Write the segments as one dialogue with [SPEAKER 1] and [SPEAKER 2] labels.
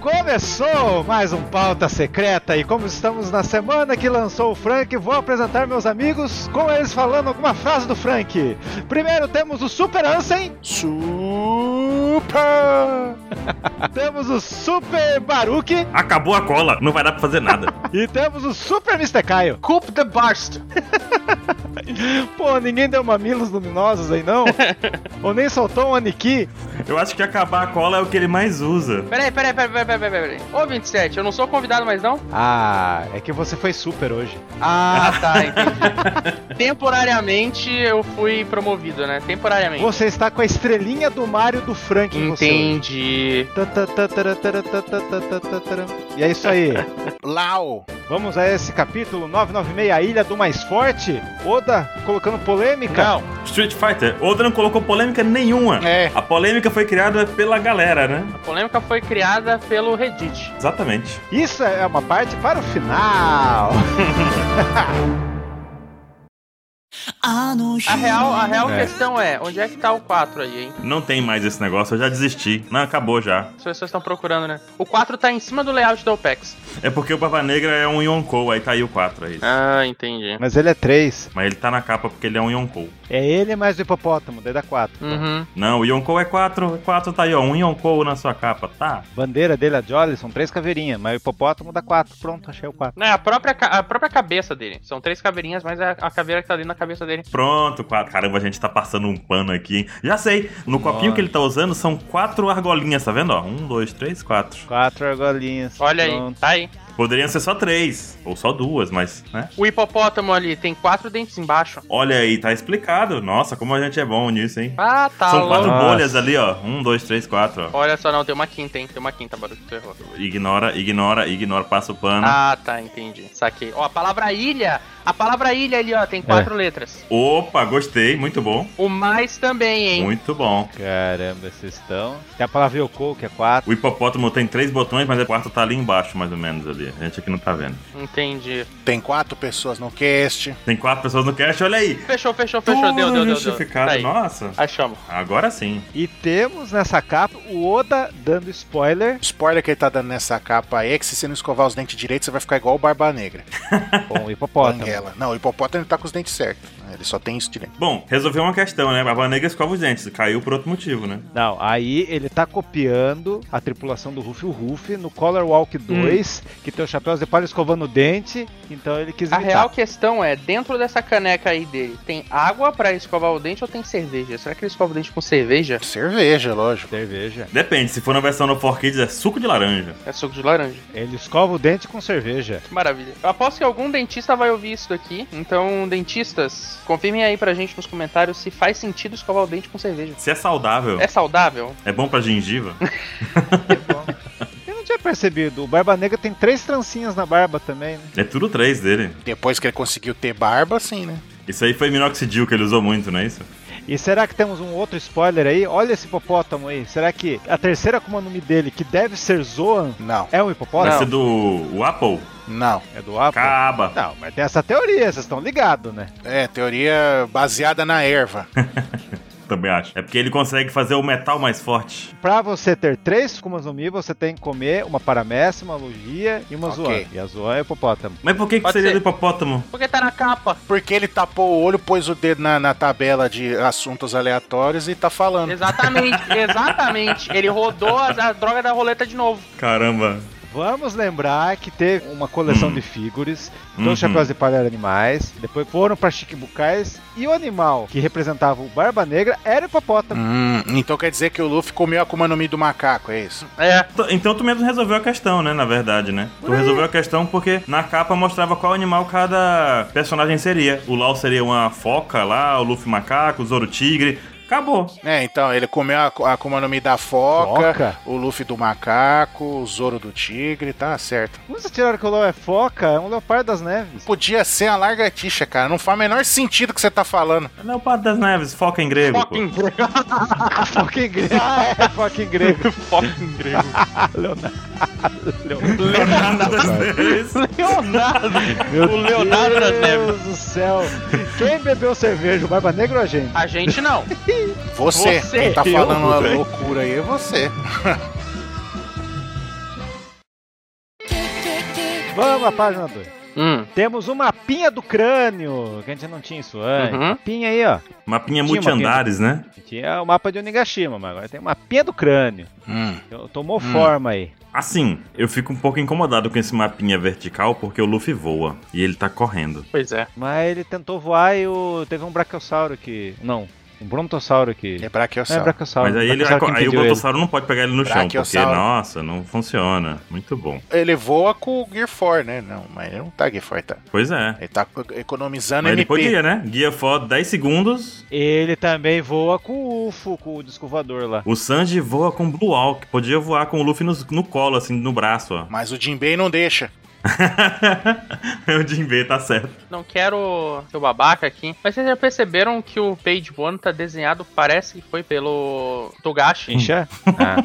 [SPEAKER 1] Começou mais um Pauta Secreta e como estamos na semana que lançou o Frank, vou apresentar meus amigos com eles falando alguma frase do Frank. Primeiro temos o Super Ansem.
[SPEAKER 2] Super!
[SPEAKER 1] temos o Super Baruque.
[SPEAKER 3] Acabou a cola, não vai dar pra fazer nada.
[SPEAKER 1] e temos o Super Mr. Caio.
[SPEAKER 2] Coup the Burst!
[SPEAKER 1] Pô, ninguém deu mamilos luminosos aí não? Ou nem soltou um Aniki?
[SPEAKER 3] Eu acho que acabar a cola é o que ele mais usa.
[SPEAKER 2] Peraí, peraí, peraí, peraí, peraí, peraí. Ô, 27, eu não sou convidado mais não?
[SPEAKER 1] Ah, é que você foi super hoje.
[SPEAKER 2] Ah, tá, entendi. Temporariamente eu fui promovido, né? Temporariamente.
[SPEAKER 1] Você está com a estrelinha do Mario do Frank você.
[SPEAKER 2] Entendi.
[SPEAKER 1] E é isso aí.
[SPEAKER 4] Lau.
[SPEAKER 1] Vamos a esse capítulo 996, a Ilha do Mais Forte. Oda colocando polêmica.
[SPEAKER 2] Não.
[SPEAKER 3] Street Fighter, Oda não colocou polêmica nenhuma.
[SPEAKER 4] É.
[SPEAKER 3] A polêmica foi criada pela galera, né?
[SPEAKER 2] A polêmica foi criada pelo Reddit.
[SPEAKER 3] Exatamente.
[SPEAKER 1] Isso é uma parte para o final.
[SPEAKER 2] A real, a real
[SPEAKER 3] É.
[SPEAKER 2] questão é, onde é que tá o 4 aí, hein?
[SPEAKER 3] Não tem mais esse negócio, eu já desisti. Não, acabou já.
[SPEAKER 2] As pessoas estão procurando, né? O 4 tá em cima do layout da OPEX.
[SPEAKER 3] É porque o Barba Negra é um Yonkou, aí tá aí o 4 aí.
[SPEAKER 2] Ah, entendi.
[SPEAKER 1] Mas ele é 3.
[SPEAKER 3] Mas ele tá na capa porque ele é um Yonkou.
[SPEAKER 1] É ele mais o hipopótamo, daí dá 4.
[SPEAKER 2] Uhum.
[SPEAKER 3] Não, o Yonkou é 4, 4 tá aí, ó. Um Yonkou na sua capa, tá?
[SPEAKER 1] Bandeira dele, a Jolly, são três caveirinhas, mas o hipopótamo dá 4. Pronto, achei o 4.
[SPEAKER 2] Não, é a própria, a própria cabeça dele. São três caveirinhas, mas é a caveira que tá dentro da cabeça dele.
[SPEAKER 3] Pronto, 4. Caramba, a gente tá passando um pano aqui, hein? Já sei, no copinho que ele tá usando são quatro argolinhas, tá vendo? Ó, um, dois, três, quatro.
[SPEAKER 1] 4 argolinhas.
[SPEAKER 2] Olha
[SPEAKER 1] Pronto.
[SPEAKER 2] aí, tá aí.
[SPEAKER 3] Poderiam ser só três, ou só duas, mas, né?
[SPEAKER 2] O hipopótamo ali tem quatro dentes embaixo.
[SPEAKER 3] Olha aí, tá explicado. Nossa, como a gente é bom nisso, hein?
[SPEAKER 2] Ah, tá.
[SPEAKER 3] São quatro
[SPEAKER 2] louco.
[SPEAKER 1] Nossa.
[SPEAKER 3] bolhas ali, ó. Um, dois, três, quatro, ó.
[SPEAKER 2] Olha só, não, tem uma quinta, hein? Tem uma quinta, barulho que tu errou.
[SPEAKER 3] Ignora, ignora, ignora, passa o pano.
[SPEAKER 2] Ah, tá, entendi. Saquei. Ó, a palavra ilha. A palavra ilha ali, ó, tem quatro letras.
[SPEAKER 3] Opa, gostei, muito bom.
[SPEAKER 2] O mais também, hein?
[SPEAKER 3] Muito bom.
[SPEAKER 1] Caramba, vocês estão. Tem a palavra Yoko, que é 4.
[SPEAKER 3] O hipopótamo tem três botões, mas o quarto tá ali embaixo, mais ou menos, ali. A gente aqui não tá vendo.
[SPEAKER 2] Entendi.
[SPEAKER 4] Tem quatro pessoas no cast.
[SPEAKER 3] Tem quatro pessoas no cast, olha aí.
[SPEAKER 2] Fechou, fechou, fechou. Deu, deu, deu, deu.
[SPEAKER 3] justificado.
[SPEAKER 2] Tá aí.
[SPEAKER 3] Nossa,
[SPEAKER 2] Achamos.
[SPEAKER 3] agora sim.
[SPEAKER 1] E temos nessa capa o Oda dando spoiler
[SPEAKER 4] Spoiler que ele tá dando nessa capa aí é que se você não escovar os dentes direito, você vai ficar igual o Barba Negra.
[SPEAKER 1] com o hipopótamo.
[SPEAKER 4] Banguela. Não, o hipopótamo ele tá com os dentes certos. Ele só tem isso direito.
[SPEAKER 3] Bom, resolveu uma questão, né? Barba Negra escova os dentes. Caiu por outro motivo, né?
[SPEAKER 1] Não, aí ele tá copiando a tripulação do Ruffy o Ruffy no Color Walk 2, que tem o chapéu de palha escovando o dente, então ele quis
[SPEAKER 2] A
[SPEAKER 1] imitar.
[SPEAKER 2] real questão é, dentro dessa caneca aí dele, tem água pra escovar o dente ou tem cerveja? Será que ele escova o dente com cerveja?
[SPEAKER 4] Cerveja, lógico.
[SPEAKER 1] Cerveja.
[SPEAKER 3] Depende, se for na versão no 4Kids é suco de laranja.
[SPEAKER 2] É suco de laranja.
[SPEAKER 1] Ele escova o dente com cerveja.
[SPEAKER 2] Que maravilha. Eu aposto que algum dentista vai ouvir isso daqui. Então, dentistas, confirmem aí pra gente nos comentários se faz sentido escovar o dente com cerveja.
[SPEAKER 3] Se é saudável,
[SPEAKER 2] É saudável?
[SPEAKER 3] é bom pra gengiva.
[SPEAKER 1] Eu não tinha percebido, o Barba Negra tem três trancinhas na barba também, né?
[SPEAKER 3] É tudo três dele.
[SPEAKER 4] Depois que ele conseguiu ter barba, sim, né?
[SPEAKER 3] Isso aí foi minoxidil que ele usou muito, não é isso?
[SPEAKER 1] E será que temos um outro spoiler aí? Olha esse hipopótamo aí. Será que a terceira Akuma no Mi dele, que deve ser Zoan,
[SPEAKER 4] Não,
[SPEAKER 1] é um
[SPEAKER 3] Vai
[SPEAKER 1] hipopótamo?
[SPEAKER 3] ser do o Apple?
[SPEAKER 4] não.
[SPEAKER 1] É do Apple?
[SPEAKER 3] Caba.
[SPEAKER 1] Não, mas tem essa teoria, vocês estão ligados, né?
[SPEAKER 4] É, teoria baseada na erva.
[SPEAKER 3] Também acho. É porque ele consegue fazer o metal mais forte.
[SPEAKER 1] Pra você ter três Kumas no Mi, você tem que comer uma Paramécia, uma Lugia e uma
[SPEAKER 4] Ok.
[SPEAKER 1] Zoan. E a Zoan é hipopótamo.
[SPEAKER 3] Mas por que, que
[SPEAKER 2] Pode
[SPEAKER 3] seria
[SPEAKER 2] ser.
[SPEAKER 3] do hipopótamo?
[SPEAKER 2] Porque tá na capa.
[SPEAKER 4] Porque ele tapou o olho, pôs o dedo na, na tabela de assuntos aleatórios e tá falando.
[SPEAKER 2] Exatamente, exatamente. Ele rodou a, a droga da roleta de novo.
[SPEAKER 3] Caramba.
[SPEAKER 1] Vamos lembrar que teve uma coleção de figures, todos
[SPEAKER 3] Uhum.
[SPEAKER 1] os chapéus de palha eram animais, depois foram pra Chiquibucais, e o animal que representava o Barba Negra era o hipopótamo.
[SPEAKER 4] Hum, então quer dizer que o Luffy comeu a Akuma no Mi do macaco, é isso?
[SPEAKER 2] É.
[SPEAKER 3] T- Então tu mesmo resolveu a questão, né? Na verdade, né? Tu resolveu a questão porque na capa mostrava qual animal cada personagem seria. O Lau seria uma foca lá, o Luffy macaco, o Zoro tigre. Acabou.
[SPEAKER 4] É, então, ele comeu a, a Akuma no Mi da foca,
[SPEAKER 1] Foca?
[SPEAKER 4] o Luffy do macaco, o Zoro do tigre, tá certo.
[SPEAKER 1] Vocês tiraram que o Lau é foca? É um leopardo das neves.
[SPEAKER 4] Podia ser a largatixa, cara. Não faz o menor sentido o que você tá falando.
[SPEAKER 3] Leopardo das Neves, foca em grego. pô.
[SPEAKER 2] Fucking grego.
[SPEAKER 1] foca em grego. Ah, é, foca em grego.
[SPEAKER 2] Fucking grego.
[SPEAKER 1] Leonardo.
[SPEAKER 2] Leonardo das Neves. Leonardo.
[SPEAKER 1] Meu
[SPEAKER 2] o Leonardo das
[SPEAKER 1] Deus
[SPEAKER 2] Neves.
[SPEAKER 1] do céu. Quem bebeu cerveja, o Barba Negra ou a gente?
[SPEAKER 2] A gente não.
[SPEAKER 4] Você,
[SPEAKER 2] Você.
[SPEAKER 4] quem tá
[SPEAKER 1] Eu,
[SPEAKER 4] falando uma loucura aí é você.
[SPEAKER 1] Vamos à página 2.
[SPEAKER 2] Hum.
[SPEAKER 1] Temos um mapinha do crânio, que a gente não tinha isso antes.
[SPEAKER 2] Uhum.
[SPEAKER 1] Mapinha aí, ó.
[SPEAKER 3] Mapinha multi-andares, né?
[SPEAKER 1] Tinha o mapa de Onigashima, mas agora tem o mapinha do crânio.
[SPEAKER 4] Hum.
[SPEAKER 1] Tomou forma aí.
[SPEAKER 3] Assim, eu fico um pouco incomodado com esse mapinha vertical porque o Luffy voa e ele tá correndo.
[SPEAKER 2] Pois é.
[SPEAKER 1] Mas ele tentou voar e o... teve um Brachiosauro que... Não, um Brontossauro que...
[SPEAKER 4] É
[SPEAKER 1] Não é. Brachiosauro.
[SPEAKER 3] Mas aí, ele,
[SPEAKER 1] Brachiosauro
[SPEAKER 3] aí o
[SPEAKER 1] impediu ele.
[SPEAKER 3] Brontossauro não pode pegar ele no chão, porque,
[SPEAKER 4] Brachiosauro.
[SPEAKER 3] nossa, não funciona. Muito bom.
[SPEAKER 4] Ele voa com o Gear 4, né? Não, mas ele não tá Gear 4, tá?
[SPEAKER 3] Pois é.
[SPEAKER 4] Ele tá economizando
[SPEAKER 3] Mas ele
[SPEAKER 4] MP.
[SPEAKER 3] podia, né? Guia foto 10 segundos.
[SPEAKER 1] Ele também voa com o UFO, com o disco voador lá.
[SPEAKER 3] O Sanji voa com Blue Walk. Podia voar com o Luffy no, no colo, assim, no braço, ó.
[SPEAKER 4] Mas o Jinbei não deixa.
[SPEAKER 3] o Jinbei tá certo.
[SPEAKER 2] Não quero ser o babaca aqui, mas vocês já perceberam que o Page One tá desenhado, parece que foi pelo Togashi.
[SPEAKER 1] Incha? Ah.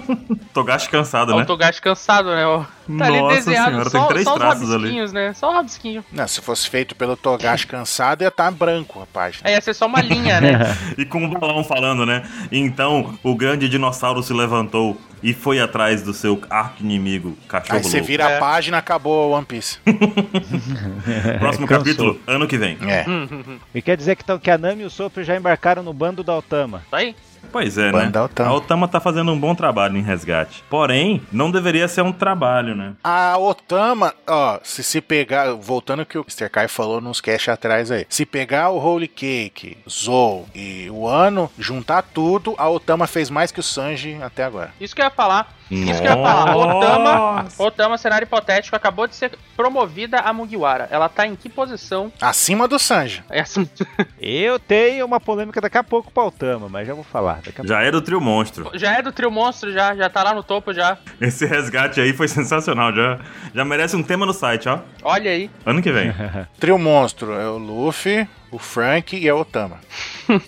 [SPEAKER 3] Togashi cansado, né?
[SPEAKER 2] O Togashi cansado, né? ó. Tá ali
[SPEAKER 3] Nossa
[SPEAKER 2] desenhado
[SPEAKER 3] senhora,
[SPEAKER 2] só,
[SPEAKER 3] tem três
[SPEAKER 2] só os
[SPEAKER 3] ali.
[SPEAKER 2] né? Só o rabisquinho.
[SPEAKER 4] Não, se fosse feito pelo Togashi cansado, ia estar branco a página.
[SPEAKER 2] Aí ia ser só uma linha, né?
[SPEAKER 3] E com um balão falando, né? Então, o grande dinossauro se levantou e foi atrás do seu arco-inimigo, cachorro
[SPEAKER 4] Aí você vira
[SPEAKER 2] É.
[SPEAKER 4] a página, acabou o One Piece.
[SPEAKER 3] Próximo
[SPEAKER 1] Cansou.
[SPEAKER 3] capítulo, ano que vem.
[SPEAKER 4] É.
[SPEAKER 1] E quer dizer que, então, que a Nami e o Sopro já embarcaram no bando da Altama.
[SPEAKER 2] Isso aí.
[SPEAKER 3] Pois é, né?
[SPEAKER 4] Banda Otama.
[SPEAKER 3] A Otama tá fazendo um bom trabalho em resgate. Porém, não deveria ser um trabalho, né?
[SPEAKER 4] A Otama, ó, se se pegar, voltando ao que o Mr. Kai falou nos cash atrás aí, se pegar o Holy Cake, Zou e o Ano, juntar tudo, a Otama fez mais que o Sanji até agora.
[SPEAKER 2] Isso que eu ia falar. Isso que eu ia falar. Otama, Otama, cenário hipotético, acabou de ser promovida a Mugiwara. Ela tá em que posição?
[SPEAKER 4] Acima do Sanji.
[SPEAKER 2] É assim,
[SPEAKER 1] Eu tenho uma polêmica daqui a pouco pra Altama, mas já vou falar. Daqui a
[SPEAKER 3] Já é do trio monstro.
[SPEAKER 2] já é do trio monstro, já, já tá lá no topo já.
[SPEAKER 3] Esse resgate aí foi sensacional. Já, já merece um tema no site, ó.
[SPEAKER 2] Olha aí.
[SPEAKER 3] Ano que vem.
[SPEAKER 4] Trio monstro é o Luffy, o Frank e a Otama.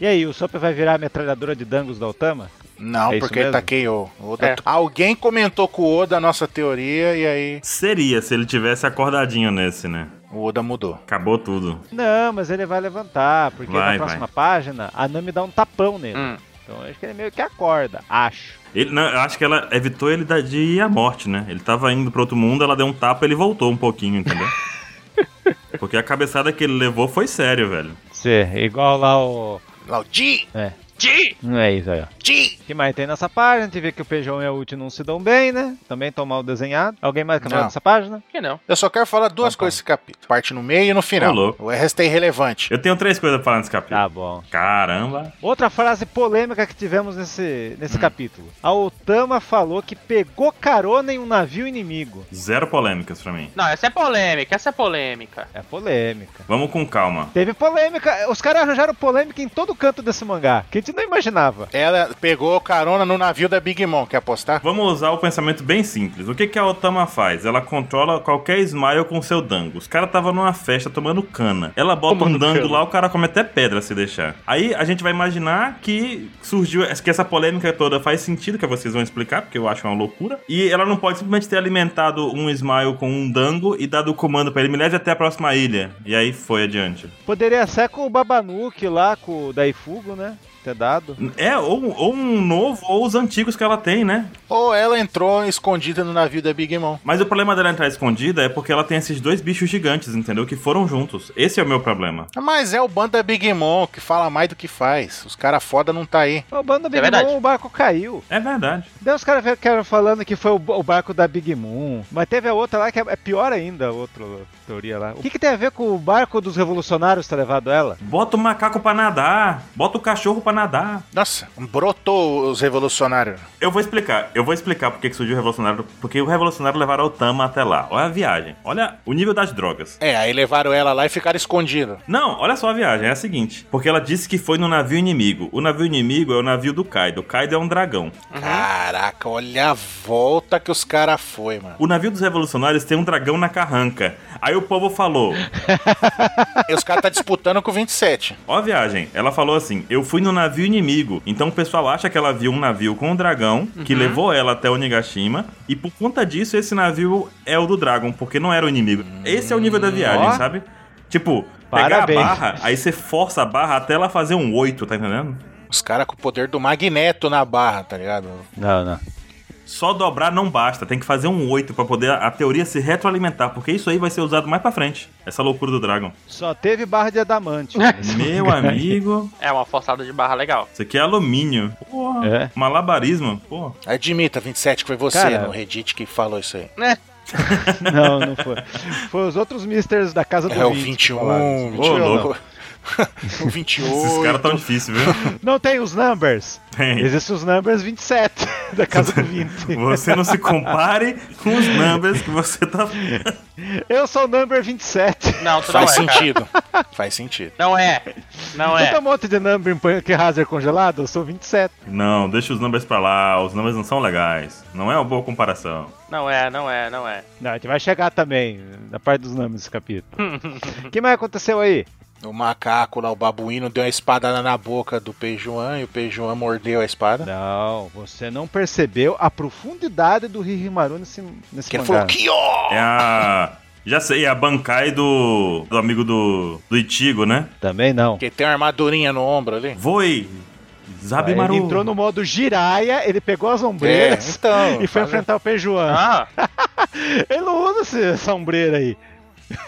[SPEAKER 1] E aí, o Sopro vai virar a metralhadora de dangos da Altama?
[SPEAKER 4] Não,
[SPEAKER 1] É
[SPEAKER 4] porque ele tá? KO. Oda-
[SPEAKER 2] É.
[SPEAKER 4] Alguém comentou com o Oda a nossa teoria e aí
[SPEAKER 3] Seria se ele tivesse acordadinho nesse, né?
[SPEAKER 4] o Oda mudou.
[SPEAKER 3] Acabou tudo.
[SPEAKER 1] Não, mas ele vai levantar, porque
[SPEAKER 3] Vai,
[SPEAKER 1] na próxima página a Nami dá um tapão nele.
[SPEAKER 2] Hum.
[SPEAKER 1] Então acho que ele meio que acorda, acho.
[SPEAKER 3] Ele, não, eu acho que ela evitou ele de ir à morte, né? Ele tava indo pro outro mundo, ela deu um tapa ele voltou um pouquinho, entendeu? Porque a cabeçada que ele levou foi sério, velho.
[SPEAKER 1] Cê, igual lá o.
[SPEAKER 4] Lá o Ji!
[SPEAKER 1] É. Não é isso aí, ó.
[SPEAKER 4] Ji!
[SPEAKER 1] O que mais tem nessa página? A gente vê que o Peijão e a Ult não se dão bem, né? Também tão mal desenhado. Alguém mais quer falar
[SPEAKER 4] Não.
[SPEAKER 1] dessa página?
[SPEAKER 2] Que não.
[SPEAKER 4] Eu só quero falar duas
[SPEAKER 1] Opa.
[SPEAKER 4] coisas desse capítulo. Parte no meio e no final.
[SPEAKER 3] Louco.
[SPEAKER 4] o resto é irrelevante.
[SPEAKER 3] Eu tenho três coisas pra falar nesse capítulo.
[SPEAKER 1] Tá bom.
[SPEAKER 3] Caramba.
[SPEAKER 1] Outra frase polêmica que tivemos nesse, nesse capítulo. A Otama falou que pegou carona em um navio inimigo.
[SPEAKER 3] Zero polêmicas pra mim.
[SPEAKER 2] Não, essa é polêmica, essa é polêmica.
[SPEAKER 1] É polêmica.
[SPEAKER 3] Vamos com calma.
[SPEAKER 1] Teve polêmica. Os caras arranjaram polêmica em todo canto desse mangá, que a gente não imaginava.
[SPEAKER 4] Ela pegou carona no navio da Big Mom. Quer apostar?
[SPEAKER 3] Vamos usar o pensamento bem simples. O que, que a Otama faz? Ela controla qualquer Smile com seu dango. Os caras estavam numa festa tomando cana. Ela bota um
[SPEAKER 2] Tomando
[SPEAKER 3] dango
[SPEAKER 2] cana.
[SPEAKER 3] lá, o cara come até pedra se deixar. Aí a gente vai imaginar que surgiu, que essa polêmica toda faz sentido, que vocês vão explicar, porque eu acho uma loucura. E ela não pode simplesmente ter alimentado um Smile com um dango e dado o comando pra ele, me leve até a próxima ilha. E aí foi adiante.
[SPEAKER 1] Poderia ser com o Babanuki lá, com o Daifugo, né? Ter dado.
[SPEAKER 3] É, ou, ou um novo, ou os antigos que ela tem, né?
[SPEAKER 4] Ou ela entrou escondida no navio da Big Mom.
[SPEAKER 3] Mas o problema dela entrar escondida é porque ela tem esses dois bichos gigantes, entendeu? Que foram juntos. Esse é o meu problema.
[SPEAKER 4] Mas é o bando da Big Mom que fala mais do que faz. Os cara foda não tá aí.
[SPEAKER 1] O bando da Big
[SPEAKER 2] verdade.
[SPEAKER 1] Moon, o barco caiu.
[SPEAKER 3] É verdade.
[SPEAKER 1] Daí os caras ficaram falando que foi o, barco da Big Moon. Mas teve a outra lá que é, é pior ainda, a outra teoria lá. O que, que tem a ver com o barco dos revolucionários ter levado ela?
[SPEAKER 3] Bota o macaco pra nadar. Bota o cachorro pra nadar.
[SPEAKER 4] Nossa, brotou os revolucionários.
[SPEAKER 3] Eu vou explicar. Eu vou explicar porque que surgiu o revolucionário. Porque o revolucionário levaram o Tama até lá. Olha a viagem. Olha o nível das drogas.
[SPEAKER 4] É, aí levaram ela lá e ficaram escondidos.
[SPEAKER 3] Não, olha só a viagem. É a seguinte. Porque ela disse que foi no navio inimigo. O navio inimigo é o navio do Kaido. O Kaido é um dragão.
[SPEAKER 4] Caraca, olha a volta que os cara foi, mano.
[SPEAKER 3] O navio dos revolucionários tem um dragão na carranca. Aí o povo falou,
[SPEAKER 4] E os caras tá disputando com o 27.
[SPEAKER 3] ó a viagem, ela falou assim, eu fui no navio inimigo, então o pessoal acha que ela viu um navio com um dragão, que levou ela até Onigashima, e por conta disso esse navio é o do Dragon, porque não era o inimigo. Esse é o nível da viagem,
[SPEAKER 1] Ó.
[SPEAKER 3] sabe? Tipo, pegar
[SPEAKER 1] Parabéns.
[SPEAKER 3] a barra, aí você força a barra até ela fazer um 8, tá entendendo?
[SPEAKER 4] Os caras com o poder do magneto na barra, tá ligado?
[SPEAKER 1] Não, não.
[SPEAKER 3] Só dobrar não basta, tem que fazer um 8 pra poder a teoria se retroalimentar, porque isso aí vai ser usado mais pra frente. Essa loucura do Dragon.
[SPEAKER 1] Só teve barra de adamante.
[SPEAKER 3] Meu amigo,
[SPEAKER 2] É uma forçada de barra legal.
[SPEAKER 3] isso aqui é alumínio. Porra,
[SPEAKER 1] É.
[SPEAKER 3] malabarismo. Pô,
[SPEAKER 4] Admita, 27, que foi você
[SPEAKER 1] Cara-
[SPEAKER 4] no Reddit que falou isso aí.
[SPEAKER 1] Não, não foi. Foi os outros misters da casa do
[SPEAKER 4] É o
[SPEAKER 1] 20 que
[SPEAKER 4] 21,
[SPEAKER 1] falaram isso.
[SPEAKER 4] 21.
[SPEAKER 3] Ô, louco.
[SPEAKER 4] o 28.
[SPEAKER 3] esses caras tão difíceis, viu?
[SPEAKER 1] Não tem os numbers.
[SPEAKER 3] Tem.
[SPEAKER 1] Existem os numbers 27 da casa do 20.
[SPEAKER 3] Você não se compare com os numbers que você tá.
[SPEAKER 1] Eu sou o number 27.
[SPEAKER 2] Não, tu não
[SPEAKER 4] Faz
[SPEAKER 2] é, cara.
[SPEAKER 4] sentido. Faz sentido.
[SPEAKER 2] Não é. Não
[SPEAKER 1] Não
[SPEAKER 2] é.
[SPEAKER 1] tem um monte de number em Punk Hazard congelado? Eu sou 27.
[SPEAKER 3] Não, deixa os numbers pra lá, os numbers não são legais. Não é uma boa comparação.
[SPEAKER 2] Não é, não é, não é.
[SPEAKER 1] Não, a gente vai chegar também na parte dos numbers desse capítulo. O que mais aconteceu aí?
[SPEAKER 4] O macaco lá, o babuíno, deu uma espadada na boca do Peijuan e o Peijuan mordeu a espada.
[SPEAKER 1] Não, você não percebeu a profundidade do Hihimaru nesse, nesse
[SPEAKER 4] Que ele
[SPEAKER 1] mangá.
[SPEAKER 4] falou que ó!
[SPEAKER 3] É a. Já sei, é a Bankai do. do amigo do. do Itigo, né?
[SPEAKER 1] Também não.
[SPEAKER 4] Que tem uma armadurinha no ombro ali.
[SPEAKER 3] Voe! Zabimaru!
[SPEAKER 1] Ele entrou no modo Jiraya, ele pegou as
[SPEAKER 4] É,
[SPEAKER 1] ombreiras
[SPEAKER 4] então.
[SPEAKER 1] e foi enfrentar o Peijuan.
[SPEAKER 2] Ah,
[SPEAKER 1] Ele não usa essa ombreira aí.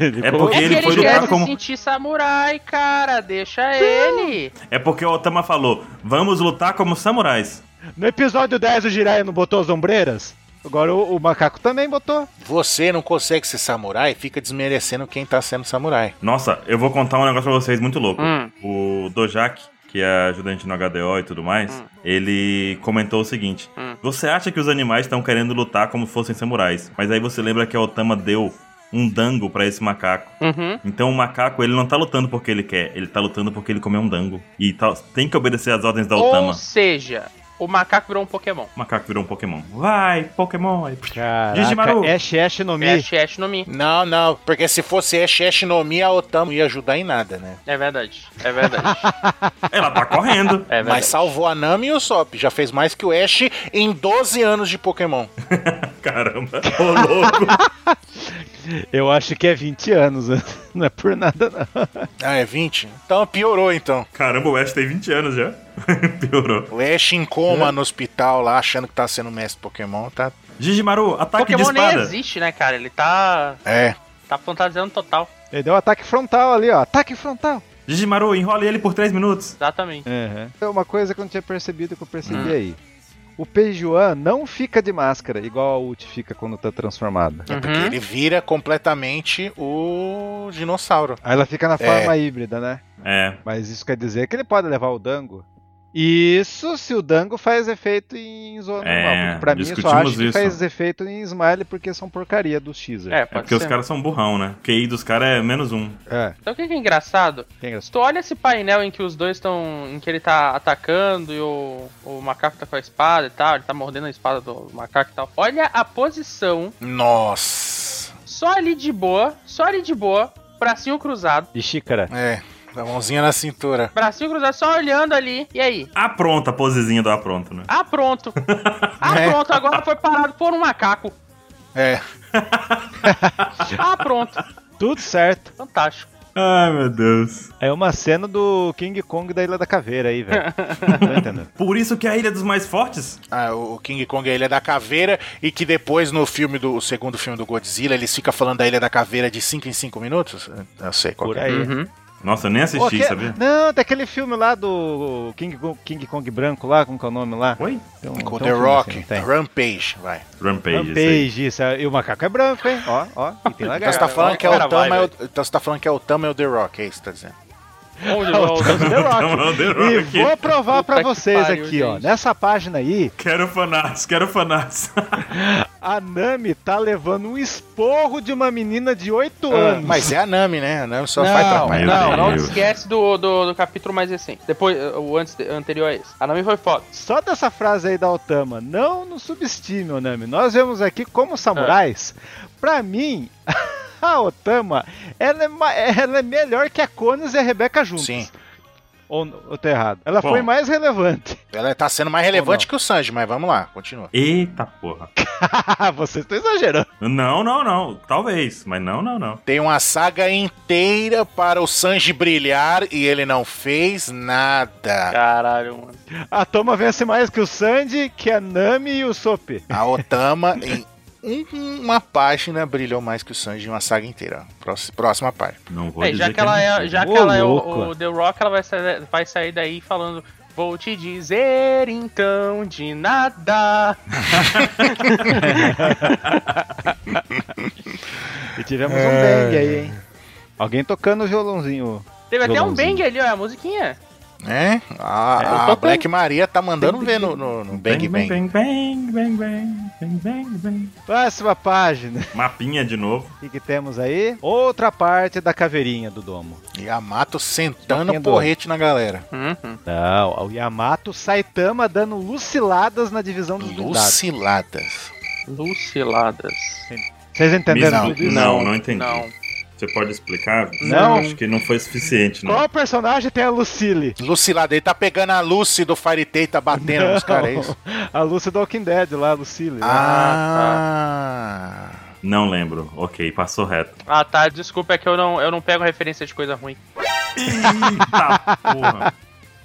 [SPEAKER 1] Ele
[SPEAKER 3] É porque
[SPEAKER 2] é
[SPEAKER 3] ele
[SPEAKER 2] que
[SPEAKER 3] foi
[SPEAKER 2] ele
[SPEAKER 3] lutar como-
[SPEAKER 2] sentir samurai, cara. Deixa ele.
[SPEAKER 3] É porque o Otama falou: vamos lutar como samurais.
[SPEAKER 1] No episódio 10 o Jiraiya não botou as ombreiras? Agora o, o macaco também botou.
[SPEAKER 4] Você não consegue ser samurai, fica desmerecendo quem tá sendo samurai.
[SPEAKER 3] Nossa, eu vou contar um negócio pra vocês muito louco.
[SPEAKER 2] Hum.
[SPEAKER 3] O Dojak, que é ajudante no HDO e tudo mais, ele comentou o seguinte:
[SPEAKER 2] Hum.
[SPEAKER 3] Você acha que os animais estão querendo lutar como fossem samurais, mas aí você lembra que a Otama deu um dango pra esse macaco.
[SPEAKER 2] Uhum.
[SPEAKER 3] Então o macaco, ele não tá lutando porque ele quer, ele tá lutando porque ele comeu um dango. E tá- tem que obedecer às ordens da Otama.
[SPEAKER 2] Ou seja, o macaco virou um Pokémon.
[SPEAKER 3] O macaco virou um Pokémon. Vai, Pokémon! Aí,
[SPEAKER 1] Caraca,
[SPEAKER 3] Digimaru.
[SPEAKER 1] Ash Ash no Mi.
[SPEAKER 2] Ash Ash no Mi.
[SPEAKER 4] Não, não, porque se fosse Ash Ash no Mi, a Otama não ia ajudar em nada, né?
[SPEAKER 2] É verdade. É verdade.
[SPEAKER 3] Ela tá correndo.
[SPEAKER 2] É verdade.
[SPEAKER 4] Mas salvou a Nami e o Sop. Já fez mais que o Ash em 12 anos de Pokémon.
[SPEAKER 3] Caramba. Ô, louco.
[SPEAKER 1] Eu acho que é 20 anos, né? não é por nada não.
[SPEAKER 4] Ah, é 20? Então piorou, então.
[SPEAKER 3] Caramba, o Ash tem 20 anos já. Piorou.
[SPEAKER 4] O Ash em coma no hospital lá, achando que tá sendo mestre Pokémon, tá...
[SPEAKER 3] Gigimaru, ataque
[SPEAKER 2] Pokémon
[SPEAKER 3] de
[SPEAKER 2] nem
[SPEAKER 3] espada.
[SPEAKER 2] existe, né, cara? Ele tá.
[SPEAKER 4] É.
[SPEAKER 2] tá fantasiando total.
[SPEAKER 1] Ele deu um ataque frontal ali, ó. Ataque frontal.
[SPEAKER 3] Gigimaru, enrole ele por 3 minutos.
[SPEAKER 2] Exatamente.
[SPEAKER 1] É uma coisa que eu não tinha percebido que eu percebi
[SPEAKER 2] Hum.
[SPEAKER 1] aí. O Peijuan não fica de máscara, igual a Ult fica quando tá transformada.
[SPEAKER 4] É porque
[SPEAKER 2] Uhum.
[SPEAKER 4] ele vira completamente o dinossauro.
[SPEAKER 1] Aí ela fica na
[SPEAKER 4] É.
[SPEAKER 1] forma híbrida, né?
[SPEAKER 3] É.
[SPEAKER 1] Mas isso quer dizer que ele pode levar o Dango. Isso se o Dango faz efeito em zona
[SPEAKER 3] É,
[SPEAKER 1] normal. Pra mim eu só acho que
[SPEAKER 3] isso.
[SPEAKER 1] faz efeito em Smile porque são porcaria dos Xer.
[SPEAKER 2] É,
[SPEAKER 3] É porque os
[SPEAKER 2] ser.
[SPEAKER 3] caras são burrão, né? O QI dos caras é menos um.
[SPEAKER 1] É,
[SPEAKER 2] Então o que que é engraçado? Se
[SPEAKER 1] graça.
[SPEAKER 2] tu olha esse painel em que os dois estão. em que ele tá atacando e o, o macaco tá com a espada e tal, ele tá mordendo a espada do macaco e tal. Olha a posição,
[SPEAKER 4] Nossa.
[SPEAKER 2] só ali de boa, só ali de boa, bracinho cruzado.
[SPEAKER 1] De xícara.
[SPEAKER 4] É, a mãozinha na cintura.
[SPEAKER 2] Bracinho cruzado, só olhando ali. E aí?
[SPEAKER 3] Ah, pronto, a posezinha do Ah, pronto, né?
[SPEAKER 2] Ah, pronto. Ah,
[SPEAKER 4] É.
[SPEAKER 2] pronto, agora foi parado por um macaco.
[SPEAKER 4] É.
[SPEAKER 2] Ah, pronto.
[SPEAKER 1] Tudo certo.
[SPEAKER 2] Fantástico.
[SPEAKER 3] Ai, meu Deus.
[SPEAKER 1] É uma cena do King Kong da Ilha da Caveira aí, velho. Tô entendendo.
[SPEAKER 3] Por isso que é a Ilha dos Mais Fortes?
[SPEAKER 4] Ah, o King Kong é a Ilha da Caveira e que depois no filme do o segundo filme do Godzilla eles ficam falando da Ilha da Caveira de 5 em 5 minutos? Eu sei qual
[SPEAKER 1] Por
[SPEAKER 4] que é.
[SPEAKER 1] aí.
[SPEAKER 2] Uhum.
[SPEAKER 3] Nossa, eu nem assisti,
[SPEAKER 1] Ô, que-
[SPEAKER 3] sabia?
[SPEAKER 1] Não, daquele filme lá do King, Kong- King Kong branco lá, como que é o nome lá?
[SPEAKER 3] Oi?
[SPEAKER 1] Tem um-
[SPEAKER 4] Com
[SPEAKER 1] tem
[SPEAKER 4] The
[SPEAKER 1] um
[SPEAKER 4] Rock,
[SPEAKER 1] assim, tem.
[SPEAKER 4] Rampage, vai.
[SPEAKER 3] Rampage. isso aí.
[SPEAKER 1] Rampage, isso. é- E o macaco é branco, hein? Ó, ó. E tem
[SPEAKER 4] Então
[SPEAKER 1] lagarto.
[SPEAKER 4] você tá falando que é o Tama, é o- então você tá falando que é o Tama e o The Rock, é isso que você tá dizendo?
[SPEAKER 2] Onde
[SPEAKER 1] The Rock. E vou provar
[SPEAKER 2] que
[SPEAKER 1] vocês
[SPEAKER 2] pariu,
[SPEAKER 1] aqui, ó.
[SPEAKER 2] gente.
[SPEAKER 1] Nessa página aí,
[SPEAKER 3] Quero fanarts, quero fanarts.
[SPEAKER 1] a Nami tá levando um esporro de uma menina de 8
[SPEAKER 2] Ah,
[SPEAKER 1] anos.
[SPEAKER 4] Mas é a Nami, né? A Nami só
[SPEAKER 2] não,
[SPEAKER 4] faz trabalho.
[SPEAKER 2] não, não esquece do, do, do capítulo mais recente. Depois, o antes, anterior a esse. A Nami foi foda.
[SPEAKER 1] Só dessa frase aí da Otama, não nos subestime, Nami. Nós vemos aqui como samurais. Pra mim, a Otama, ela é, ela é melhor que a Cones e a Rebeca juntos.
[SPEAKER 4] Sim.
[SPEAKER 1] Ou, ou tô errado? Ela
[SPEAKER 3] Bom.
[SPEAKER 1] foi mais relevante.
[SPEAKER 4] Ela tá sendo mais relevante que o Sanji, mas vamos lá, continua.
[SPEAKER 3] Eita porra.
[SPEAKER 1] Vocês estão exagerando.
[SPEAKER 3] Não, não, não. Talvez, mas não, não, não.
[SPEAKER 4] Tem uma saga inteira para o Sanji brilhar e ele não fez nada.
[SPEAKER 2] Caralho, mano.
[SPEAKER 1] A Toma vence mais que o Sandy, que a Nami e o Sop.
[SPEAKER 4] A Otama, em um- uma página, brilhou mais que o Sanji em uma saga inteira. Próxima, próxima página.
[SPEAKER 3] Não vou
[SPEAKER 2] É,
[SPEAKER 3] dizer
[SPEAKER 2] já que ela é, já que ela é
[SPEAKER 1] louco.
[SPEAKER 2] o, o The Rock, ela vai sair, vai sair daí falando. Vou te dizer então de nada.
[SPEAKER 1] E tivemos
[SPEAKER 4] É.
[SPEAKER 1] um bang aí, hein? Alguém tocando o violãozinho.
[SPEAKER 2] Teve até um
[SPEAKER 1] Violãozinho.
[SPEAKER 2] bang ali, ó, a musiquinha.
[SPEAKER 4] É? A,
[SPEAKER 2] É,
[SPEAKER 4] a Black Maria tá mandando ver no, no- no Bang Bang.
[SPEAKER 3] Bang, bang, bang, bang, bang, bang, bang.
[SPEAKER 1] Próxima página.
[SPEAKER 3] Mapinha de novo.
[SPEAKER 1] O que, que temos aí? Outra parte da caveirinha do domo.
[SPEAKER 4] Yamato sentando porrete na galera.
[SPEAKER 2] Uhum.
[SPEAKER 1] Não, o Yamato Saitama dando luciladas na divisão dos blindados.
[SPEAKER 4] Luciladas.
[SPEAKER 2] Luciladas.
[SPEAKER 1] Vocês entenderam
[SPEAKER 4] Não,
[SPEAKER 1] tudo isso?
[SPEAKER 3] Não, não entendi.
[SPEAKER 2] Não.
[SPEAKER 3] Você pode explicar?
[SPEAKER 1] Não.
[SPEAKER 3] Acho que não foi suficiente, não.
[SPEAKER 1] Qual personagem tem a Lucille?
[SPEAKER 4] Lucilada, ele tá pegando a Lucy do Fire Tail tá batendo nos caras, é isso?
[SPEAKER 1] A Lucy do Walking Dead lá, a Lucille.
[SPEAKER 4] Ah.
[SPEAKER 3] Não lembro. Ok, passou reto.
[SPEAKER 2] Ah, tá. Desculpa, é que eu não, eu não pego referência de coisa ruim.
[SPEAKER 3] Eita porra.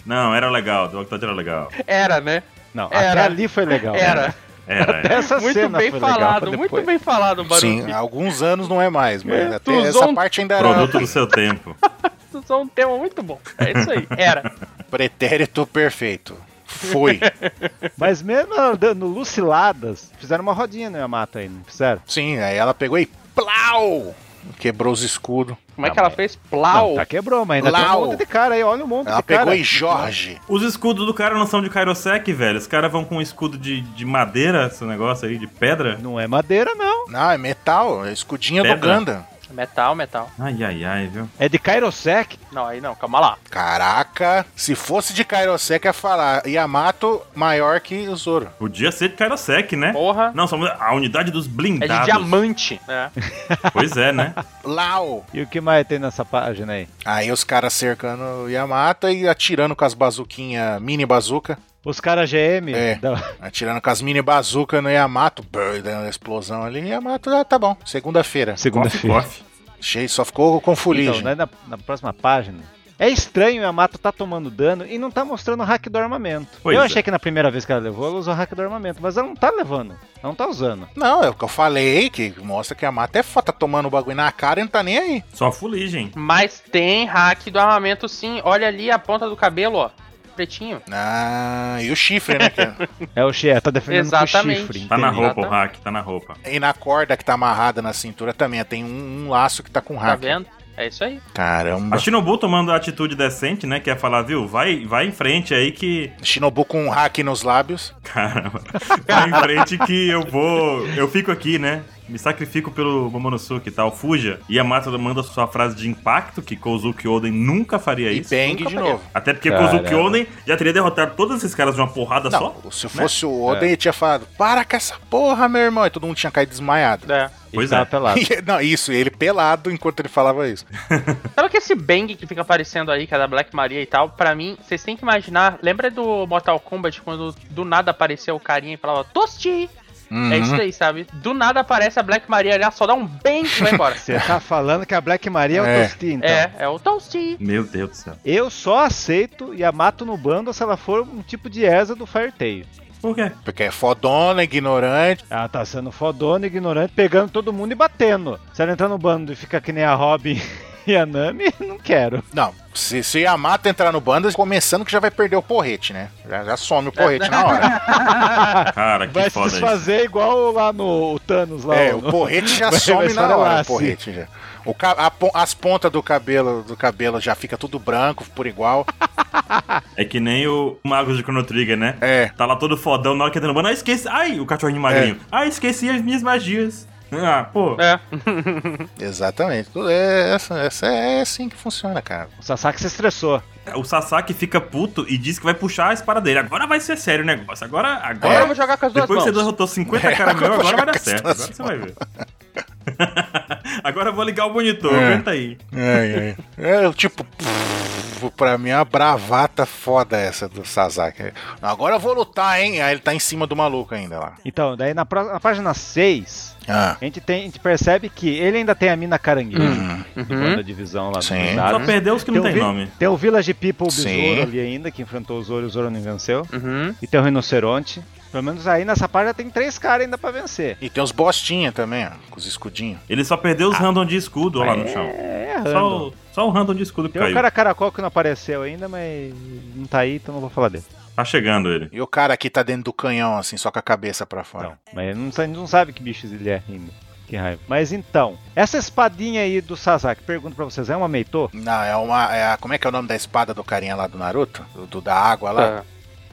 [SPEAKER 3] Não, era legal. Do Octodad era legal.
[SPEAKER 2] Era, né?
[SPEAKER 1] Não,
[SPEAKER 2] Era.
[SPEAKER 1] até ali foi legal.
[SPEAKER 2] Era.
[SPEAKER 3] Era, era.
[SPEAKER 1] Essa
[SPEAKER 2] Muito
[SPEAKER 1] cena
[SPEAKER 2] bem
[SPEAKER 1] foi legal
[SPEAKER 2] falado, muito bem falado, Baruch.
[SPEAKER 4] Sim, há alguns anos não é mais, mas
[SPEAKER 2] É,
[SPEAKER 4] até
[SPEAKER 2] tu
[SPEAKER 4] essa
[SPEAKER 2] usou um
[SPEAKER 4] parte ainda era
[SPEAKER 3] Produto do seu tempo.
[SPEAKER 2] Isso é um tema muito bom. É isso aí. Era.
[SPEAKER 4] pretérito perfeito. Foi.
[SPEAKER 1] Mas mesmo dando luciladas, fizeram uma rodinha no Yamato aí, não fizeram?
[SPEAKER 4] Sim, aí ela pegou e plau! Quebrou os escudos.
[SPEAKER 2] Como é
[SPEAKER 1] Não,
[SPEAKER 2] que ela fez? Plau.
[SPEAKER 1] Não, tá quebrou, mas ainda tem
[SPEAKER 4] Lau.
[SPEAKER 1] um monte de cara aí, olha um monte
[SPEAKER 4] Ela
[SPEAKER 1] de cara.
[SPEAKER 4] pegou e Jorge.
[SPEAKER 3] Os escudos do cara não são de Kairosek, velho. Os caras vão com um escudo de, de madeira, esse negócio aí, de pedra.
[SPEAKER 1] Não é madeira, não.
[SPEAKER 4] Não, é metal, é escudinha do
[SPEAKER 3] Pedra.
[SPEAKER 4] Ganda.
[SPEAKER 2] Metal, metal.
[SPEAKER 3] Ai, ai, ai, viu?
[SPEAKER 1] É de Kairosek.
[SPEAKER 2] Não, aí não, calma lá.
[SPEAKER 4] Caraca, se fosse de Kairosek ia falar Yamato maior que o Zoro.
[SPEAKER 3] Podia ser de Kairosek, né?
[SPEAKER 2] Porra.
[SPEAKER 3] Não, somos a unidade dos
[SPEAKER 2] É
[SPEAKER 3] blindados.
[SPEAKER 2] de diamante. É.
[SPEAKER 3] Pois é, né?
[SPEAKER 4] Lau!
[SPEAKER 1] E o que mais tem nessa página aí?
[SPEAKER 4] Aí os caras cercando o Yamato e atirando com as bazuquinhas, mini bazuca.
[SPEAKER 1] Os caras GM.
[SPEAKER 4] É.
[SPEAKER 1] da-
[SPEAKER 4] Atirando com as mini bazuca no Yamato. Brrr, dando uma explosão ali. Yamato, ah, tá bom. Segunda-feira.
[SPEAKER 1] Segunda-feira.
[SPEAKER 4] Cheio, só ficou com fuligem.
[SPEAKER 1] Então, né, na, na próxima página. É estranho o Yamato tá tomando dano e não tá mostrando o hack do armamento.
[SPEAKER 3] Pois
[SPEAKER 1] eu
[SPEAKER 3] é.
[SPEAKER 1] achei que na primeira vez que ela levou, ela usou o hack do armamento, mas ela não tá levando. Ela não tá usando.
[SPEAKER 4] Não, é o que eu falei, que mostra que a Yamato é foda, tá tomando o bagulho na cara e não tá nem aí.
[SPEAKER 3] Só fuligem.
[SPEAKER 2] Mas tem hack do armamento sim. Olha ali a ponta do cabelo, ó. Pretinho.
[SPEAKER 4] Ah, e o chifre, né? que é-
[SPEAKER 1] É o Xie, tá defendendo
[SPEAKER 2] Exatamente.
[SPEAKER 1] com o chifre.
[SPEAKER 3] Tá na
[SPEAKER 1] entendi.
[SPEAKER 3] roupa o
[SPEAKER 2] Exatamente.
[SPEAKER 3] hack, tá na roupa.
[SPEAKER 4] E na corda que tá amarrada na cintura também, tem um, um laço que tá com
[SPEAKER 2] Tá
[SPEAKER 4] hack.
[SPEAKER 2] vendo? É isso aí.
[SPEAKER 4] Caramba.
[SPEAKER 3] A Shinobu tomando a atitude decente, né? Que é falar, viu, vai, vai em frente aí que.
[SPEAKER 4] Shinobu com um hack nos lábios.
[SPEAKER 3] Caramba. Vai em frente que eu vou. Eu fico aqui, né? Me sacrifico pelo Momonosuke e tal, fuja. E a Mata manda sua frase de impacto, que Kozuki Oden nunca faria
[SPEAKER 4] E
[SPEAKER 3] isso.
[SPEAKER 4] bang
[SPEAKER 2] nunca
[SPEAKER 4] de
[SPEAKER 2] faria.
[SPEAKER 4] novo.
[SPEAKER 3] Até porque
[SPEAKER 1] Caramba.
[SPEAKER 3] Kozuki Oden já teria derrotado todos esses caras de uma porrada
[SPEAKER 4] Não,
[SPEAKER 3] só.
[SPEAKER 4] se fosse o Oden, ele tinha falado: Para com essa porra, meu irmão. E todo mundo tinha caído desmaiado.
[SPEAKER 2] É.
[SPEAKER 1] E
[SPEAKER 3] Pois
[SPEAKER 1] tava
[SPEAKER 3] é.
[SPEAKER 1] pelado.
[SPEAKER 4] E- não, isso, ele pelado enquanto ele falava isso.
[SPEAKER 2] Sabe que esse bang que fica aparecendo aí, que é da Black Maria e tal, pra mim, vocês têm que imaginar. Lembra do Mortal Kombat quando do nada apareceu o carinha e falava Tosti?
[SPEAKER 4] Uhum.
[SPEAKER 2] É isso aí, sabe? Do nada aparece a Black Maria ali, ela só dá um bang e vai embora.
[SPEAKER 1] Você tá falando que a Black Maria é o
[SPEAKER 4] É.
[SPEAKER 1] Tosti, então.
[SPEAKER 2] É, é o Tosti.
[SPEAKER 3] Meu Deus do céu.
[SPEAKER 1] Eu só aceito Yamato no bando se ela for um tipo de Eza do Firetail.
[SPEAKER 3] Por quê?
[SPEAKER 4] Porque é fodona, ignorante.
[SPEAKER 1] Ela tá sendo fodona, ignorante, pegando todo mundo e batendo. Se ela entrar no bando e ficar que nem a Robin e a Nami, não quero.
[SPEAKER 4] Não, se, se Yamato entrar no bando, começando que já vai perder o porrete, né? Já, já some o porrete na hora.
[SPEAKER 3] Cara, que
[SPEAKER 1] Vai se
[SPEAKER 3] foda isso.
[SPEAKER 1] desfazer igual lá no o Thanos lá.
[SPEAKER 4] É, o porrete já
[SPEAKER 1] Vai-
[SPEAKER 4] some
[SPEAKER 1] vai
[SPEAKER 4] na hora, o
[SPEAKER 1] assim.
[SPEAKER 4] porrete já. O a as pontas do cabelo do cabelo já fica tudo branco por igual.
[SPEAKER 3] É que nem o Magus de Chrono Trigger, né?
[SPEAKER 4] É.
[SPEAKER 3] Tá lá todo fodão, na hora que entra no bando, ah, esqueci. Ai, o cachorrinho magrinho. Ah, esqueci as minhas magias. Ah, pô.
[SPEAKER 2] É.
[SPEAKER 4] Exatamente. É, essa, essa é assim que funciona, cara.
[SPEAKER 1] O Sasaki se estressou.
[SPEAKER 3] O Sasaki fica puto e diz que vai puxar a espada dele. Agora vai ser sério o negócio. Agora,
[SPEAKER 2] Agora
[SPEAKER 3] agora.
[SPEAKER 2] eu vou jogar com as duas
[SPEAKER 3] Depois que você
[SPEAKER 2] mãos.
[SPEAKER 3] derrotou 50
[SPEAKER 4] É,
[SPEAKER 3] caras
[SPEAKER 4] agora
[SPEAKER 3] meus,
[SPEAKER 4] eu vou
[SPEAKER 3] agora vai dar certo. Agora você vai ver. Agora eu vou ligar o monitor,
[SPEAKER 4] É.
[SPEAKER 3] aguenta aí.
[SPEAKER 4] É, é. É, tipo, pff, pra mim é uma bravata foda essa do Sasaki. Agora eu vou lutar, hein? Aí ele tá em cima do maluco ainda lá.
[SPEAKER 1] Então, daí na, na página 6,
[SPEAKER 4] Ah,
[SPEAKER 1] a gente, tem, a gente percebe que ele ainda tem a mina caranguejo.
[SPEAKER 4] uhum.
[SPEAKER 1] Uhum. Da divisão lá
[SPEAKER 4] Sim.
[SPEAKER 1] do
[SPEAKER 3] Só perdeu os que não
[SPEAKER 1] Tem
[SPEAKER 3] tem nome.
[SPEAKER 1] Tem o Village People o. Besouro ali ainda, que enfrentou o Zoro e o Zoro não venceu.
[SPEAKER 2] Uhum.
[SPEAKER 1] E tem o Rinoceronte. Pelo menos aí nessa página tem três caras ainda pra vencer.
[SPEAKER 4] E tem os bostinha também, ó, com os escudinhos.
[SPEAKER 3] Ele só perdeu os random de escudo ó, lá no chão.
[SPEAKER 1] É,
[SPEAKER 3] Só,
[SPEAKER 1] random.
[SPEAKER 3] o- só o random de escudo que
[SPEAKER 1] Tem o
[SPEAKER 3] caiu.
[SPEAKER 1] cara caracol que não apareceu ainda, mas não tá aí, então não vou falar dele.
[SPEAKER 3] Tá chegando ele.
[SPEAKER 4] E o cara aqui tá dentro do canhão, assim, só com a cabeça pra fora.
[SPEAKER 1] Então, mas não, sa- não sabe que bicho ele é ainda. Que raiva. Mas então, essa espadinha aí do Sasaki, pergunto pra vocês, é uma Meitô?
[SPEAKER 4] Não, é uma. É a, como é que é o nome da espada do carinha lá do Naruto? Do, do da água lá?
[SPEAKER 2] Tá.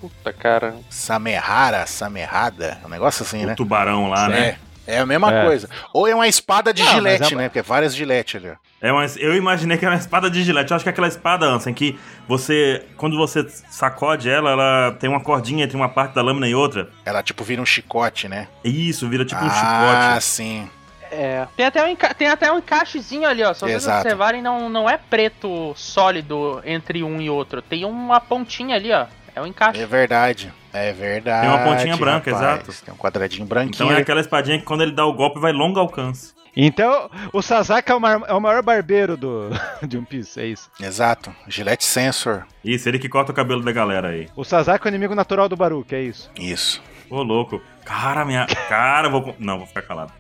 [SPEAKER 2] Puta, cara.
[SPEAKER 4] Samehara, Samerrada. Um negócio assim,
[SPEAKER 3] O
[SPEAKER 4] né?
[SPEAKER 3] tubarão lá, né?
[SPEAKER 4] É. A mesma
[SPEAKER 1] É.
[SPEAKER 4] coisa. Ou é uma espada de
[SPEAKER 1] Não,
[SPEAKER 4] gilete,
[SPEAKER 1] é
[SPEAKER 4] né? Porque é várias gilete ali. ó.
[SPEAKER 3] É uma, eu imaginei que era uma espada de gilete. Eu acho que é aquela espada, Ansem, que você. Quando você sacode ela, ela tem uma cordinha entre uma parte da lâmina e outra.
[SPEAKER 4] Ela tipo vira um chicote, né?
[SPEAKER 3] Isso, vira tipo um
[SPEAKER 4] ah,
[SPEAKER 3] chicote.
[SPEAKER 4] sim.
[SPEAKER 2] É. Tem até, um enca- tem até um encaixezinho ali, ó. Se vocês
[SPEAKER 4] Exato.
[SPEAKER 2] observarem, não, não é preto sólido entre um e outro. Tem uma pontinha ali, ó. É um encaixe.
[SPEAKER 4] É verdade. É verdade.
[SPEAKER 3] Tem uma pontinha branca,
[SPEAKER 4] rapaz.
[SPEAKER 3] exato.
[SPEAKER 4] Tem um quadradinho branquinho.
[SPEAKER 3] Então é aquela espadinha que quando ele dá o golpe vai longo alcance.
[SPEAKER 1] Então, o Sasaki é o, mar- é o maior barbeiro do, de One Piece, é isso.
[SPEAKER 4] Exato. Gilete Sensor.
[SPEAKER 3] Isso, ele que corta o cabelo da galera aí.
[SPEAKER 1] O Sasaki é o inimigo natural do Baruch, é isso.
[SPEAKER 4] Isso.
[SPEAKER 3] Ô, louco. Cara, minha. Cara, eu vou. Não, vou ficar calado.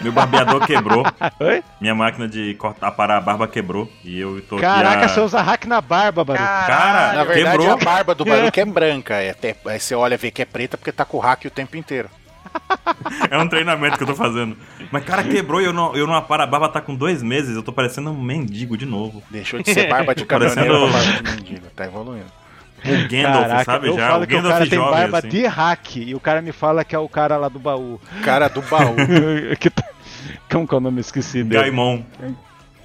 [SPEAKER 3] Meu barbeador quebrou.
[SPEAKER 1] Oi?
[SPEAKER 3] Minha máquina de cortar, parar a barba quebrou. E eu tô
[SPEAKER 1] Caraca,
[SPEAKER 3] aqui. a-
[SPEAKER 1] você usa hack na barba, Baruch.
[SPEAKER 3] Cara,
[SPEAKER 4] Na verdade,
[SPEAKER 3] quebrou.
[SPEAKER 4] a barba do Baruque é branca. É até, aí você olha e vê que é preta porque tá com o hack o tempo inteiro.
[SPEAKER 3] É um treinamento que eu tô fazendo. Mas, cara, quebrou e eu não, eu não aparo. A barba tá com dois meses. Eu tô parecendo um mendigo de novo.
[SPEAKER 4] Deixou de ser barba de
[SPEAKER 3] Parecendo-
[SPEAKER 4] caminhoneiro pra barba de mendigo. Tá evoluindo.
[SPEAKER 3] O Gandalf, sabe?
[SPEAKER 1] eu
[SPEAKER 3] Já.
[SPEAKER 1] falo
[SPEAKER 3] O
[SPEAKER 1] que o cara tem
[SPEAKER 3] jovem,
[SPEAKER 1] barba
[SPEAKER 3] assim.
[SPEAKER 1] de hack e o cara me fala que é o cara lá do baú.
[SPEAKER 4] Cara do baú.
[SPEAKER 1] que tá- Como que é o nome? Esqueci dele.
[SPEAKER 3] Gaimon.
[SPEAKER 2] Tô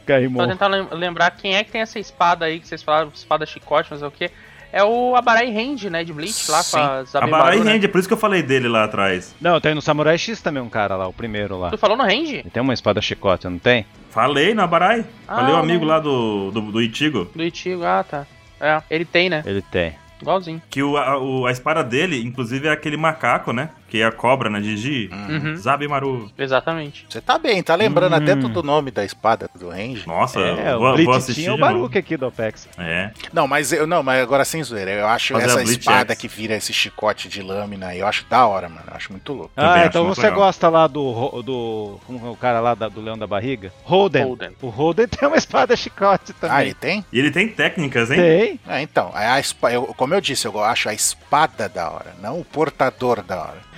[SPEAKER 1] Gaimon.
[SPEAKER 2] tentando lem- lembrar quem é que tem essa espada aí que vocês falaram, espada chicote, não sei o que. É o Abarai Hand, né? De Bleach lá
[SPEAKER 4] Sim.
[SPEAKER 2] com a
[SPEAKER 3] A
[SPEAKER 2] Zabimaru,
[SPEAKER 3] Barai
[SPEAKER 2] né?
[SPEAKER 3] rende, é por isso que eu falei dele lá atrás.
[SPEAKER 1] Não, tem no Samurai X também um cara lá, o primeiro lá.
[SPEAKER 2] Tu falou no Hand?
[SPEAKER 1] Ele tem uma espada chicote, não tem?
[SPEAKER 3] Falei na Barai.
[SPEAKER 2] Ah,
[SPEAKER 3] Falei o amigo
[SPEAKER 2] não.
[SPEAKER 3] lá do, do, do Itigo.
[SPEAKER 2] Do Ichigo, ah tá. É, ele tem, né?
[SPEAKER 1] Ele tem.
[SPEAKER 2] Igualzinho.
[SPEAKER 3] Que o, a, o- a espada dele, inclusive, é aquele macaco, né? Que é a cobra, né? Gigi.
[SPEAKER 2] Uhum.
[SPEAKER 3] Zabimaru.
[SPEAKER 2] Exatamente.
[SPEAKER 4] Você tá bem, tá lembrando
[SPEAKER 1] Hum.
[SPEAKER 4] até do nome da espada do Range.
[SPEAKER 3] Nossa,
[SPEAKER 1] É,
[SPEAKER 3] vou,
[SPEAKER 1] o
[SPEAKER 3] vou assistir
[SPEAKER 1] tinha o. Baruch aqui do Opex.
[SPEAKER 3] É.
[SPEAKER 4] Não, mas eu não, mas agora sem zoeira. Eu acho
[SPEAKER 3] Fazer a
[SPEAKER 4] essa espada
[SPEAKER 3] X.
[SPEAKER 4] que vira esse chicote de lâmina aí, eu acho da hora, mano. Eu acho muito louco.
[SPEAKER 1] Ah,
[SPEAKER 3] Também
[SPEAKER 1] então você
[SPEAKER 3] legal.
[SPEAKER 1] gosta lá do. Do é o cara lá da- do Leão da Barriga? Holden.
[SPEAKER 2] Holden.
[SPEAKER 1] O Holden tem uma espada chicote também.
[SPEAKER 4] Ah, ele tem?
[SPEAKER 3] E ele tem técnicas, hein?
[SPEAKER 1] Tem.
[SPEAKER 4] Ah, então, a espa- eu- como eu disse, eu acho a espada da hora, não o portador da hora.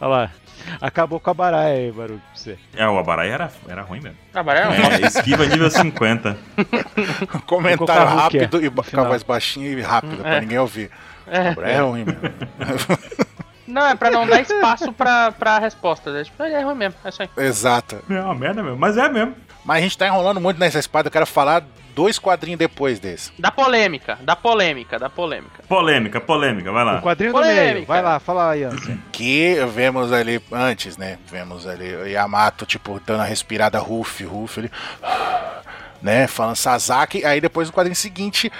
[SPEAKER 1] Olha lá. Acabou com a baraia aí, Baruch, pra você.
[SPEAKER 3] É, o Abarai era, era ruim mesmo.
[SPEAKER 2] Abarai é um
[SPEAKER 3] É, esquiva nível 50.
[SPEAKER 4] Comentário rápido
[SPEAKER 1] é,
[SPEAKER 4] e com a
[SPEAKER 1] final.
[SPEAKER 4] voz baixinha e rápida, pra
[SPEAKER 2] É.
[SPEAKER 4] ninguém ouvir.
[SPEAKER 2] É.
[SPEAKER 4] É ruim mesmo.
[SPEAKER 2] Não, é pra não dar espaço pra, pra resposta. né? Tipo, é ruim mesmo, é isso aí.
[SPEAKER 4] Exato.
[SPEAKER 3] É uma merda mesmo. Mas é mesmo.
[SPEAKER 4] Mas a gente tá enrolando muito nessa espada, eu quero falar dois quadrinhos depois desse.
[SPEAKER 2] Da polêmica, da polêmica, da polêmica.
[SPEAKER 3] Polêmica, polêmica, vai
[SPEAKER 1] O
[SPEAKER 3] lá.
[SPEAKER 1] quadrinho do
[SPEAKER 2] Polêmica.
[SPEAKER 1] meio. Vai lá, fala aí, Ansem.
[SPEAKER 4] Que vemos ali antes, né? Vemos ali o Yamato, tipo, dando a respirada Ruff, Ruff, ele. Né? Falando Sasaki. Aí depois no quadrinho seguinte,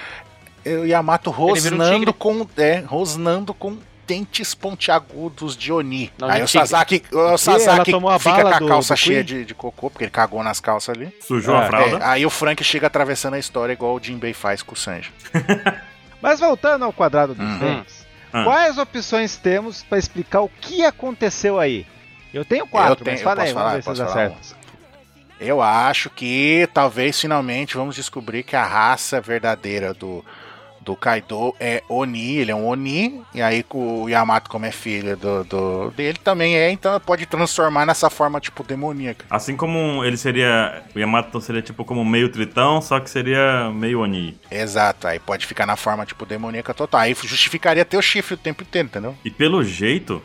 [SPEAKER 4] o Yamato
[SPEAKER 2] um
[SPEAKER 4] rosnando
[SPEAKER 2] tigre.
[SPEAKER 4] com. É, rosnando com dentes pontiagudos de Oni.
[SPEAKER 2] Não,
[SPEAKER 4] aí o. Sasaki, o Sasaki
[SPEAKER 1] tomou a
[SPEAKER 4] fica com a
[SPEAKER 1] do-
[SPEAKER 4] calça
[SPEAKER 1] do
[SPEAKER 4] cheia
[SPEAKER 1] Queen?
[SPEAKER 4] de, de cocô, porque ele cagou nas calças ali.
[SPEAKER 3] Sujou
[SPEAKER 1] É,
[SPEAKER 3] a fralda.
[SPEAKER 4] É, aí o Frank chega atravessando a história igual o Jinbei faz com o Sanji.
[SPEAKER 1] Mas voltando ao quadrado dos
[SPEAKER 4] Uhum.
[SPEAKER 1] dentes,
[SPEAKER 3] Ah.
[SPEAKER 1] quais opções temos pra explicar o que aconteceu aí? Eu tenho quatro,
[SPEAKER 4] Eu tenho-
[SPEAKER 1] mas fala aí,
[SPEAKER 4] posso
[SPEAKER 1] vamos
[SPEAKER 4] falar?
[SPEAKER 1] ver se
[SPEAKER 4] Posso
[SPEAKER 1] dá
[SPEAKER 4] falar
[SPEAKER 1] certo.
[SPEAKER 4] Eu acho que talvez finalmente vamos descobrir que a raça verdadeira do, do Kaido é Oni, ele é um Oni, e aí o Yamato, como é filho do, do- dele, também é, então pode transformar nessa forma tipo demoníaca.
[SPEAKER 3] Assim como ele seria. O Yamato seria tipo como meio tritão, só que seria meio Oni.
[SPEAKER 4] Exato, aí pode ficar na forma tipo demoníaca total. Aí justificaria ter o chifre o tempo inteiro, entendeu?
[SPEAKER 3] E pelo jeito,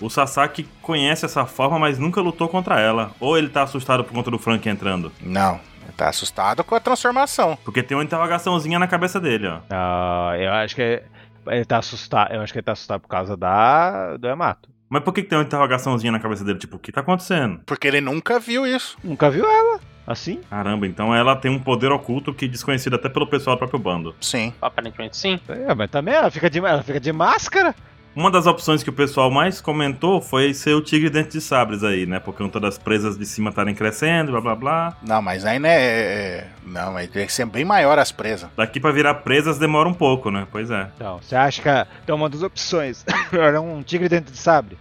[SPEAKER 3] o Sasaki conhece essa forma, mas nunca lutou contra ela. Ou ele tá assustado por conta do Frank entrando.
[SPEAKER 4] Não, tá assustado com a transformação.
[SPEAKER 3] Porque tem uma interrogaçãozinha na cabeça dele, ó.
[SPEAKER 1] Ah, eu acho que ele tá assustado. Eu acho que ele tá assustado por causa da do Yamato.
[SPEAKER 3] Mas por que, que tem uma interrogaçãozinha na cabeça dele? Tipo, o que tá acontecendo?
[SPEAKER 4] Porque ele nunca viu isso.
[SPEAKER 1] Nunca viu ela assim?
[SPEAKER 3] Caramba, então ela tem um poder oculto que é desconhecido até pelo pessoal do próprio bando.
[SPEAKER 4] Sim.
[SPEAKER 2] Aparentemente sim.
[SPEAKER 1] É, mas também ela fica de, ela fica de máscara.
[SPEAKER 3] Uma das opções que o pessoal mais comentou foi ser o tigre dente de sabres aí, né? Por conta das presas de cima estarem crescendo, blá blá blá.
[SPEAKER 4] Não, mas aí né. é- Não, mas tem que ser bem maior as presas.
[SPEAKER 3] Daqui pra virar presas demora um pouco, né? Pois é.
[SPEAKER 1] Então, você acha que a- então uma das opções era um tigre dentro de sabre?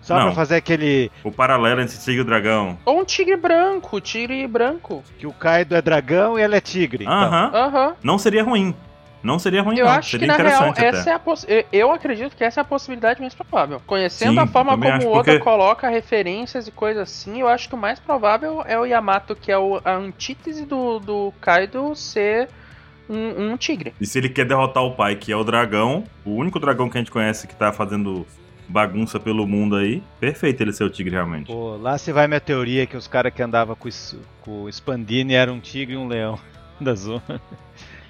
[SPEAKER 1] Só
[SPEAKER 3] Não.
[SPEAKER 1] pra fazer aquele
[SPEAKER 3] O paralelo entre tigre e o dragão.
[SPEAKER 2] Ou um tigre branco, tigre branco.
[SPEAKER 1] que o Kaido é dragão e ela é tigre. então.
[SPEAKER 3] Aham.
[SPEAKER 2] Aham.
[SPEAKER 3] Não seria ruim. Não seria ruim,
[SPEAKER 2] Eu
[SPEAKER 3] não.
[SPEAKER 2] acho que
[SPEAKER 3] seria
[SPEAKER 2] na real
[SPEAKER 3] até.
[SPEAKER 2] essa é a poss... eu- acredito que essa é a possibilidade mais provável. Conhecendo
[SPEAKER 3] Sim,
[SPEAKER 2] a forma como o Oda
[SPEAKER 3] porque-
[SPEAKER 2] coloca referências e coisas assim, eu acho que o mais provável é o Yamato, que é o- a antítese do, do Kaido, ser um, um tigre.
[SPEAKER 3] E se ele quer derrotar o pai, que é o dragão, o único dragão que a gente conhece que tá fazendo bagunça pelo mundo aí, perfeito ele ser o tigre realmente.
[SPEAKER 1] Pô, lá se vai minha teoria que os caras que andavam com, com o Spandini eram um tigre e um leão da zona.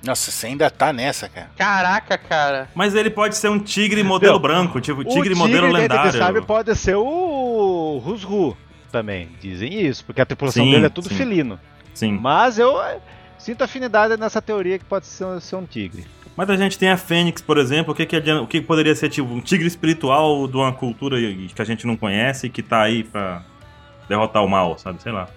[SPEAKER 4] Nossa, você ainda tá nessa, cara.
[SPEAKER 2] Caraca, cara.
[SPEAKER 3] Mas ele pode ser um tigre modelo
[SPEAKER 1] Não,
[SPEAKER 3] branco, tipo
[SPEAKER 1] o
[SPEAKER 3] tigre modelo
[SPEAKER 1] de
[SPEAKER 3] lendário.
[SPEAKER 1] sabre pode ser o Rusru também. Dizem isso, porque a tripulação
[SPEAKER 3] Sim,
[SPEAKER 1] dele é tudo
[SPEAKER 3] sim.
[SPEAKER 1] felino.
[SPEAKER 3] Sim.
[SPEAKER 1] Mas eu eh, sinto afinidade nessa teoria que pode ser, ser um tigre.
[SPEAKER 3] Mas a gente tem a Fênix, por exemplo, o que, que, adianta- o que poderia ser tipo um tigre espiritual de uma cultura que a gente não conhece e que tá aí pra derrotar o mal, sabe? Sei lá.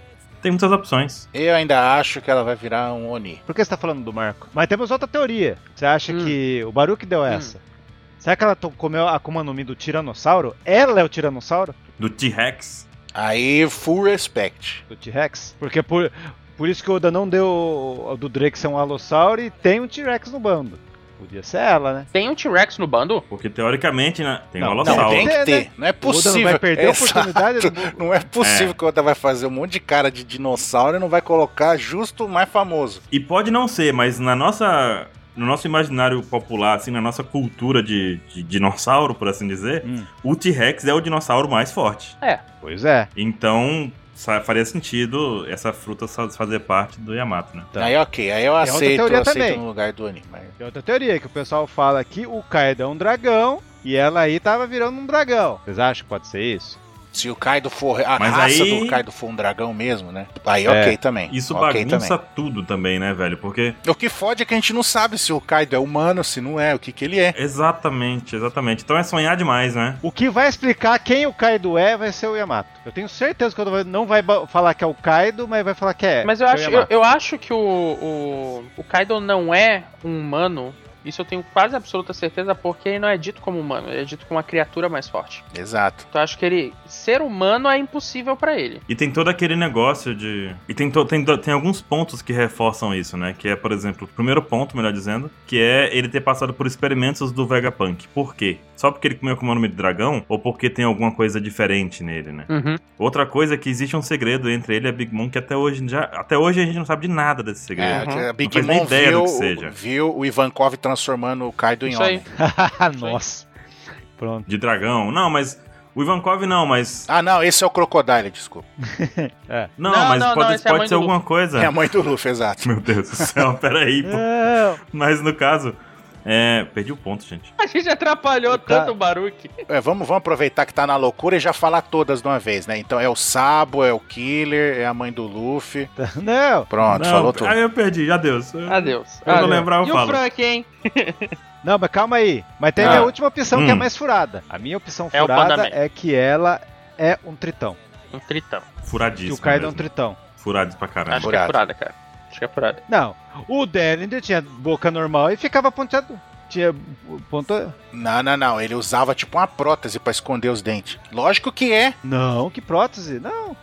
[SPEAKER 3] Tem muitas opções.
[SPEAKER 4] Eu ainda acho que ela vai virar um Oni.
[SPEAKER 1] Por que você tá falando do Marco? Mas temos outra teoria. Você acha
[SPEAKER 2] Hum.
[SPEAKER 1] que o Baruch deu essa? Será que ela comeu a Akuma no Mi do Tiranossauro? Ela é o Tiranossauro?
[SPEAKER 3] Do T-Rex.
[SPEAKER 4] Aí, full respect.
[SPEAKER 1] Do T-Rex? Porque por, por isso que o Oda não deu o, o do Drake ser um Alossauro e tem um T-Rex no bando. Podia ser ela, né?
[SPEAKER 2] Tem um T-Rex no bando?
[SPEAKER 3] Porque teoricamente, né? Tem
[SPEAKER 1] Não,
[SPEAKER 3] um
[SPEAKER 1] não,
[SPEAKER 3] Alossauro.
[SPEAKER 4] tem que
[SPEAKER 1] É,
[SPEAKER 4] ter.
[SPEAKER 1] né?
[SPEAKER 4] Não é
[SPEAKER 1] O Oda não
[SPEAKER 4] possível.
[SPEAKER 1] vai perder a
[SPEAKER 4] Exato.
[SPEAKER 1] oportunidade do-
[SPEAKER 4] Não é possível
[SPEAKER 3] É.
[SPEAKER 4] que o Oda vai fazer um monte de cara de dinossauro e não vai colocar justo o mais famoso.
[SPEAKER 3] E pode não ser, mas na nossa. No nosso imaginário popular, assim, na nossa cultura de, de dinossauro, por assim dizer,
[SPEAKER 1] Hum,
[SPEAKER 3] o T-Rex é o dinossauro mais forte.
[SPEAKER 1] pois é.
[SPEAKER 3] Então, faria sentido essa fruta fazer parte do Yamato, né?
[SPEAKER 1] Tá.
[SPEAKER 4] Aí ok, aí eu
[SPEAKER 1] outra
[SPEAKER 4] aceito, eu aceito
[SPEAKER 1] também.
[SPEAKER 4] no lugar do Oni. Mas...
[SPEAKER 1] Tem outra teoria que o pessoal fala que o Kaido é um dragão e ela aí tava virando um dragão. Vocês acham que pode ser isso?
[SPEAKER 4] Se o Kaido for. A
[SPEAKER 3] Mas
[SPEAKER 4] raça
[SPEAKER 3] aí-
[SPEAKER 4] do Kaido for um dragão mesmo, né? Aí
[SPEAKER 1] É.
[SPEAKER 4] ok também.
[SPEAKER 3] Isso
[SPEAKER 4] ok
[SPEAKER 3] bagunça tudo também, né, velho? Porque.
[SPEAKER 4] também. O que fode é que a gente não sabe se o Kaido é humano, se não é, o que, que ele é.
[SPEAKER 3] Exatamente, exatamente. Então é sonhar demais, né?
[SPEAKER 1] O que vai explicar quem o Kaido é vai ser o Yamato. Eu tenho certeza que vai- não vai falar que é o Kaido, mas vai falar que é.
[SPEAKER 2] Mas eu acho, eu, eu acho que o, o, o Kaido não é um humano. Isso eu tenho quase absoluta certeza, porque ele não é dito como humano, ele é dito como uma criatura mais forte.
[SPEAKER 4] Exato.
[SPEAKER 2] Então eu acho que ele ser humano é impossível pra ele.
[SPEAKER 3] E tem todo aquele negócio de. E tem, to- tem, do- tem alguns pontos que reforçam isso, né? Que é, por exemplo, o primeiro ponto, melhor dizendo, que é ele ter passado por experimentos do Vegapunk. Por quê? Só porque ele comeu com o nome de dragão? Ou porque tem alguma coisa diferente nele, né?
[SPEAKER 2] Uhum.
[SPEAKER 3] Outra coisa é que existe um segredo entre ele e a Big Mom que até hoje, já, até hoje a gente não sabe de nada desse segredo.
[SPEAKER 2] Uhum.
[SPEAKER 4] É, a Big
[SPEAKER 3] Não faz nem
[SPEAKER 4] Mom
[SPEAKER 3] ideia do
[SPEAKER 4] viu,
[SPEAKER 3] que seja.
[SPEAKER 4] viu o Ivankov transformando o Kaido em
[SPEAKER 2] Isso aí.
[SPEAKER 4] homem.
[SPEAKER 1] Nossa. Pronto.
[SPEAKER 3] De dragão. Não, mas. O Ivankov não, mas.
[SPEAKER 4] Ah, não, esse é o Crocodile, desculpa.
[SPEAKER 3] Não,
[SPEAKER 2] Não,
[SPEAKER 3] mas
[SPEAKER 2] não, não,
[SPEAKER 3] pode,
[SPEAKER 2] esse é
[SPEAKER 3] pode
[SPEAKER 2] mãe
[SPEAKER 3] ser alguma coisa.
[SPEAKER 4] É a mãe do Luffy, exato.
[SPEAKER 3] Meu Deus do céu, peraí, pô.
[SPEAKER 1] Não.
[SPEAKER 3] Mas no caso. É. Perdi o ponto, gente.
[SPEAKER 2] A gente atrapalhou
[SPEAKER 1] O cara-
[SPEAKER 2] tanto o Baruque.
[SPEAKER 4] É, vamos, vamos aproveitar que tá na loucura e já falar todas de uma vez, né? Então é o Sabo, é o Killer, é a mãe do Luffy.
[SPEAKER 1] Não.
[SPEAKER 4] Pronto,
[SPEAKER 3] Não,
[SPEAKER 4] falou tudo.
[SPEAKER 3] Aí eu perdi, adeus.
[SPEAKER 2] Adeus.
[SPEAKER 3] Eu não
[SPEAKER 2] Adeus.
[SPEAKER 3] lembrar, eu
[SPEAKER 2] e
[SPEAKER 3] falo.
[SPEAKER 2] o Frank, hein?
[SPEAKER 1] Não, mas calma aí. Mas tem a
[SPEAKER 4] Ah.
[SPEAKER 1] minha última opção que é
[SPEAKER 3] Hum.
[SPEAKER 1] mais furada. A minha opção
[SPEAKER 2] É
[SPEAKER 1] furada é que ela é um tritão.
[SPEAKER 2] Um tritão.
[SPEAKER 1] Que
[SPEAKER 3] Furadíssimo.
[SPEAKER 1] o Kaido é um tritão.
[SPEAKER 3] Furado pra caralho.
[SPEAKER 2] Acho que é
[SPEAKER 4] Furado.
[SPEAKER 2] furada, cara. Acho é furada.
[SPEAKER 1] Não. O Delinder tinha boca normal e ficava ponteado. Tinha ponto.
[SPEAKER 4] Não, não, não. Ele usava tipo uma prótese pra esconder os dentes. Lógico que é.
[SPEAKER 1] Não, que prótese. Não.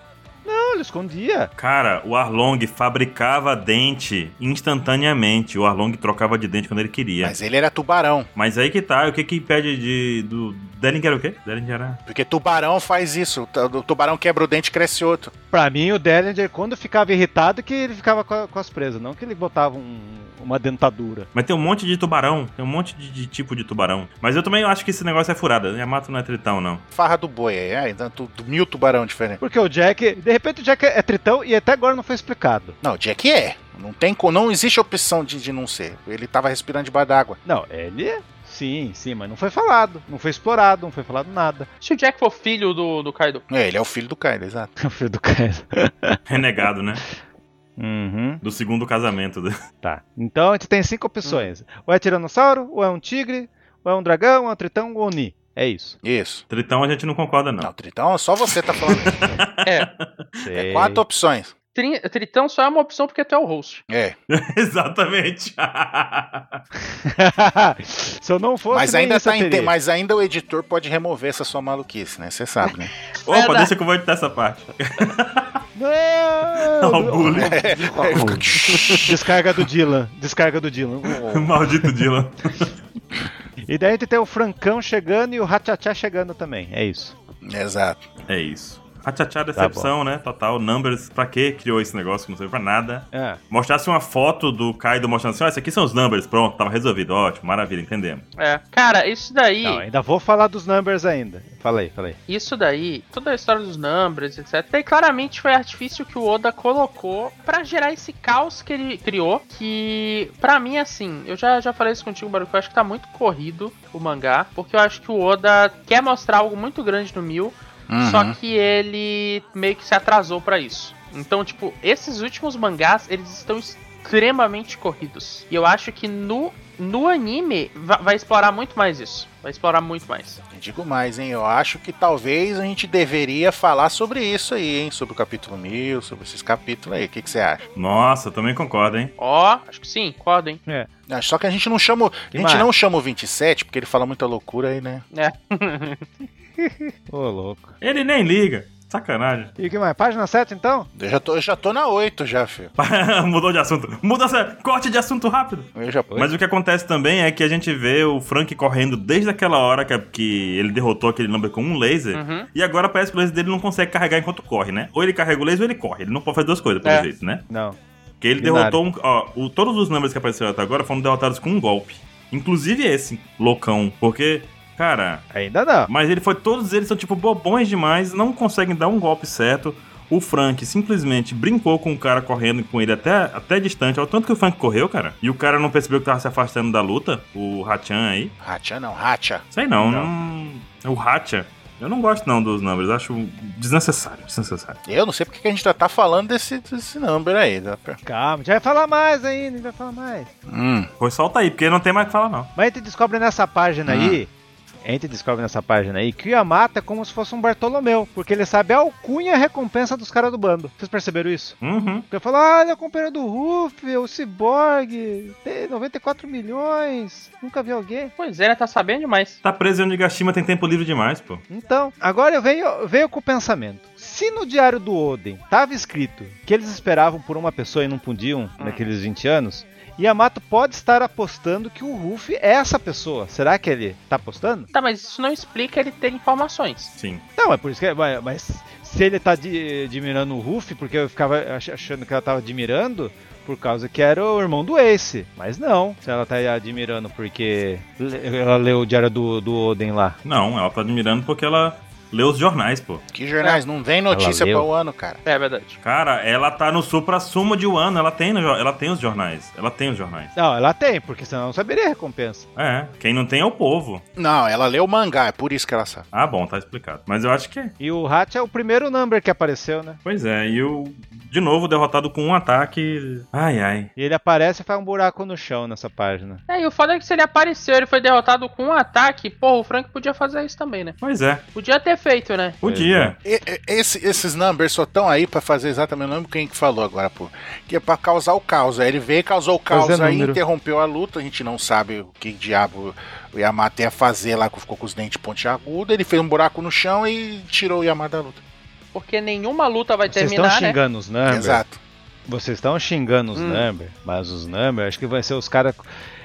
[SPEAKER 1] Não, ele escondia.
[SPEAKER 3] Cara, o Arlong fabricava dente instantaneamente. O Arlong trocava de dente quando ele queria. Mas,
[SPEAKER 4] Mas ele era tubarão.
[SPEAKER 3] aí que tá, o que que impede de. do. Delling era o quê? Delling era.
[SPEAKER 4] Porque tubarão faz isso. O tubarão quebra o dente e cresce outro.
[SPEAKER 1] Pra mim, o Dellinger, quando ficava irritado, que ele ficava com, a- com as presas. Não que ele botava um- uma dentadura.
[SPEAKER 3] Mas tem um monte de tubarão. Tem um monte de, de tipo de tubarão. Mas eu também acho que esse negócio é furada. Yamato não é tritão, não.
[SPEAKER 4] Farra do boi aí. É, então, tu- mil tubarão diferentes.
[SPEAKER 1] Porque o Jack, de repente o Jack é tritão e até agora não foi explicado.
[SPEAKER 4] Não, o Jack é. Não tem não existe opção de, de não ser. Ele tava respirando debaixo d'água.
[SPEAKER 1] Não, ele Sim, sim, mas não foi falado. Não foi explorado, não foi falado nada.
[SPEAKER 2] Se o Jack for filho do, do Kaido.
[SPEAKER 4] É, ele é o filho do Kaido, exato.
[SPEAKER 1] O filho do Kaido.
[SPEAKER 3] Renegado, né?
[SPEAKER 1] Uhum.
[SPEAKER 3] Do segundo casamento. dele.
[SPEAKER 1] Tá. Então a gente tem cinco opções. Ou é tiranossauro, ou é um tigre, ou é um dragão, ou é um tritão, ou um Oni. É isso.
[SPEAKER 4] Isso.
[SPEAKER 3] Tritão a gente não concorda, não.
[SPEAKER 4] Não, Tritão, só você tá falando.
[SPEAKER 2] É.
[SPEAKER 4] é quatro opções.
[SPEAKER 2] Tri- Tritão só é uma opção porque tu é o host.
[SPEAKER 4] É.
[SPEAKER 3] Exatamente.
[SPEAKER 1] Se eu não fosse.
[SPEAKER 4] Mas ainda, tá em mas ainda o editor pode remover essa sua maluquice, né? Você sabe, né?
[SPEAKER 3] Opa,
[SPEAKER 2] Verdade.
[SPEAKER 3] deixa que eu vou editar essa parte.
[SPEAKER 1] Não!
[SPEAKER 3] Ó, o bullying.
[SPEAKER 1] Descarga do Dylan. Descarga do Dylan.
[SPEAKER 3] Maldito Dylan.
[SPEAKER 1] E daí a gente tem o Francão chegando e o Hatchachá chegando também. É isso.
[SPEAKER 4] Exato.
[SPEAKER 3] É isso. A tchá decepção, né? Total. Numbers, pra que criou esse negócio que não serve pra nada?
[SPEAKER 1] É.
[SPEAKER 3] Mostrasse uma foto do Kaido mostrando assim, ó, esses aqui são os numbers, pronto, tava resolvido, ótimo, maravilha, entendemos.
[SPEAKER 2] É. Cara, isso daí.
[SPEAKER 1] Não, ainda vou falar dos numbers ainda. Falei, falei.
[SPEAKER 2] Isso daí, toda a história dos numbers, etc. Daí claramente foi artifício que o Oda colocou pra gerar esse caos que ele criou. Que, pra mim, assim, eu já, já falei isso contigo, Baruch, eu acho que tá muito corrido o mangá. Porque eu acho que o Oda quer mostrar algo muito grande no Mil.
[SPEAKER 4] Uhum.
[SPEAKER 2] Só que ele meio que se atrasou pra isso. Então, tipo, esses últimos mangás, eles estão extremamente corridos. E eu acho que no, no anime va- vai explorar muito mais isso. Vai explorar muito mais.
[SPEAKER 4] Digo mais, hein? Eu acho que talvez a gente deveria falar sobre isso aí, hein? Sobre o capítulo 1000, sobre esses capítulos aí. O que, que você acha?
[SPEAKER 3] Nossa, eu também concordo, hein?
[SPEAKER 2] Ó, acho que sim, concordo, hein?
[SPEAKER 4] Ah, Só que a gente não chama. A gente
[SPEAKER 1] Demais.
[SPEAKER 4] não chama o 27, porque ele fala muita loucura aí, né?
[SPEAKER 2] É.
[SPEAKER 1] Ô, louco.
[SPEAKER 3] Ele nem liga. Sacanagem.
[SPEAKER 1] E o que mais? Página 7 então?
[SPEAKER 4] Eu já tô, eu já tô na 8 já, filho.
[SPEAKER 3] Mudou de assunto. Mudança, corte de assunto rápido.
[SPEAKER 4] Eu já...
[SPEAKER 3] Mas o que acontece também é que a gente vê o Frank correndo desde aquela hora que, que ele derrotou aquele number com um laser.
[SPEAKER 2] Uhum.
[SPEAKER 3] E agora parece que o laser dele não consegue carregar enquanto corre, né? Ou ele carrega o laser ou ele corre. Ele não pode fazer duas coisas, pelo
[SPEAKER 2] É.
[SPEAKER 3] jeito, né?
[SPEAKER 1] Não.
[SPEAKER 3] Porque ele
[SPEAKER 1] Binário.
[SPEAKER 3] derrotou um. Ó, o- todos os números que apareceram até agora foram derrotados com um golpe. Inclusive esse, loucão. Porque, cara.
[SPEAKER 1] Ainda não.
[SPEAKER 3] Mas ele foi. Todos eles são, tipo, bobões demais, não conseguem dar um golpe certo. O Frank simplesmente brincou com o cara correndo com ele até, até distante. Olha o tanto que o Frank correu, cara. E o cara não percebeu que tava se afastando da luta. O Hachan aí.
[SPEAKER 4] Hacha não, Hacha.
[SPEAKER 3] Sei não,
[SPEAKER 1] Não.
[SPEAKER 3] não. O Hacha. Eu não gosto não dos números, acho desnecessário, desnecessário.
[SPEAKER 4] Eu não sei porque que a gente já tá falando desse, desse number aí. Pra-
[SPEAKER 1] Calma, a gente vai falar mais ainda, a gente vai falar mais.
[SPEAKER 4] Hum.
[SPEAKER 3] Pois solta aí, porque não tem mais o que falar não.
[SPEAKER 1] Mas a gente descobre nessa página aí. A gente descobre nessa página aí que o Yamato é como se fosse um Bartolomeu, porque ele sabe a alcunha e a recompensa dos caras do bando. Vocês perceberam isso?
[SPEAKER 3] Uhum.
[SPEAKER 1] Porque fala, olha a companheira do Ruff, o Cyborg, tem 94 milhões, nunca vi alguém.
[SPEAKER 2] Pois é, ele tá sabendo demais.
[SPEAKER 3] Tá preso em Onigashima, tem tempo livre demais, pô.
[SPEAKER 1] Então, agora eu venho, venho com o pensamento. Se no diário do Oden tava escrito que eles esperavam por uma pessoa e não podiam naqueles 20 anos, Yamato pode estar apostando que o Ruff é essa pessoa. Será que ele tá apostando?
[SPEAKER 2] Tá, mas isso não explica ele ter informações.
[SPEAKER 3] Sim.
[SPEAKER 1] Não, é por isso que. Mas, mas se ele tá de- admirando o Ruff, porque eu ficava ach- achando que ela tava admirando por causa que era o irmão do Ace. Mas não, se ela tá admirando porque ela leu o diário do, do Oden lá.
[SPEAKER 3] Não, ela tá admirando porque ela lê os jornais, pô.
[SPEAKER 4] Que jornais? Não vem notícia pra o ano, cara.
[SPEAKER 2] É verdade.
[SPEAKER 3] Cara, ela tá no supra-sumo de Wano, ela tem, no ela tem os jornais. Ela tem os jornais.
[SPEAKER 1] Não, ela tem, porque senão não saberia a recompensa.
[SPEAKER 3] É, quem não tem é o povo.
[SPEAKER 4] Não, ela leu o mangá, é por isso que ela sabe.
[SPEAKER 3] Ah, bom, tá explicado. Mas eu acho que é.
[SPEAKER 1] E o Hatch é o primeiro number que apareceu, né?
[SPEAKER 3] Pois é, e o. De novo, derrotado com um ataque. Ai, ai.
[SPEAKER 1] E ele aparece e faz um buraco no chão nessa página.
[SPEAKER 2] É, e o foda é que se ele apareceu ele foi derrotado com um ataque, pô, o Frank podia fazer isso também, né?
[SPEAKER 3] Pois é,
[SPEAKER 2] Podia ter feito, né?
[SPEAKER 3] podia.
[SPEAKER 4] E- esse- esses numbers só estão aí pra fazer exatamente o nome quem que falou agora, pô. Que é pra causar o caos. Aí ele veio, causou o caos
[SPEAKER 1] Fazer
[SPEAKER 4] aí,
[SPEAKER 1] número.
[SPEAKER 4] interrompeu a luta. A gente não sabe o que diabo o Yamato ia fazer lá, que ficou com os dentes pontiagudos. Ele fez um buraco no chão e tirou o Yamato da luta.
[SPEAKER 2] Porque nenhuma luta vai
[SPEAKER 1] Vocês estão
[SPEAKER 2] terminar, né?
[SPEAKER 1] xingando os number.
[SPEAKER 4] Exato.
[SPEAKER 1] Vocês estão xingando os
[SPEAKER 2] Hum.
[SPEAKER 1] number, mas os number, acho que vai ser os caras.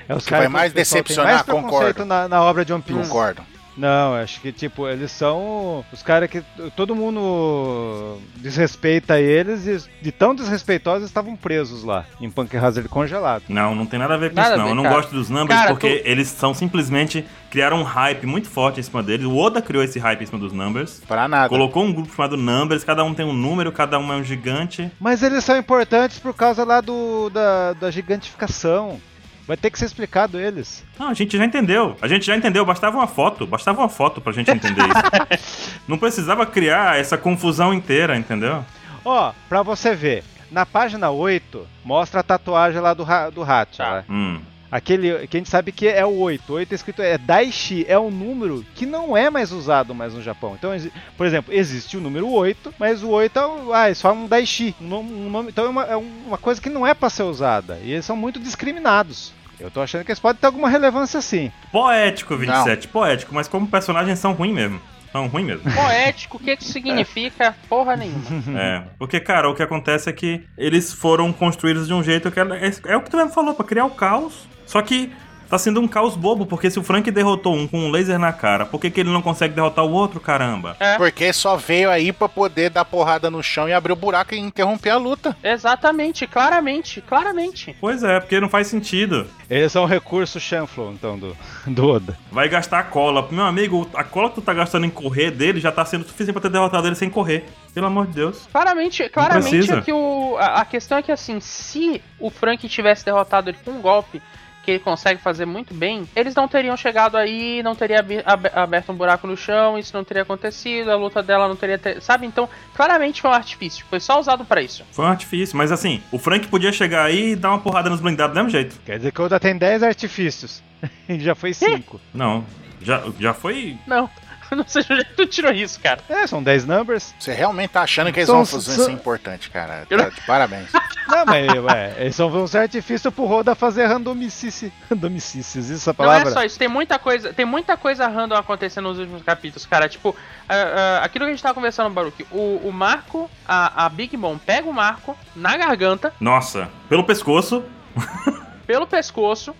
[SPEAKER 1] É os
[SPEAKER 4] Que
[SPEAKER 1] caras
[SPEAKER 4] vai mais
[SPEAKER 1] o
[SPEAKER 4] decepcionar,
[SPEAKER 1] mais
[SPEAKER 4] concordo.
[SPEAKER 1] Na, na obra de One Piece.
[SPEAKER 4] Concordo.
[SPEAKER 1] Não, acho que, tipo, eles são os caras que todo mundo desrespeita eles e de tão desrespeitosos estavam presos lá, em Punk Hazard congelado.
[SPEAKER 3] Não, não tem nada a ver com
[SPEAKER 2] Nada
[SPEAKER 3] isso, não.
[SPEAKER 2] ver,
[SPEAKER 3] Eu não
[SPEAKER 2] cara.
[SPEAKER 3] gosto dos numbers
[SPEAKER 2] Cara,
[SPEAKER 3] porque eles são simplesmente. criaram um hype muito forte em cima deles. O Oda criou esse hype em cima dos numbers.
[SPEAKER 4] Pra nada.
[SPEAKER 3] Colocou um grupo chamado Numbers, cada um tem um número, cada um é um gigante.
[SPEAKER 1] Mas eles são importantes por causa lá do da, da gigantificação. Vai ter que ser explicado eles.
[SPEAKER 3] Não, a gente já entendeu. A gente já entendeu. Bastava uma foto. Bastava uma foto pra gente entender isso. Não precisava criar essa confusão inteira, entendeu?
[SPEAKER 1] Ó, pra você ver, na página 8, mostra a tatuagem lá do, Ra- do Hat.
[SPEAKER 2] Tá.
[SPEAKER 1] lá.
[SPEAKER 3] Hum.
[SPEAKER 1] Aquele que a gente sabe que é o 8. 8 é escrito é Daishi, é um número que não é mais usado mais no Japão. Então, por exemplo, existe o número 8, mas o 8 é um, ah, eles falam um Daishi. Um nome, um nome- então é uma, é uma coisa que não é pra ser usada. E eles são muito discriminados. Eu tô achando que eles podem ter alguma relevância sim.
[SPEAKER 3] Poético, 27. Poético, mas como personagens são ruins mesmo. São ruins mesmo.
[SPEAKER 2] Poético, o que que significa? Porra nenhuma.
[SPEAKER 3] É, porque, cara, o que acontece é que eles foram construídos de um jeito que é, é, é o que tu mesmo falou, pra criar o caos. Só que tá sendo um caos bobo, porque se o Frank derrotou um com um laser na cara, por que, que ele não consegue derrotar o outro, caramba?
[SPEAKER 4] Porque só veio aí pra poder dar porrada no chão e abrir o buraco e interromper a luta.
[SPEAKER 2] Exatamente, claramente, claramente.
[SPEAKER 3] Pois é, porque não faz sentido.
[SPEAKER 1] Eles são o recurso chanflo, então, do, do Oda.
[SPEAKER 3] Vai gastar a cola. Meu amigo, a cola que tu tá gastando em correr dele já tá sendo suficiente pra ter derrotado ele sem correr. Pelo amor de Deus.
[SPEAKER 2] Claramente, claramente é que o, a, a questão é que assim, se o Frank tivesse derrotado ele com um golpe que ele consegue fazer muito bem, eles não teriam chegado aí, não teria aberto um buraco no chão, isso não teria acontecido, a luta dela não teria, ter, sabe? Então, claramente foi um artifício, foi só usado pra isso.
[SPEAKER 3] Foi um artifício, mas assim, o Frank podia chegar aí e dar uma porrada nos blindados do mesmo jeito.
[SPEAKER 1] Quer dizer que o Oda tem 10 artifícios. E já foi 5.
[SPEAKER 3] Não, já, já foi.
[SPEAKER 2] Não, não sei de onde é que tu tirou isso, cara.
[SPEAKER 1] É, são 10 numbers.
[SPEAKER 4] Você realmente tá achando que eles
[SPEAKER 1] São-
[SPEAKER 4] vão fazer
[SPEAKER 1] são-
[SPEAKER 4] isso importante, cara. Tá de parabéns.
[SPEAKER 1] Não, mas ué, eles são uns artifícios pro Roda fazer randomicice. Randomicices, isso é essa
[SPEAKER 2] Não
[SPEAKER 1] palavra?
[SPEAKER 2] é só isso, tem muita coisa, tem muita coisa random acontecendo nos últimos capítulos, cara. Tipo, ah, ah, aquilo que a gente tava conversando, Baruque, o, o Marco, a, a Big Mom pega o Marco na garganta,
[SPEAKER 3] Nossa, pelo pescoço.
[SPEAKER 2] pelo pescoço.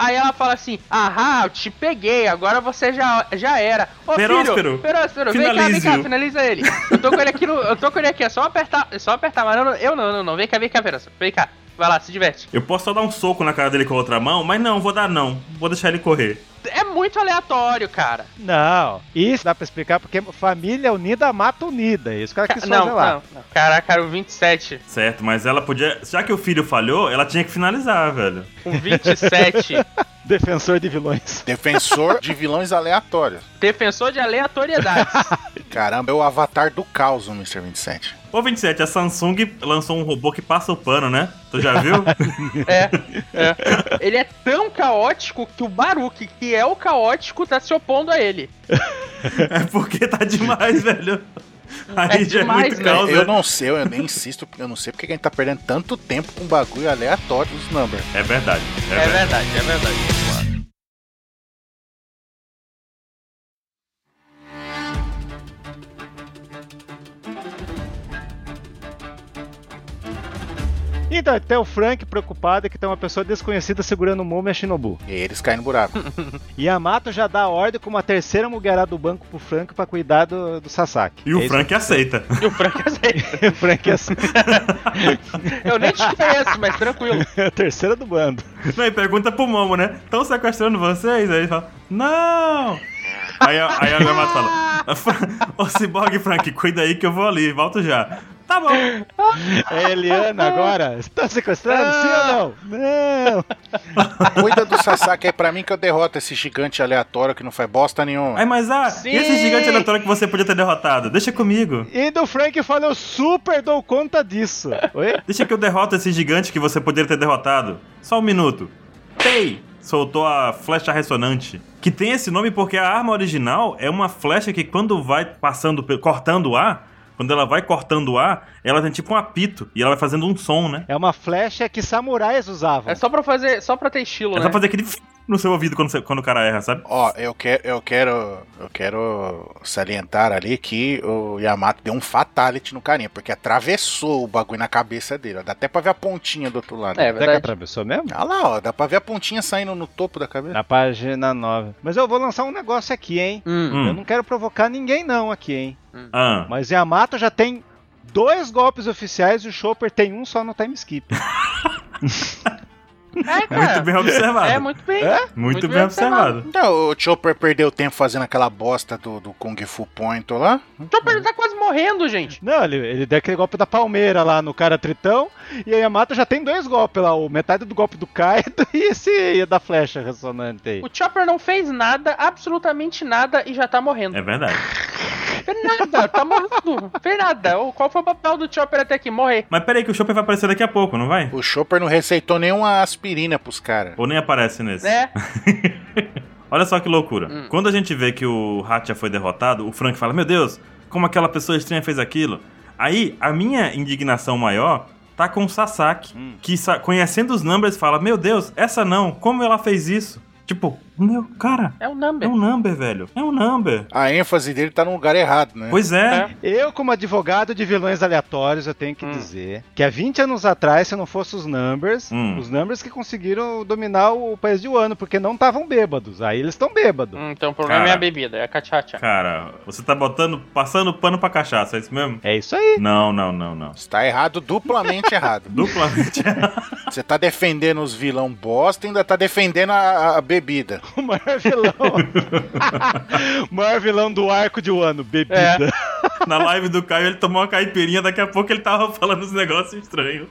[SPEAKER 2] Aí ela fala assim: Ahá, eu te peguei, agora você já, já era. Ô
[SPEAKER 3] Peróspero,
[SPEAKER 2] filho, Peróspero, vem cá, vem cá, finaliza ele. Eu tô com ele aqui, no, eu tô com ele aqui, é só apertar, é só apertar, mas não, eu não, não, não, vem cá, vem cá, Peróspero, vem cá. Vai lá, se diverte.
[SPEAKER 3] Eu posso só dar um soco na cara dele com a outra mão, mas não, vou dar não. Vou deixar ele correr.
[SPEAKER 2] É muito aleatório, cara.
[SPEAKER 1] Não, isso dá pra explicar porque família unida mata unida. É Isso que ela quis
[SPEAKER 2] não,
[SPEAKER 1] fazer lá.
[SPEAKER 2] não, não. Caraca, era o 27.
[SPEAKER 3] Certo, mas ela podia. Já que o filho falhou, ela tinha que finalizar, velho.
[SPEAKER 2] Com 27.
[SPEAKER 1] Defensor de vilões.
[SPEAKER 4] Defensor de vilões aleatórios.
[SPEAKER 2] Defensor de aleatoriedades.
[SPEAKER 4] Caramba, é o avatar do caos, o Mr. 27.
[SPEAKER 3] Ô 27, a Samsung lançou um robô que passa o pano, né? Tu já viu?
[SPEAKER 2] é, é. Ele é tão caótico que o Baruque, que é o caótico, tá se opondo a ele.
[SPEAKER 3] é porque tá demais, velho. Aí
[SPEAKER 2] É
[SPEAKER 3] já
[SPEAKER 2] demais,
[SPEAKER 3] é muito
[SPEAKER 2] velho.
[SPEAKER 3] causa.
[SPEAKER 4] Eu não sei, eu nem insisto, porque eu não sei porque que a gente tá perdendo tanto tempo com bagulho aleatório dos numbers.
[SPEAKER 3] É verdade. É,
[SPEAKER 2] É
[SPEAKER 3] verdade.
[SPEAKER 2] verdade, é verdade.
[SPEAKER 1] Então, até o Frank preocupado que tem uma pessoa desconhecida segurando o Momo e a Shinobu.
[SPEAKER 4] E eles caem no buraco.
[SPEAKER 1] Yamato já dá a ordem com uma terceira mulherada do banco pro Frank pra cuidar do, do Sasaki.
[SPEAKER 3] E o
[SPEAKER 1] É
[SPEAKER 3] Frank aceita.
[SPEAKER 2] E o Frank aceita.
[SPEAKER 1] o Frank é assim,
[SPEAKER 2] Eu nem te conheço, mas tranquilo.
[SPEAKER 1] a terceira do bando.
[SPEAKER 3] Não, e pergunta pro Momo, né? Estão sequestrando vocês? Aí ele fala, não! Aí, a- aí a Yamato fala, "Fra- ô Cyborg Frank, cuida aí que eu vou ali, volto já. Tá bom.
[SPEAKER 1] É Eliana agora? Está sequestrando? Sim ou não? Não!
[SPEAKER 4] Cuida do Sasaki aí pra mim que eu derroto esse gigante aleatório que não faz bosta nenhuma.
[SPEAKER 3] Aí, mas ah,
[SPEAKER 2] Sim.
[SPEAKER 3] esse gigante aleatório que você podia ter derrotado? Deixa comigo.
[SPEAKER 1] E do Frank fala, eu super dou conta disso. Oi?
[SPEAKER 3] Deixa que eu derroto esse gigante que você poderia ter derrotado. Só um minuto. Tei! Soltou a flecha ressonante. Que tem esse nome porque a arma original é uma flecha que quando vai passando, cortando o ar, quando ela vai cortando o ar, ela tem tipo um apito. E ela vai fazendo um som, né?
[SPEAKER 1] É uma flecha que samurais usavam.
[SPEAKER 2] É só pra fazer, só pra ter estilo,
[SPEAKER 3] É
[SPEAKER 2] né?
[SPEAKER 3] só fazer aquele no seu ouvido quando, você- quando o cara erra, sabe?
[SPEAKER 4] Ó, eu quero, eu quero, eu quero salientar ali que o Yamato deu um fatality no carinha, porque atravessou o bagulho na cabeça dele. ó. Dá até pra ver a pontinha do outro lado.
[SPEAKER 2] É,
[SPEAKER 1] Será que
[SPEAKER 2] verdade.
[SPEAKER 1] atravessou mesmo?
[SPEAKER 4] Olha lá, ó, dá pra ver a pontinha saindo no topo da cabeça.
[SPEAKER 1] Na página 9. Mas eu vou lançar um negócio aqui, hein?
[SPEAKER 2] Hum.
[SPEAKER 3] Hum.
[SPEAKER 1] Eu não quero provocar ninguém não aqui, hein?
[SPEAKER 3] Ah,
[SPEAKER 1] Mas Yamato já tem dois golpes oficiais e o Chopper tem um só no time skip.
[SPEAKER 2] É, cara.
[SPEAKER 3] Muito bem observado.
[SPEAKER 2] É, muito bem.
[SPEAKER 1] É?
[SPEAKER 3] Muito, bem, observado.
[SPEAKER 4] Então, o Chopper perdeu tempo fazendo aquela bosta do, do Kung Fu Point lá.
[SPEAKER 2] O Chopper ele tá quase morrendo, gente.
[SPEAKER 1] Não, ele, ele deu aquele golpe da palmeira lá no cara tritão, e a Yamato já tem dois golpes lá, o metade do golpe do Kaido e esse da flecha ressonante aí.
[SPEAKER 2] O Chopper não fez nada, absolutamente nada, e já tá morrendo.
[SPEAKER 3] É verdade.
[SPEAKER 2] Fez nada, tá morrendo. Fez nada. Qual foi o papel do Chopper até aqui? Morrer.
[SPEAKER 3] Mas peraí que o Chopper vai aparecer daqui a pouco, não vai?
[SPEAKER 4] O Chopper não receitou nenhuma aspirina pros caras.
[SPEAKER 3] Ou nem aparece nesse?
[SPEAKER 2] Né?
[SPEAKER 3] Olha só que loucura.
[SPEAKER 2] Hum.
[SPEAKER 3] Quando a gente vê que o Hatcha foi derrotado, o Frank fala: Meu Deus, como aquela pessoa estranha fez aquilo. Aí, a minha indignação maior tá com o Sasaki,
[SPEAKER 1] Hum.
[SPEAKER 3] que conhecendo os numbers fala: Meu Deus, essa não, como ela fez isso? Tipo, meu, cara,
[SPEAKER 2] É o
[SPEAKER 3] é
[SPEAKER 2] number.
[SPEAKER 3] um number, velho. É um number.
[SPEAKER 4] A ênfase dele tá no lugar errado, né?
[SPEAKER 3] Pois é.
[SPEAKER 1] Eu, como advogado de vilões aleatórios, eu tenho que
[SPEAKER 2] Hum.
[SPEAKER 1] dizer que há 20 anos atrás, se não fosse os Numbers,
[SPEAKER 3] Hum.
[SPEAKER 1] os Numbers que conseguiram dominar o país de Wano, porque não estavam bêbados. Aí eles estão bêbados.
[SPEAKER 2] Hum, Então o problema
[SPEAKER 3] Cara.
[SPEAKER 2] é a bebida, é a cachaça.
[SPEAKER 3] Cara, você tá botando, passando pano pra cachaça, é isso mesmo?
[SPEAKER 1] É isso aí.
[SPEAKER 3] Não, não, não, não.
[SPEAKER 4] Está errado, duplamente errado.
[SPEAKER 3] Duplamente.
[SPEAKER 4] Você tá defendendo os vilão bosta e ainda tá defendendo a, a bebida.
[SPEAKER 1] O maior vilão. o maior vilão do arco de Wano, bebida.
[SPEAKER 3] Na live do Caio, ele tomou uma caipirinha, daqui a pouco ele tava falando uns negócios estranhos.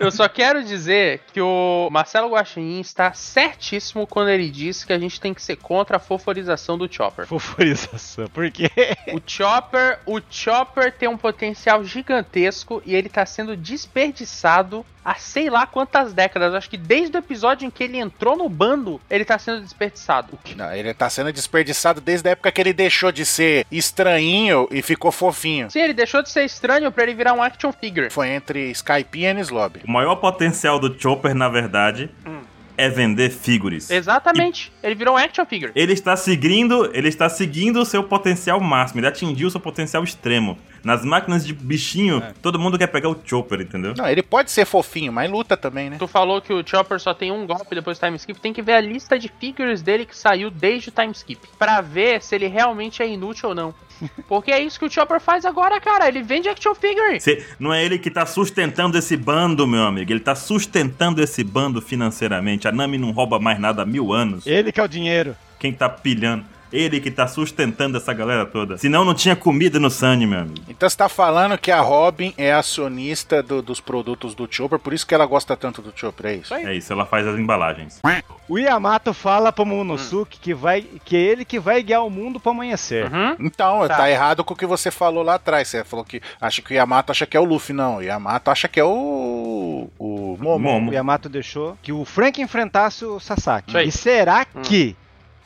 [SPEAKER 2] Eu só quero dizer que o Marcelo Guaxinim está certíssimo quando ele disse que a gente tem que ser contra a foforização do Chopper.
[SPEAKER 1] Foforização, porque
[SPEAKER 2] O Chopper, o Chopper tem um potencial gigantesco e ele tá sendo desperdiçado há sei lá quantas décadas. Acho que desde o episódio em que ele entrou no bando, ele tá sendo desperdiçado.
[SPEAKER 4] Não, ele tá sendo desperdiçado desde a época que ele deixou de ser estranhinho e ficou fofinho.
[SPEAKER 2] Sim, ele deixou de ser estranho pra ele virar um action figure.
[SPEAKER 4] Foi entre Skype e Ennis Lobby.
[SPEAKER 3] O maior potencial do Chopper, na verdade,
[SPEAKER 2] Hum.
[SPEAKER 3] é vender figures.
[SPEAKER 2] Exatamente. Ele virou um action figure.
[SPEAKER 3] Ele está seguindo, ele está seguindo o seu potencial máximo, ele atingiu o seu potencial extremo. Nas máquinas de bichinho,
[SPEAKER 1] É.
[SPEAKER 3] todo mundo quer pegar o Chopper, entendeu?
[SPEAKER 4] Não, ele pode ser fofinho, mas luta também, né?
[SPEAKER 2] Tu falou que o Chopper só tem um golpe depois do time skip. Tem que ver a lista de figures dele que saiu desde o time skip. Pra ver se ele realmente é inútil ou não. Porque é isso que o Chopper faz agora, cara. Ele vende action figure.
[SPEAKER 3] Cê- não é ele que tá sustentando esse bando, meu amigo. Ele tá sustentando esse bando financeiramente. A Nami não rouba mais nada há mil anos.
[SPEAKER 1] ele que é o dinheiro.
[SPEAKER 3] Quem tá pilhando? Ele que tá sustentando essa galera toda. Senão não tinha comida no Sunny, meu amigo.
[SPEAKER 4] Então você tá falando que a Robin é acionista do- dos produtos do Chopper, por isso que ela gosta tanto do Chopper, é isso?
[SPEAKER 3] É isso, ela faz as embalagens.
[SPEAKER 1] O Yamato fala pro Momonosuke que, vai, que é ele que vai guiar o mundo pro amanhecer.
[SPEAKER 2] Uhum.
[SPEAKER 4] Então, tá.
[SPEAKER 2] Tá.
[SPEAKER 4] errado com o que você falou lá atrás. Você falou que acha que o Yamato acha que é o Luffy, não. O Yamato acha que é o. O Momo.
[SPEAKER 3] Momo.
[SPEAKER 1] O Yamato deixou que o Frank enfrentasse o Sasaki. E será
[SPEAKER 2] Hum.
[SPEAKER 1] que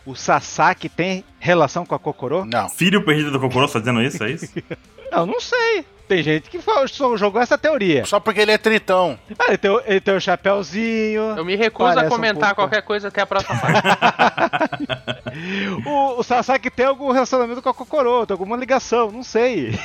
[SPEAKER 1] o Sasaki tem relação com a Kokoro?
[SPEAKER 4] Não.
[SPEAKER 3] Filho perdido do Kokoro, tá dizendo isso? É isso?
[SPEAKER 1] Não, não sei. Tem gente que jogou essa teoria.
[SPEAKER 4] Só porque ele é tritão.
[SPEAKER 1] Ah, ele tem, o- ele tem o chapéuzinho.
[SPEAKER 2] Eu me recuso a
[SPEAKER 1] um
[SPEAKER 2] comentar
[SPEAKER 1] pouco.
[SPEAKER 2] qualquer coisa até a próxima parte.
[SPEAKER 1] O, o Sasaki tem algum relacionamento com a Kokoro, tem alguma ligação, não sei.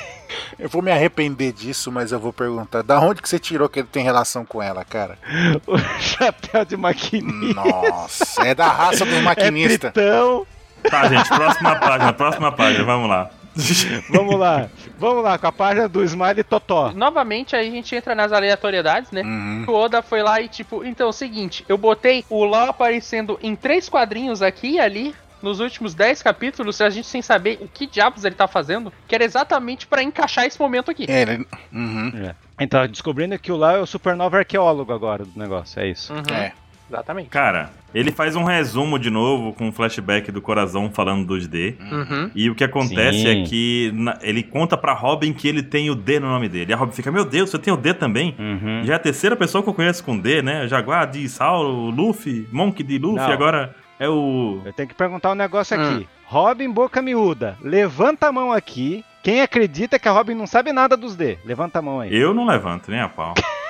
[SPEAKER 4] Eu vou me arrepender disso, mas eu vou perguntar. Da onde que você tirou que ele tem relação com ela, cara?
[SPEAKER 1] O chapéu de maquinista.
[SPEAKER 4] Nossa, é da raça dos
[SPEAKER 1] É
[SPEAKER 4] maquinistas.
[SPEAKER 1] tritão.
[SPEAKER 3] Tá, gente, próxima página, próxima página, vamos lá.
[SPEAKER 1] Vamos lá. Vamos lá, com a página do Smiley Totó.
[SPEAKER 2] Novamente, aí a gente entra nas aleatoriedades, né?
[SPEAKER 4] Uhum.
[SPEAKER 2] O Oda foi lá e tipo, então é o seguinte, eu botei o Law aparecendo em três quadrinhos aqui e ali. Nos últimos 10 capítulos, a gente sem saber o que diabos ele tá fazendo, que era exatamente pra encaixar esse momento aqui.
[SPEAKER 4] É, ele... Uhum.
[SPEAKER 1] Então, descobrindo que o Lau é o supernova arqueólogo agora do negócio, é isso.
[SPEAKER 2] Uhum,
[SPEAKER 4] É.
[SPEAKER 2] Exatamente.
[SPEAKER 3] Cara, ele faz um resumo de novo com um flashback do coração falando dos D.
[SPEAKER 2] Uhum.
[SPEAKER 3] E o que acontece
[SPEAKER 1] Sim.
[SPEAKER 3] é que na- ele conta pra Robin que ele tem o D no nome dele. E a Robin fica, meu Deus, você tem o D também?
[SPEAKER 1] Uhum.
[SPEAKER 3] Já é a terceira pessoa que eu conheço com D, né? Jaguar de Sauro, Luffy, Monk de Luffy,
[SPEAKER 1] Não.
[SPEAKER 3] agora é o.
[SPEAKER 1] Eu tenho que perguntar um negócio aqui. Robin Boca Miúda, levanta a mão aqui. Quem acredita que a Robin não sabe nada dos D? Levanta a mão aí.
[SPEAKER 3] Eu não levanto nem a pau.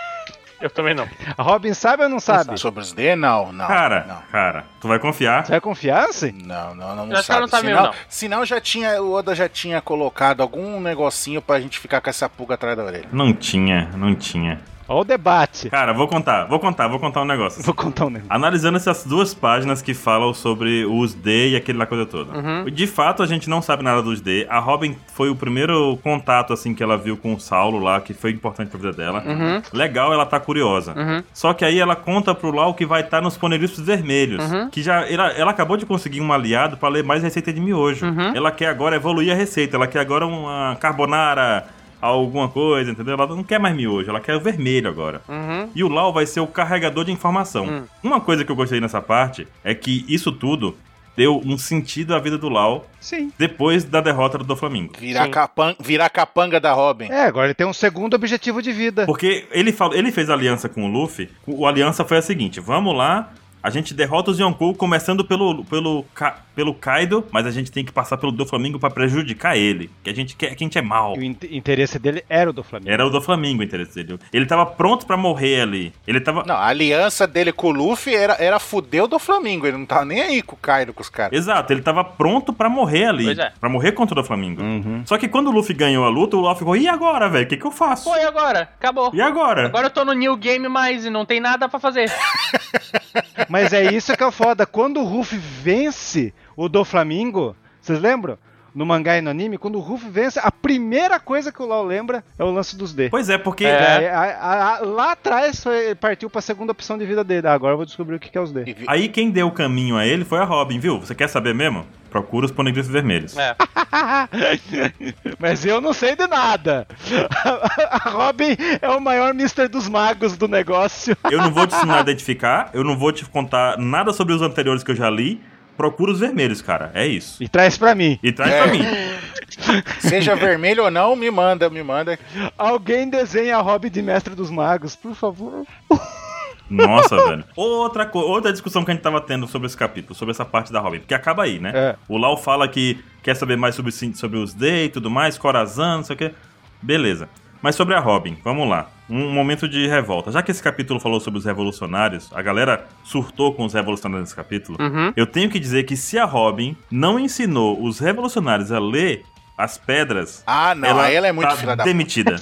[SPEAKER 2] Eu também não.
[SPEAKER 1] A Robin sabe ou não sabe?
[SPEAKER 4] Sobre os D, não, não.
[SPEAKER 3] Cara,
[SPEAKER 4] Não.
[SPEAKER 3] cara, tu vai confiar?
[SPEAKER 1] Você vai confiar, assim?
[SPEAKER 4] Não, não, não, não
[SPEAKER 2] acho
[SPEAKER 4] sabe.
[SPEAKER 2] não sabe
[SPEAKER 4] senão,
[SPEAKER 2] mesmo, não.
[SPEAKER 4] senão já tinha, o Oda já tinha colocado algum negocinho pra gente ficar com essa pulga atrás da orelha.
[SPEAKER 3] Não tinha, não tinha.
[SPEAKER 1] Olha o debate.
[SPEAKER 3] Cara, vou contar, vou contar, vou contar um negócio.
[SPEAKER 1] Vou contar um negócio.
[SPEAKER 3] Analisando essas duas páginas que falam sobre os D e aquele lá coisa toda.
[SPEAKER 2] Uhum.
[SPEAKER 3] De fato, a gente não sabe nada dos D. A Robin foi o primeiro contato, assim, que ela viu com o Saulo lá, que foi importante pra vida dela.
[SPEAKER 2] Uhum.
[SPEAKER 3] Legal, ela tá curiosa.
[SPEAKER 2] Uhum.
[SPEAKER 3] Só que aí ela conta pro Lau que vai estar nos ponegrifos vermelhos.
[SPEAKER 2] Uhum.
[SPEAKER 3] Que já. Ela, ela acabou de conseguir um aliado pra ler mais receita de miojo.
[SPEAKER 2] Uhum.
[SPEAKER 3] Ela quer agora evoluir a receita. Ela quer agora uma carbonara, alguma coisa, entendeu? Ela não quer mais miojo, ela quer o vermelho agora.
[SPEAKER 2] Uhum.
[SPEAKER 3] E o Lau vai ser o carregador de informação.
[SPEAKER 2] Hum.
[SPEAKER 3] Uma coisa que eu gostei nessa parte é que isso tudo deu um sentido à vida do Lau
[SPEAKER 1] Sim.
[SPEAKER 3] depois da derrota do Flamengo.
[SPEAKER 4] Virar,
[SPEAKER 2] Sim.
[SPEAKER 4] capan virar capanga da Robin.
[SPEAKER 1] É, agora ele tem um segundo objetivo de vida.
[SPEAKER 3] Porque ele, falou, ele fez aliança com o Luffy. O aliança foi a seguinte: vamos lá. A gente derrota os Yonkou começando pelo, pelo, pelo Kaido, mas a gente tem que passar pelo Doflamingo pra prejudicar ele. Que a gente quer, que a gente é mal.
[SPEAKER 1] E o in- interesse dele era o do Flamengo.
[SPEAKER 3] Era o Doflamingo o interesse dele. Ele tava pronto pra morrer ali. Ele tava.
[SPEAKER 4] Não, a aliança dele com o Luffy era, era fuder o do Flamengo. Ele não tava nem aí com o Kaido, com os caras.
[SPEAKER 3] Exato, ele tava pronto pra morrer ali.
[SPEAKER 2] Pois é.
[SPEAKER 3] Pra morrer contra o Doflamingo.
[SPEAKER 1] Uhum.
[SPEAKER 3] Só que quando o Luffy ganhou a luta, o Luffy ficou, e agora, velho? O que, que eu faço?
[SPEAKER 2] Pô, e agora? Acabou.
[SPEAKER 3] E agora?
[SPEAKER 2] Agora eu tô no New Game mais e não tem nada pra fazer.
[SPEAKER 1] Mas é isso que é foda. Quando o Ruff vence o do Flamingo, vocês lembram? No mangá e no anime, quando o Ruff vence, a primeira coisa que o Lau lembra é o lance dos D.
[SPEAKER 3] Pois é, porque.
[SPEAKER 2] É.
[SPEAKER 1] Daí, a- a- a- lá atrás foi- partiu pra segunda opção de vida dele. Ah, agora eu vou descobrir o que que é os D.
[SPEAKER 3] Aí quem deu o caminho a ele foi a Robin, viu? Você quer saber mesmo? Procura os ponegrifos vermelhos.
[SPEAKER 2] É.
[SPEAKER 1] Mas eu não sei de nada. A Robin é o maior Mr. dos magos do negócio.
[SPEAKER 3] Eu não vou te ensinar a identificar, eu não vou te contar nada sobre os anteriores que eu já li. Procura os vermelhos, cara. É isso.
[SPEAKER 1] E traz pra mim.
[SPEAKER 3] E traz
[SPEAKER 4] É.
[SPEAKER 3] pra mim.
[SPEAKER 4] Seja vermelho ou não, me manda, me manda.
[SPEAKER 1] Alguém desenha a Robin de Mestre dos Magos, por favor.
[SPEAKER 3] Nossa, velho. Outra, outra discussão que a gente tava tendo sobre esse capítulo, sobre essa parte da Robin, porque acaba aí, né?
[SPEAKER 1] É.
[SPEAKER 3] O Lau fala que quer saber mais sobre, os- sobre os D e tudo mais, Corazan, não sei o que. Beleza. Mas sobre a Robin, vamos lá. Um momento de revolta. Já que esse capítulo falou sobre os revolucionários, a galera surtou com os revolucionários nesse capítulo.
[SPEAKER 2] Uhum.
[SPEAKER 3] Eu tenho que dizer que se a Robin não ensinou os revolucionários a ler as pedras,
[SPEAKER 4] Ah, não, aí ela é muito
[SPEAKER 3] tá
[SPEAKER 4] filha da
[SPEAKER 3] demitida.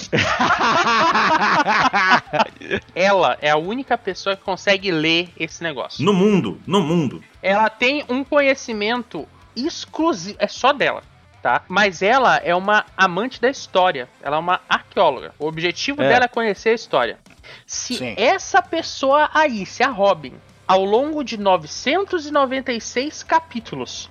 [SPEAKER 2] Ela é a única pessoa que consegue ler esse negócio.
[SPEAKER 3] no mundo, no mundo.
[SPEAKER 2] Ela tem um conhecimento exclusivo, é só dela, tá? Mas ela é uma amante da história, ela é uma arqueóloga. O objetivo
[SPEAKER 1] É.
[SPEAKER 2] dela é conhecer a história. Se
[SPEAKER 4] Sim.
[SPEAKER 2] essa pessoa aí, se a Robin, ao longo de 996 capítulos,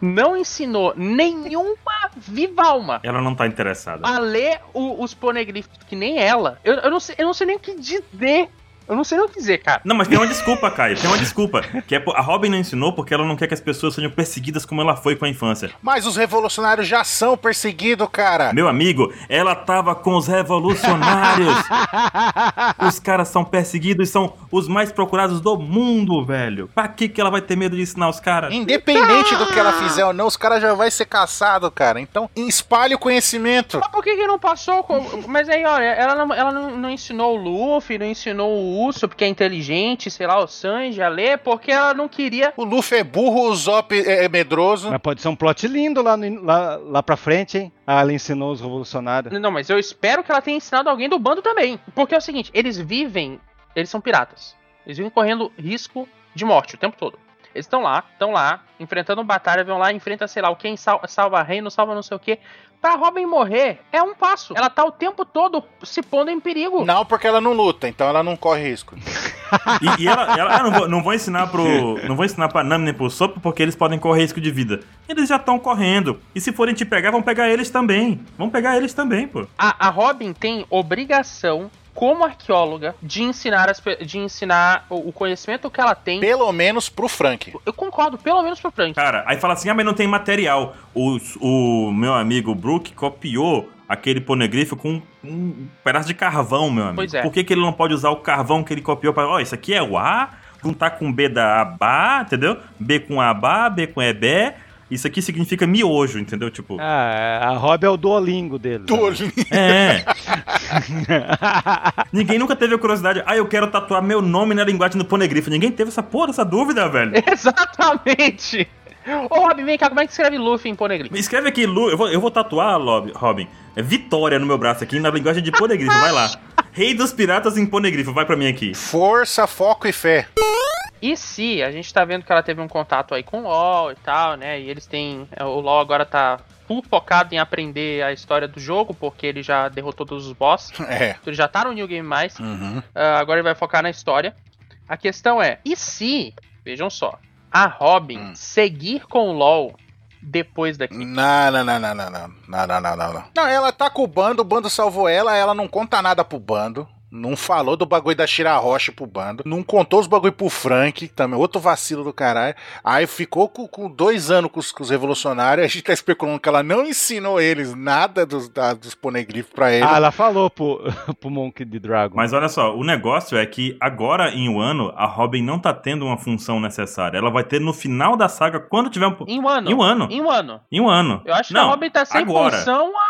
[SPEAKER 2] não ensinou nenhuma viva alma
[SPEAKER 3] Ela não tá interessada.
[SPEAKER 2] a ler o- os poneglyphs que nem ela, eu, eu, não sei, eu não sei nem o que dizer. Eu não sei nem o que dizer, cara.
[SPEAKER 3] Não, mas tem uma desculpa, Caio. Tem uma desculpa. Que é, a Robin não ensinou porque ela não quer que as pessoas sejam perseguidas como ela foi com a infância.
[SPEAKER 4] Mas os revolucionários já são perseguidos, cara.
[SPEAKER 3] Meu amigo, ela tava com os revolucionários. Os caras são perseguidos e são os mais procurados do mundo, velho. Pra que, que ela vai ter medo de ensinar os caras?
[SPEAKER 4] Independente do que ela fizer ou não, os caras já vai ser caçado, cara. Então, espalhe o conhecimento.
[SPEAKER 2] Mas por que, que não passou? com- Mas aí, olha, ela, não, ela não, não ensinou o Luffy, não ensinou o Urso, porque é inteligente, sei lá, o Sanji a ler, porque ela não queria.
[SPEAKER 4] O Luffy é burro, o Zop é, é medroso.
[SPEAKER 1] Mas pode ser um plot lindo lá, no- lá, lá pra frente, hein? Ah, ela ensinou os revolucionários.
[SPEAKER 2] Não, mas eu espero que ela tenha ensinado alguém do bando também. Porque é o seguinte, eles vivem. Eles são piratas. Eles vivem correndo risco de morte o tempo todo. Eles estão lá, estão lá, enfrentando batalha, vão lá, enfrenta, sei lá, o quem sal- salva reino, salva não sei o quê. Pra Robin morrer, é um passo. Ela tá o tempo todo se pondo em perigo.
[SPEAKER 4] Não, porque ela não luta, então ela não corre risco.
[SPEAKER 3] E, e ela, ela ah, não, vou, não vou ensinar pro. Não vou ensinar pra Nami nem pro Sop porque eles podem correr risco de vida. Eles já estão correndo. E se forem te pegar, vão pegar eles também. Vão pegar eles também, pô.
[SPEAKER 2] A, a Robin tem obrigação, como arqueóloga, de ensinar, as, de ensinar o, o conhecimento que ela tem.
[SPEAKER 4] Pelo menos pro Frank.
[SPEAKER 2] Eu concordo, pelo menos pro Frank.
[SPEAKER 3] Cara, aí fala assim: ah, mas não tem material. O, o meu amigo Brook copiou aquele ponegrifo com um pedaço de carvão, meu amigo.
[SPEAKER 2] Pois é.
[SPEAKER 3] Por que, que ele não pode usar o carvão que ele copiou para. Ó, isso aqui é o A, juntar com B da Abá, entendeu? B com Abá, B com Ebé. Isso aqui significa miojo, entendeu? Tipo.
[SPEAKER 1] Ah, a Robin é o Duolingo dele.
[SPEAKER 3] É. Ninguém nunca teve a curiosidade. Ah, eu quero tatuar meu nome na linguagem do ponegrifo. Ninguém teve essa porra, essa dúvida, velho.
[SPEAKER 2] Exatamente! Ô Robin, vem cá, como é que escreve Luffy em Poneglyph?
[SPEAKER 3] Escreve aqui, Lu. Eu vou, eu vou tatuar, Robin. É Vitória no meu braço aqui na linguagem de ponegrifo. Vai lá. Rei dos piratas em Ponegrifo, vai pra mim aqui.
[SPEAKER 4] Força, foco e fé.
[SPEAKER 2] E se a gente tá vendo que ela teve um contato aí com o LoL e tal, né? E eles têm. O LoL agora tá full focado em aprender a história do jogo, porque ele já derrotou todos os boss.
[SPEAKER 4] É.
[SPEAKER 2] Então ele já tá no New Game Mais.
[SPEAKER 4] Uhum.
[SPEAKER 2] Ah, agora ele vai focar na história. A questão é, e se, vejam só, a Robin
[SPEAKER 4] Hum.
[SPEAKER 2] seguir com o LoL depois daqui?
[SPEAKER 4] Não, não, não, não, não, não, não, não, não, não, não. Não, ela tá com o bando, o bando salvou ela, ela não conta nada pro bando. Não falou do bagulho da Shira Rocha pro bando. Não contou os bagulho pro Frank, também. Outro vacilo do caralho. Aí ficou com, com dois anos com os, com os revolucionários. A gente tá especulando que ela não ensinou eles nada dos, da- dos ponegrifos pra eles.
[SPEAKER 1] Ah, ela falou pro, pro Monk de Dragon.
[SPEAKER 3] Mas olha só, o negócio é que agora em Wano, a Robin não tá tendo uma função necessária. Ela vai ter no final da saga, quando tiver um.
[SPEAKER 2] Em um ano.
[SPEAKER 3] Em um ano.
[SPEAKER 2] Em um ano.
[SPEAKER 3] Em um ano.
[SPEAKER 2] Eu acho que
[SPEAKER 3] não,
[SPEAKER 2] a Robin tá sem
[SPEAKER 3] agora.
[SPEAKER 2] função há de-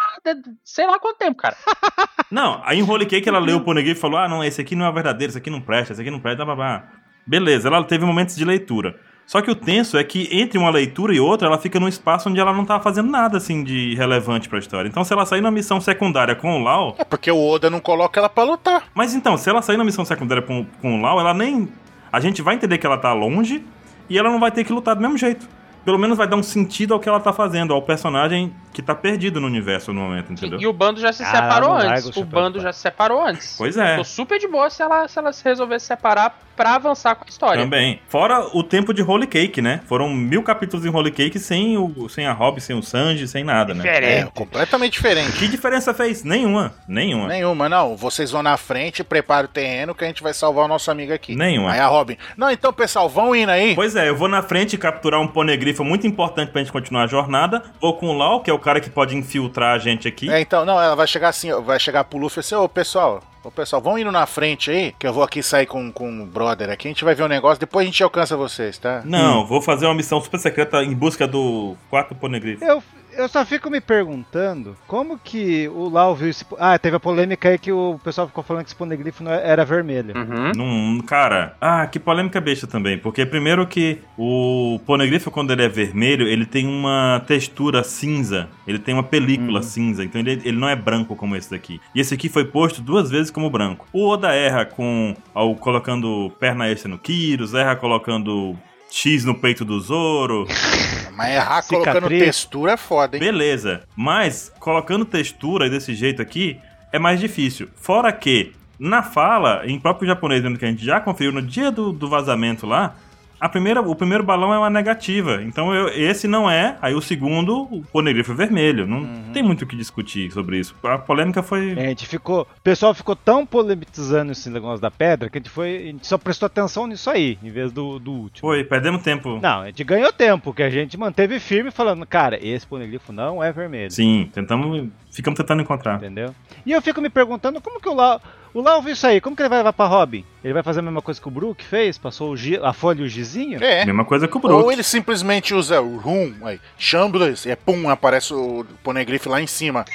[SPEAKER 2] sei lá quanto tempo, cara.
[SPEAKER 3] Não, aí em Holy Cake ela leu o Poneglyph e falou: ah, não, esse aqui não é verdadeiro, esse aqui não presta, esse aqui não presta, blá. Beleza, ela teve momentos de leitura. Só que o tenso é que entre uma leitura e outra, ela fica num espaço onde ela não tá fazendo nada assim de relevante pra história. Então, se ela sair na missão secundária com o Lau.
[SPEAKER 4] É porque o Oda não coloca ela pra lutar.
[SPEAKER 3] Mas então, se ela sair na missão secundária com, com o Lau, ela nem. A gente vai entender que ela tá longe e ela não vai ter que lutar do mesmo jeito. Pelo menos vai dar um sentido ao que ela tá fazendo, ao personagem que tá perdido no universo no momento, entendeu?
[SPEAKER 2] E o bando já se
[SPEAKER 1] Cara,
[SPEAKER 2] separou antes.
[SPEAKER 1] o
[SPEAKER 2] bando
[SPEAKER 1] do
[SPEAKER 2] já se separou antes.
[SPEAKER 3] Pois é.
[SPEAKER 2] Tô super de boa se ela, se ela se resolver se separar pra avançar com a história.
[SPEAKER 3] Também. Fora o tempo de Holy Cake, né? Foram mil capítulos em Holy Cake sem, o, sem a Robin, sem o Sanji, sem nada, né?
[SPEAKER 4] É,
[SPEAKER 2] Diferente.
[SPEAKER 4] completamente diferente.
[SPEAKER 3] Que diferença fez? Nenhuma. Nenhuma.
[SPEAKER 4] Nenhuma, não. Vocês vão na frente, prepara o terreno que a gente vai salvar o nosso amigo aqui.
[SPEAKER 3] Nenhuma.
[SPEAKER 4] Aí a Robin. Não, então, pessoal, vão indo aí.
[SPEAKER 3] Pois é, eu vou na frente capturar um ponegrifo muito importante pra gente continuar a jornada. Vou com o Lau, que é o cara que pode infiltrar a gente aqui.
[SPEAKER 4] É, então, não, ela vai chegar assim, vai chegar pro Luffy e assim, ô pessoal, ô pessoal, vão indo na frente aí, que eu vou aqui sair com, com o brother aqui, a gente vai ver um negócio, depois a gente alcança vocês, tá?
[SPEAKER 3] Não, vou fazer uma missão super secreta em busca do quarto ponegrifo.
[SPEAKER 1] Eu, eu só fico me perguntando como que o Lau viu esse. Ah, teve a polêmica aí que o pessoal ficou falando que esse poneglifo não era vermelho.
[SPEAKER 2] Uhum.
[SPEAKER 3] Num, cara, ah, que polêmica besta também. Porque primeiro que o ponegrifo, quando ele é vermelho, ele tem uma textura cinza. Ele tem uma película cinza. Então ele, ele não é branco como esse daqui. E esse aqui foi posto duas vezes como branco. O Oda erra com ao, colocando perna extra no Kyrus, erra colocando X no peito do Zoro.
[SPEAKER 4] Mas errar
[SPEAKER 1] Cicatriz.
[SPEAKER 4] colocando textura é foda, hein?
[SPEAKER 3] Beleza. Mas colocando textura desse jeito aqui é mais difícil. Fora que, na fala, em próprio japonês, lembra que a gente já conferiu no dia do, do vazamento lá, a primeira, o primeiro balão é uma negativa. Então eu- esse não é. Aí o segundo, o ponegrifo vermelho. Não tem muito o que discutir sobre isso. A polêmica foi.
[SPEAKER 1] A gente ficou. O pessoal ficou tão polemizando esse negócio da pedra que a gente foi. A gente só prestou atenção nisso aí, em vez do, do último.
[SPEAKER 3] Foi, perdemos tempo.
[SPEAKER 1] Não, a gente ganhou tempo, que a gente manteve firme falando, cara, esse poneglifo não é vermelho.
[SPEAKER 3] Sim, tentamos. Ficamos tentando encontrar.
[SPEAKER 1] Entendeu? E eu fico me perguntando como que o Lau. O Lau viu isso aí, como que ele vai levar pra Robin? Ele vai fazer a mesma coisa que o Brook fez? Passou o gi- a folha e o gizinho?
[SPEAKER 4] É.
[SPEAKER 3] Mesma coisa que o Brook.
[SPEAKER 4] Ou ele simplesmente usa o Room, aí, Shambles, e é pum, aparece o Poneglyph lá em cima.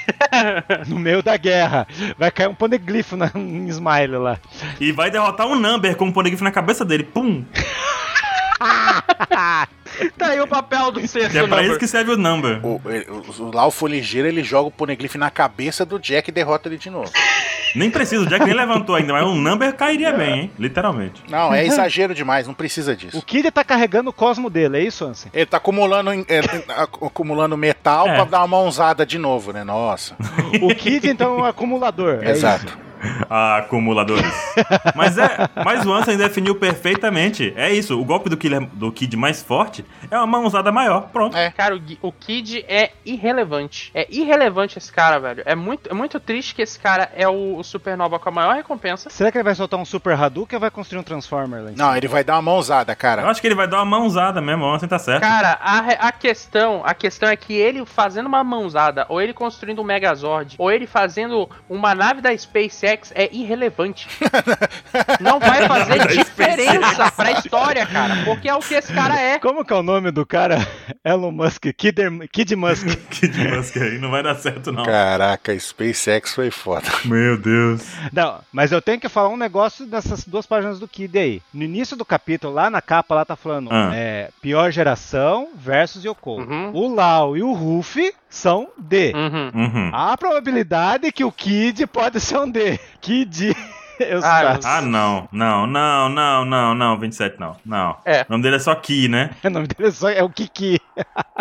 [SPEAKER 1] No meio da guerra. Vai cair um poneglifo na, em Smile lá.
[SPEAKER 3] E vai derrotar um Number com o ponegrifo na cabeça dele. Pum!
[SPEAKER 2] Tá aí o papel do sexto
[SPEAKER 3] Que é pra
[SPEAKER 2] number.
[SPEAKER 3] isso que serve o Number.
[SPEAKER 4] O, o, o Lau for ligeiro, ele joga o Poneglyph na cabeça do Jack e derrota ele de novo.
[SPEAKER 3] Nem precisa, o Jack nem levantou ainda, mas um number cairia bem, hein? Literalmente.
[SPEAKER 4] Não, é exagero demais, não precisa disso.
[SPEAKER 1] O Kid tá carregando o cosmo dele, é isso, Ansem?
[SPEAKER 4] Ele tá acumulando, é, ac- acumulando metal
[SPEAKER 3] É.
[SPEAKER 4] pra dar uma mãozada de novo, né? Nossa.
[SPEAKER 1] O Kid, então, é um acumulador. é
[SPEAKER 4] Exato.
[SPEAKER 3] Ah, acumuladores. mas é, mas o Ansem definiu perfeitamente. É isso, o golpe do, killer, do Kid mais forte é uma mãozada maior. Pronto.
[SPEAKER 4] É.
[SPEAKER 2] Cara, o, o Kid é irrelevante. É irrelevante esse cara, velho. É muito, é muito triste que esse cara é o, o Supernova com a maior recompensa.
[SPEAKER 1] Será que ele vai soltar um Super Hadouken ou vai construir um Transformer lá em cima?
[SPEAKER 4] Não, ele vai dar uma mãozada,
[SPEAKER 3] Eu
[SPEAKER 4] cara.
[SPEAKER 3] acho que ele vai dar uma mãozada mesmo, o Ansem tá certo.
[SPEAKER 2] Cara, a, a questão, a questão é que ele fazendo uma mãozada, ou ele construindo um Megazord, ou ele fazendo uma nave da SpaceX é irrelevante. Não vai fazer
[SPEAKER 3] Da
[SPEAKER 2] diferença pra história, cara, porque é o que esse cara é.
[SPEAKER 1] Como que é o nome do cara? Elon Musk, Kid, Kid Musk.
[SPEAKER 3] Kid Musk aí não vai dar certo, não.
[SPEAKER 4] Caraca, SpaceX foi foda.
[SPEAKER 3] Meu Deus.
[SPEAKER 1] Não, mas eu tenho que falar um negócio dessas duas páginas do Kid aí. No início do capítulo, lá na capa, lá tá falando
[SPEAKER 3] Ah.
[SPEAKER 1] é, pior geração versus Yoko.
[SPEAKER 2] Uhum.
[SPEAKER 1] O Lau e o Ruffy são D.
[SPEAKER 2] Uhum.
[SPEAKER 3] Uhum.
[SPEAKER 1] Há a probabilidade que o Kid pode ser um D. Kid.
[SPEAKER 2] Ah,
[SPEAKER 3] Ah, não. Não, não, não, não, não. 27 não. Não.
[SPEAKER 2] É.
[SPEAKER 3] O nome dele é só Ki, né?
[SPEAKER 1] O nome dele é só- é o Kiki.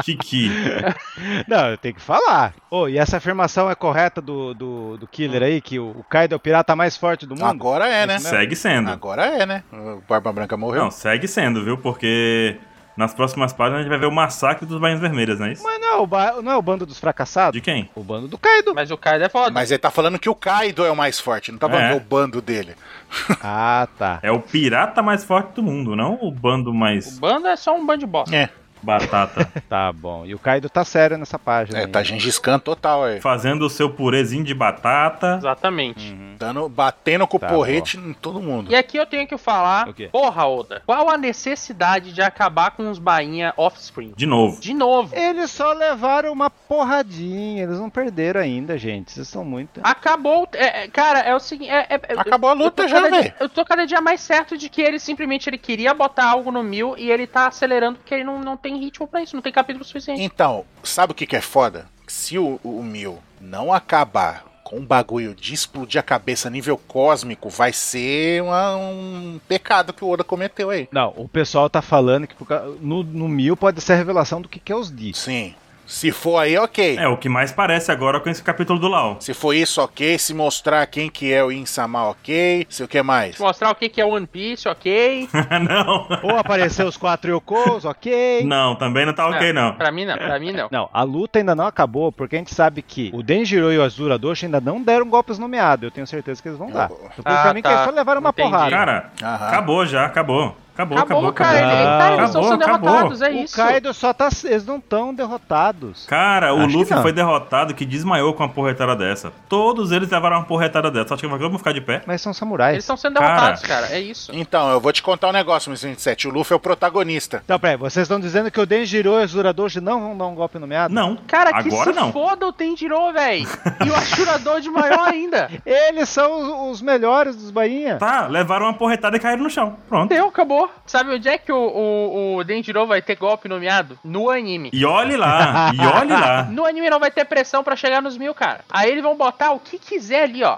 [SPEAKER 3] Kiki.
[SPEAKER 1] Não, eu tenho que falar. Ô, e essa afirmação é correta do, do, do Killer aí, que o, o Kaido é o pirata mais forte do mundo?
[SPEAKER 4] Agora é, né?
[SPEAKER 3] Segue sendo.
[SPEAKER 4] Agora é, né? O Barba Branca morreu.
[SPEAKER 3] Não, segue sendo, viu? Porque nas próximas páginas a gente vai ver o massacre dos Bainhas Vermelhas, não é isso?
[SPEAKER 1] Mas não é, o ba- não é o bando dos fracassados?
[SPEAKER 3] De quem?
[SPEAKER 1] O bando do Kaido.
[SPEAKER 2] Mas o Kaido é foda.
[SPEAKER 4] Mas ele tá falando que o Kaido é o mais forte, não tá falando
[SPEAKER 3] É.
[SPEAKER 4] que é o bando dele.
[SPEAKER 1] Ah, tá.
[SPEAKER 3] É o pirata mais forte do mundo, não o bando
[SPEAKER 2] O
[SPEAKER 3] mais
[SPEAKER 2] bando é só um bando de bosta.
[SPEAKER 4] É,
[SPEAKER 3] batata.
[SPEAKER 1] Tá bom. E o Kaido tá sério nessa página.
[SPEAKER 4] é
[SPEAKER 1] aí.
[SPEAKER 4] tá Gengis Khan total aí.
[SPEAKER 3] Fazendo o seu purezinho de batata.
[SPEAKER 2] Exatamente.
[SPEAKER 4] Dando, batendo com
[SPEAKER 1] Tá
[SPEAKER 4] o porrete em todo mundo.
[SPEAKER 2] E aqui eu tenho que falar,
[SPEAKER 1] O quê?
[SPEAKER 2] porra, Oda, qual a necessidade de acabar com os bainha off-screen?
[SPEAKER 3] De novo.
[SPEAKER 2] De novo.
[SPEAKER 1] Eles só levaram uma porradinha. Eles não perderam ainda, gente. Vocês são muito.
[SPEAKER 2] Acabou. é, é, cara, é o seguinte. é- é-
[SPEAKER 4] Acabou a luta já, velho.
[SPEAKER 2] Eu tô cada dia mais certo de que ele simplesmente ele queria botar algo no mil e ele tá acelerando porque ele não, não tem ritmo pra isso, não tem capítulo suficiente.
[SPEAKER 4] Então, sabe o que, que é foda? Se o, o Mil não acabar com um bagulho de explodir a cabeça nível cósmico, vai ser uma- um pecado que o Oda cometeu aí.
[SPEAKER 1] Não, o pessoal tá falando que no, no mil pode ser a revelação do que, que é os Di.
[SPEAKER 4] Sim. Se for aí, ok.
[SPEAKER 3] É o que mais parece agora com esse capítulo do Lau.
[SPEAKER 4] Se for isso, ok. Se mostrar quem que é o Insama, ok. Se o que mais?
[SPEAKER 2] Mostrar o que, que é One Piece, ok?
[SPEAKER 3] não.
[SPEAKER 1] Ou aparecer os quatro Yokos, ok.
[SPEAKER 3] Não, também não tá ok, não.
[SPEAKER 2] Pra mim não, pra mim não.
[SPEAKER 1] Não, a luta ainda não acabou, porque a gente sabe que o Denjiro e o Azura Doshi ainda não deram golpes nomeados. Eu tenho certeza que eles vão dar. Então,
[SPEAKER 2] Ah,
[SPEAKER 1] pra mim, que
[SPEAKER 2] tá.
[SPEAKER 1] eles só levaram uma
[SPEAKER 2] Entendi.
[SPEAKER 1] porrada.
[SPEAKER 3] Cara,
[SPEAKER 4] Aham.
[SPEAKER 3] acabou já, acabou. Acabou,
[SPEAKER 2] Acabou,
[SPEAKER 3] acabou,
[SPEAKER 2] cara.
[SPEAKER 3] acabou.
[SPEAKER 2] Ele, ele tá, eles
[SPEAKER 3] Acabou,
[SPEAKER 2] estão sendo
[SPEAKER 3] acabou.
[SPEAKER 2] derrotados, é
[SPEAKER 1] o
[SPEAKER 2] isso.
[SPEAKER 1] Kaido só tá. Eles não estão derrotados.
[SPEAKER 3] Cara, o
[SPEAKER 1] Acho
[SPEAKER 3] Luffy foi derrotado que desmaiou com uma porretada dessa. Todos eles levaram uma porretada dessa. Acho que vão ficar de pé.
[SPEAKER 1] Mas são samurais.
[SPEAKER 2] Eles estão sendo
[SPEAKER 3] Cara.
[SPEAKER 2] derrotados, cara. É isso.
[SPEAKER 4] Então, eu vou te contar um negócio, Mr. 27. O Luffy é o protagonista.
[SPEAKER 1] Então, peraí, vocês estão dizendo que o Denjiro e o Azura Doshi não vão dar um golpe nomeado?
[SPEAKER 3] Não.
[SPEAKER 2] Cara, que
[SPEAKER 3] agora
[SPEAKER 2] se
[SPEAKER 3] não.
[SPEAKER 2] foda o Tenjiro, véi. E o Ashurador de maior ainda.
[SPEAKER 1] Eles são os, os melhores dos Bainha.
[SPEAKER 3] Tá, levaram uma porretada e caíram no chão. Pronto.
[SPEAKER 2] Deu, acabou. Sabe onde é que o, o, o Denjiro vai ter golpe nomeado? No anime.
[SPEAKER 3] E olhe lá, e olhe lá.
[SPEAKER 2] No anime não vai ter pressão pra chegar nos mil, cara. Aí eles vão botar o que quiser ali, ó.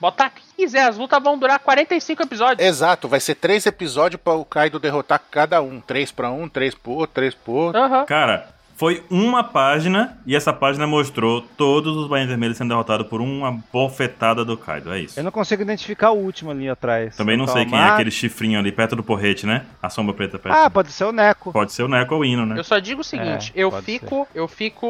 [SPEAKER 2] Botar o que quiser. As lutas vão durar 45 episódios.
[SPEAKER 4] Exato, vai ser três episódios para o Kaido derrotar cada um. Três pra um, três pro outro, três pro outro.
[SPEAKER 2] Aham.
[SPEAKER 3] Cara, foi uma página e essa página mostrou todos os Bainhas Vermelhos sendo derrotados por uma bofetada do Kaido. É isso.
[SPEAKER 1] Eu não consigo identificar o último ali atrás.
[SPEAKER 3] Também não
[SPEAKER 1] Então,
[SPEAKER 3] sei quem é aquele chifrinho ali perto do porrete, né? A sombra preta perto.
[SPEAKER 1] Ah, pode ser o Neco.
[SPEAKER 3] Pode ser o Neco ou o Hino, né?
[SPEAKER 2] Eu só digo o seguinte,
[SPEAKER 1] É,
[SPEAKER 2] eu fico, eu fico,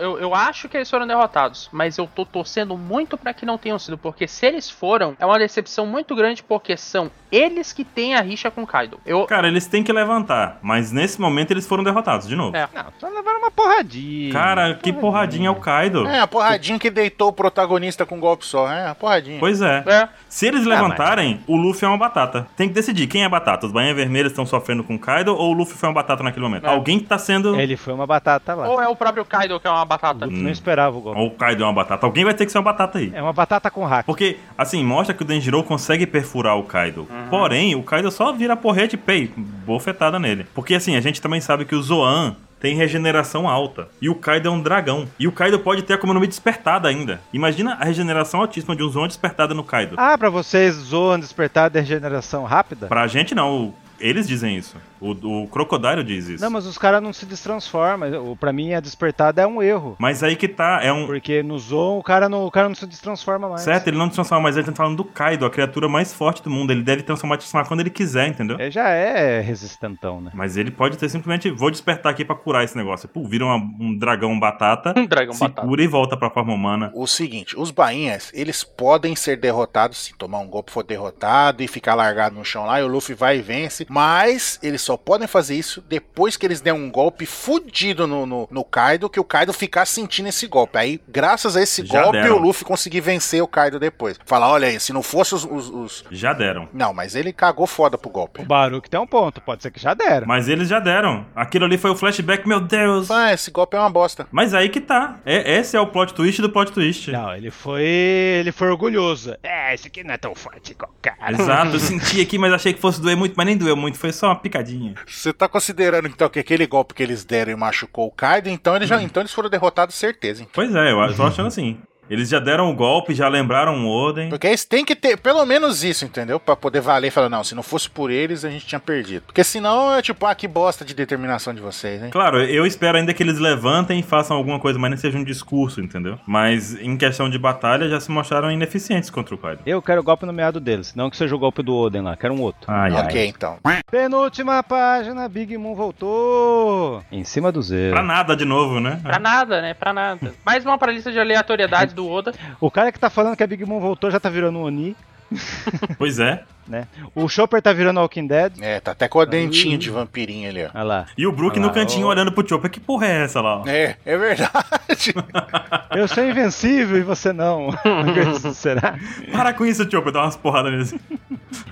[SPEAKER 2] eu, eu acho que eles foram derrotados, mas eu tô torcendo muito pra que não tenham sido, porque se eles foram, é uma decepção muito grande porque são eles que têm a rixa com o Kaido. Eu,
[SPEAKER 3] Cara, eles têm que levantar, mas nesse momento eles foram derrotados de novo.
[SPEAKER 2] É.
[SPEAKER 1] Não, só levaram uma porradinha.
[SPEAKER 3] Cara, que porradinha é o Kaido.
[SPEAKER 4] É, a porradinha que deitou o protagonista com um golpe só. É, a porradinha.
[SPEAKER 3] Pois é.
[SPEAKER 2] é,
[SPEAKER 3] Se eles levantarem, o Luffy é uma batata. Tem que decidir quem é batata. Os Bainhas Vermelhas estão sofrendo com o Kaido ou o Luffy foi uma batata naquele momento?
[SPEAKER 2] É.
[SPEAKER 3] Alguém que tá sendo.
[SPEAKER 1] Ele foi uma batata lá.
[SPEAKER 2] ou é o próprio Kaido que é uma batata.
[SPEAKER 1] Luffy não esperava o golpe.
[SPEAKER 3] Ou o Kaido é uma batata. Alguém vai ter que ser uma batata aí.
[SPEAKER 1] É uma batata com hack.
[SPEAKER 3] Porque, assim, mostra que o Denjiro consegue perfurar o Kaido. Porém, o Kaido só vira porrete e pei, bofetada nele. Porque, assim, a gente também sabe que o Zoan tem regeneração alta. E o Kaido é um dragão. E o Kaido pode ter a Akuma no despertada ainda. Imagina a regeneração altíssima de um Zoan despertada no Kaido.
[SPEAKER 1] Ah, pra vocês zoam despertar de regeneração rápida?
[SPEAKER 3] Pra gente, não. Eles dizem isso. O, o Crocodile diz isso.
[SPEAKER 1] Não, mas os caras não se destransformam. Pra mim, a despertada é um erro.
[SPEAKER 3] Mas aí que tá, é um...
[SPEAKER 1] Porque no Zoom o cara não, o cara não se destransforma mais.
[SPEAKER 3] Certo, ele não transforma, mas ele tá falando do Kaido, a criatura mais forte do mundo. Ele deve transformar, transformar quando ele quiser, entendeu?
[SPEAKER 1] Ele já é resistentão, né?
[SPEAKER 3] Mas ele pode ter simplesmente, vou despertar aqui pra curar esse negócio. Pô, vira uma- um dragão batata,
[SPEAKER 2] Um dragão
[SPEAKER 3] se
[SPEAKER 2] batata.
[SPEAKER 3] cura e volta pra forma humana.
[SPEAKER 4] O seguinte, os bainhas, eles podem ser derrotados se tomar um golpe for derrotado e ficar largado no chão lá, e o Luffy vai e vence, mas eles só podem fazer isso depois que eles der um golpe fudido no, no, no Kaido, que o Kaido ficar sentindo esse golpe. Aí, graças a esse
[SPEAKER 3] Já
[SPEAKER 4] golpe,
[SPEAKER 3] deram.
[SPEAKER 4] o Luffy conseguir vencer o Kaido depois. Falar, olha aí, se não fosse os... os- os-
[SPEAKER 3] Já deram.
[SPEAKER 4] Não, mas ele cagou foda pro
[SPEAKER 1] O
[SPEAKER 4] golpe.
[SPEAKER 1] Baruch tem um ponto, pode ser que já deram.
[SPEAKER 3] Mas eles já deram. Aquilo ali foi o flashback, meu Deus.
[SPEAKER 4] Ah, esse golpe é uma bosta.
[SPEAKER 3] Mas aí que tá. É, esse é o plot twist do plot twist.
[SPEAKER 1] Não, ele foi. ele foi orgulhoso. É, esse aqui não é tão forte igual o cara.
[SPEAKER 3] Exato, eu senti aqui, mas achei que fosse doer muito, mas nem doeu. Doeu muito, foi só uma picadinha.
[SPEAKER 4] Você tá considerando então que aquele golpe que eles deram e machucou o Kaido, então eles, já, então eles foram derrotados, certeza. Hein?
[SPEAKER 3] Pois é, eu tô achando assim. Eles já deram o golpe, já lembraram o Oden.
[SPEAKER 4] Porque eles têm que ter pelo menos isso, entendeu? Pra poder valer e falar, não, se não fosse por eles, a gente tinha perdido. Porque senão é tipo, ah, que bosta de determinação de vocês, hein?
[SPEAKER 3] Claro, eu espero ainda que eles levantem e façam alguma coisa, mas nem seja um discurso, entendeu? Mas em questão de batalha já se mostraram ineficientes contra o Kaido.
[SPEAKER 1] Eu quero o golpe no meado deles, não que seja o golpe do Oden lá, quero um outro.
[SPEAKER 3] Ai,
[SPEAKER 4] ok,
[SPEAKER 3] ai.
[SPEAKER 4] então.
[SPEAKER 1] Penúltima página, Big Moon voltou. Em cima do zero.
[SPEAKER 3] Pra nada de novo, né?
[SPEAKER 2] Pra nada, né? Pra nada. Mais uma pra lista de aleatoriedade do Oda.
[SPEAKER 1] O cara que tá falando que a Big Moon voltou já tá virando um Oni,
[SPEAKER 3] Pois é.
[SPEAKER 1] né? O Chopper tá virando Walking Dead.
[SPEAKER 4] É, tá até com o dentinho de vampirinho ali, ó.
[SPEAKER 1] Olha lá.
[SPEAKER 3] E o Brook no
[SPEAKER 1] lá,
[SPEAKER 3] cantinho
[SPEAKER 1] ó.
[SPEAKER 3] olhando pro Chopper. Que porra é essa lá? ó?
[SPEAKER 4] É, é verdade.
[SPEAKER 1] Eu sou invencível e você não. Será?
[SPEAKER 3] Para com isso, Chopper. Dá umas porradas nele.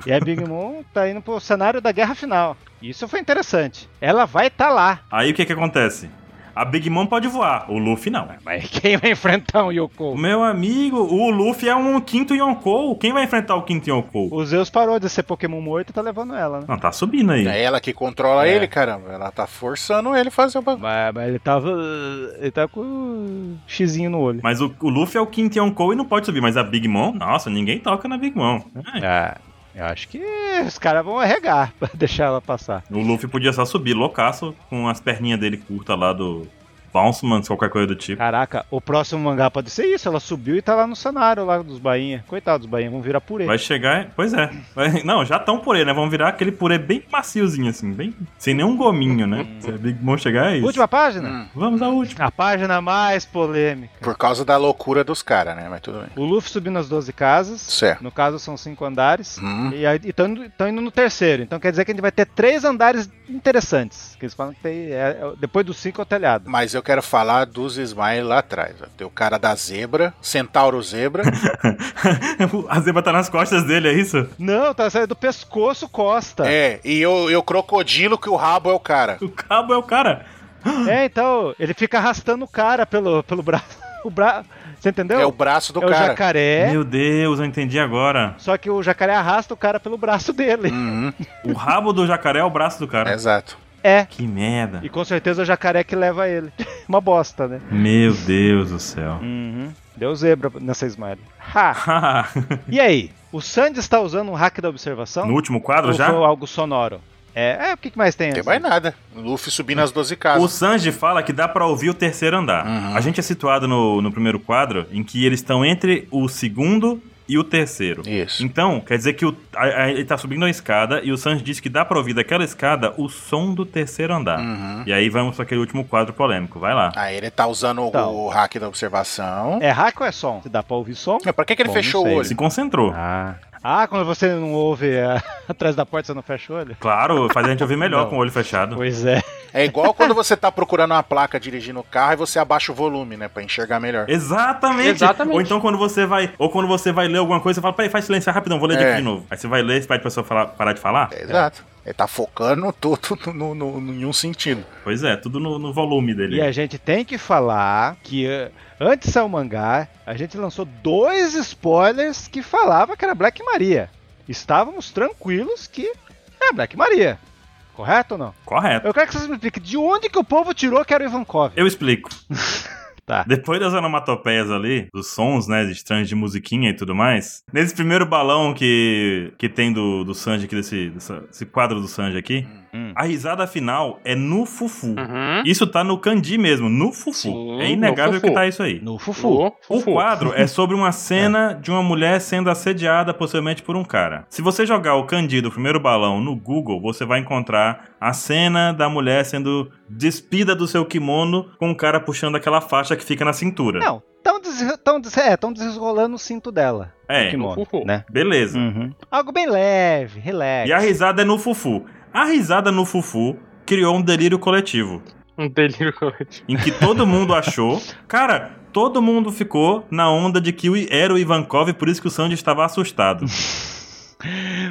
[SPEAKER 1] E a Big Moon tá indo pro cenário da guerra final. Isso foi interessante. Ela vai estar tá lá.
[SPEAKER 3] Aí o que que acontece? A Big Mom pode voar, o Luffy não.
[SPEAKER 1] Mas quem vai enfrentar um Yoko?
[SPEAKER 3] Meu amigo, o Luffy é um quinto Yonkou. Quem vai enfrentar o quinto Yonkou?
[SPEAKER 1] O Zeus parou de ser Pokémon morto e tá levando ela, né?
[SPEAKER 3] Não, tá subindo aí.
[SPEAKER 4] É ela que controla
[SPEAKER 1] É.
[SPEAKER 4] ele, caramba. Ela tá forçando ele a fazer o bagulho.
[SPEAKER 1] Mas, mas ele tava. Ele tá com o xizinho no olho.
[SPEAKER 3] Mas o, o Luffy é o quinto Yonkou e não pode subir. Mas a Big Mom, nossa, ninguém toca na Big Mom. É.
[SPEAKER 1] Ah, eu acho que os caras vão arregar pra deixar ela passar.
[SPEAKER 3] O Luffy podia só subir loucaço com as perninhas dele curtas lá do Bounceman, qualquer coisa do tipo.
[SPEAKER 1] Caraca, o próximo mangá pode ser isso. Ela subiu e tá lá no cenário lá dos bainha. Coitados dos bainha, vão virar purê.
[SPEAKER 3] Vai chegar. Pois é. Vai- não, já tão purê, né? Vão virar aquele purê bem maciozinho, assim, bem. Sem nenhum gominho, né? Se a Big Mom chegar, é isso.
[SPEAKER 1] Última página?
[SPEAKER 4] Hum,
[SPEAKER 3] Vamos à última.
[SPEAKER 1] A página mais polêmica.
[SPEAKER 4] por causa da loucura dos caras, né? Mas tudo bem.
[SPEAKER 1] O Luffy subindo as 12 casas.
[SPEAKER 4] Certo.
[SPEAKER 1] No caso, são cinco andares.
[SPEAKER 4] Hum.
[SPEAKER 1] E estão indo, indo no terceiro. Então quer dizer que a gente vai ter três andares interessantes. Que eles falam que tem, é- é- depois dos cinco é o telhado.
[SPEAKER 4] Mas eu quero falar dos Smile lá atrás. ó. Tem o cara da zebra, Centauro Zebra.
[SPEAKER 3] a zebra tá nas costas dele, é isso?
[SPEAKER 1] Não, tá saindo do pescoço costa. É.
[SPEAKER 4] é, e o, e o crocodilo que o rabo é o cara.
[SPEAKER 3] O cabo é o cara.
[SPEAKER 1] então, ele fica arrastando o cara pelo, pelo braço. O bra... Você entendeu?
[SPEAKER 4] É o braço do
[SPEAKER 1] É o
[SPEAKER 4] cara.
[SPEAKER 1] jacaré.
[SPEAKER 3] Meu Deus, eu entendi agora.
[SPEAKER 1] Só que o jacaré arrasta o cara pelo braço dele.
[SPEAKER 4] Uhum,
[SPEAKER 3] O rabo do jacaré é o braço do cara.
[SPEAKER 4] exato.
[SPEAKER 1] É.
[SPEAKER 3] Que merda.
[SPEAKER 1] E com certeza o jacaré que leva ele. Uma bosta, né?
[SPEAKER 3] Meu Deus do céu.
[SPEAKER 1] Uhum. Deu zebra nessa smile. Ha! E aí? O Sandy está usando um hack da observação?
[SPEAKER 3] no último quadro
[SPEAKER 1] Ou
[SPEAKER 3] já?
[SPEAKER 1] foi algo sonoro? É, é o que, mais tem?
[SPEAKER 4] Não tem
[SPEAKER 1] assim?
[SPEAKER 4] mais nada. O Luffy subindo as 12
[SPEAKER 3] O
[SPEAKER 4] casas.
[SPEAKER 3] Sanji fala que dá pra ouvir o terceiro andar.
[SPEAKER 4] Uhum.
[SPEAKER 3] A gente é situado no, no primeiro quadro em que eles estão entre o segundo e o terceiro.
[SPEAKER 4] Isso.
[SPEAKER 3] Então, quer dizer que o, a- a- ele tá subindo a escada e o Sanji disse que dá pra ouvir daquela escada o som do terceiro andar.
[SPEAKER 4] Uhum.
[SPEAKER 3] E aí vamos pra aquele último quadro polêmico. Vai lá.
[SPEAKER 4] Aí ele tá usando o,
[SPEAKER 1] Então.
[SPEAKER 4] o hack da observação.
[SPEAKER 1] É hack ou é som? Se dá pra ouvir som?
[SPEAKER 4] Mas Pra que, que ele
[SPEAKER 1] Bom,
[SPEAKER 4] fechou o olho?
[SPEAKER 3] Se concentrou.
[SPEAKER 1] Ah. Ah, quando você não ouve é, atrás da porta, você não fecha o olho?
[SPEAKER 3] Claro, faz a gente ouvir melhor
[SPEAKER 1] Não.
[SPEAKER 3] com o olho fechado.
[SPEAKER 1] Pois é.
[SPEAKER 4] É igual quando você tá procurando uma placa dirigindo o carro e você abaixa o volume, né? Pra enxergar melhor.
[SPEAKER 3] Exatamente.
[SPEAKER 2] Exatamente.
[SPEAKER 3] Ou então quando você vai, ou quando você vai ler alguma coisa, você fala, peraí, faz silêncio rapidão, vou ler de
[SPEAKER 4] É.
[SPEAKER 3] aqui de novo. Aí você vai ler, você pede pra pessoa falar, parar de falar.
[SPEAKER 4] É, Exato. Ele tá focando tudo no, no, no- em um sentido.
[SPEAKER 3] Pois é, tudo no, no volume dele.
[SPEAKER 1] E a gente tem que falar que eh, antes de sair o mangá, a gente lançou dois spoilers que falava que era Black Maria. Estávamos tranquilos que é Black Maria. Correto ou não?
[SPEAKER 3] Correto.
[SPEAKER 1] Eu quero que vocês me expliquem de onde que o povo tirou que era o Ivankov.
[SPEAKER 3] Eu explico.
[SPEAKER 1] Tá.
[SPEAKER 3] Depois das onomatopeias ali, dos sons, né, de estranhos de musiquinha e tudo mais, nesse primeiro balão que, que tem do, do Sanji aqui, desse, dessa- desse quadro do Sanji aqui,
[SPEAKER 1] Hum.
[SPEAKER 3] A risada final é no fufu.
[SPEAKER 2] Uhum.
[SPEAKER 3] Isso tá no kanji mesmo, no fufu.
[SPEAKER 2] Sim,
[SPEAKER 3] é inegável
[SPEAKER 2] no fufu.
[SPEAKER 3] que tá isso aí.
[SPEAKER 1] No Fufu.
[SPEAKER 2] O
[SPEAKER 3] O
[SPEAKER 2] Fufu.
[SPEAKER 3] quadro é sobre uma cena de uma mulher sendo assediada possivelmente por um cara. Se você jogar o kanji do primeiro balão no Google, você vai encontrar a cena da mulher sendo despida do seu kimono com um cara puxando aquela faixa que fica na cintura.
[SPEAKER 1] Não, tão, des tão, des é, tão desrolando o cinto dela.
[SPEAKER 3] É,
[SPEAKER 1] Kimono,
[SPEAKER 2] Fufu.
[SPEAKER 1] né?
[SPEAKER 3] beleza.
[SPEAKER 1] Uhum. Algo bem leve, relax.
[SPEAKER 3] E a risada é no fufu. A risada no fufu criou um delírio coletivo.
[SPEAKER 2] Um delírio coletivo.
[SPEAKER 3] Em que todo mundo achou. Cara, todo mundo ficou na onda de que o- era o Ivankov, por isso que o Sanji estava assustado.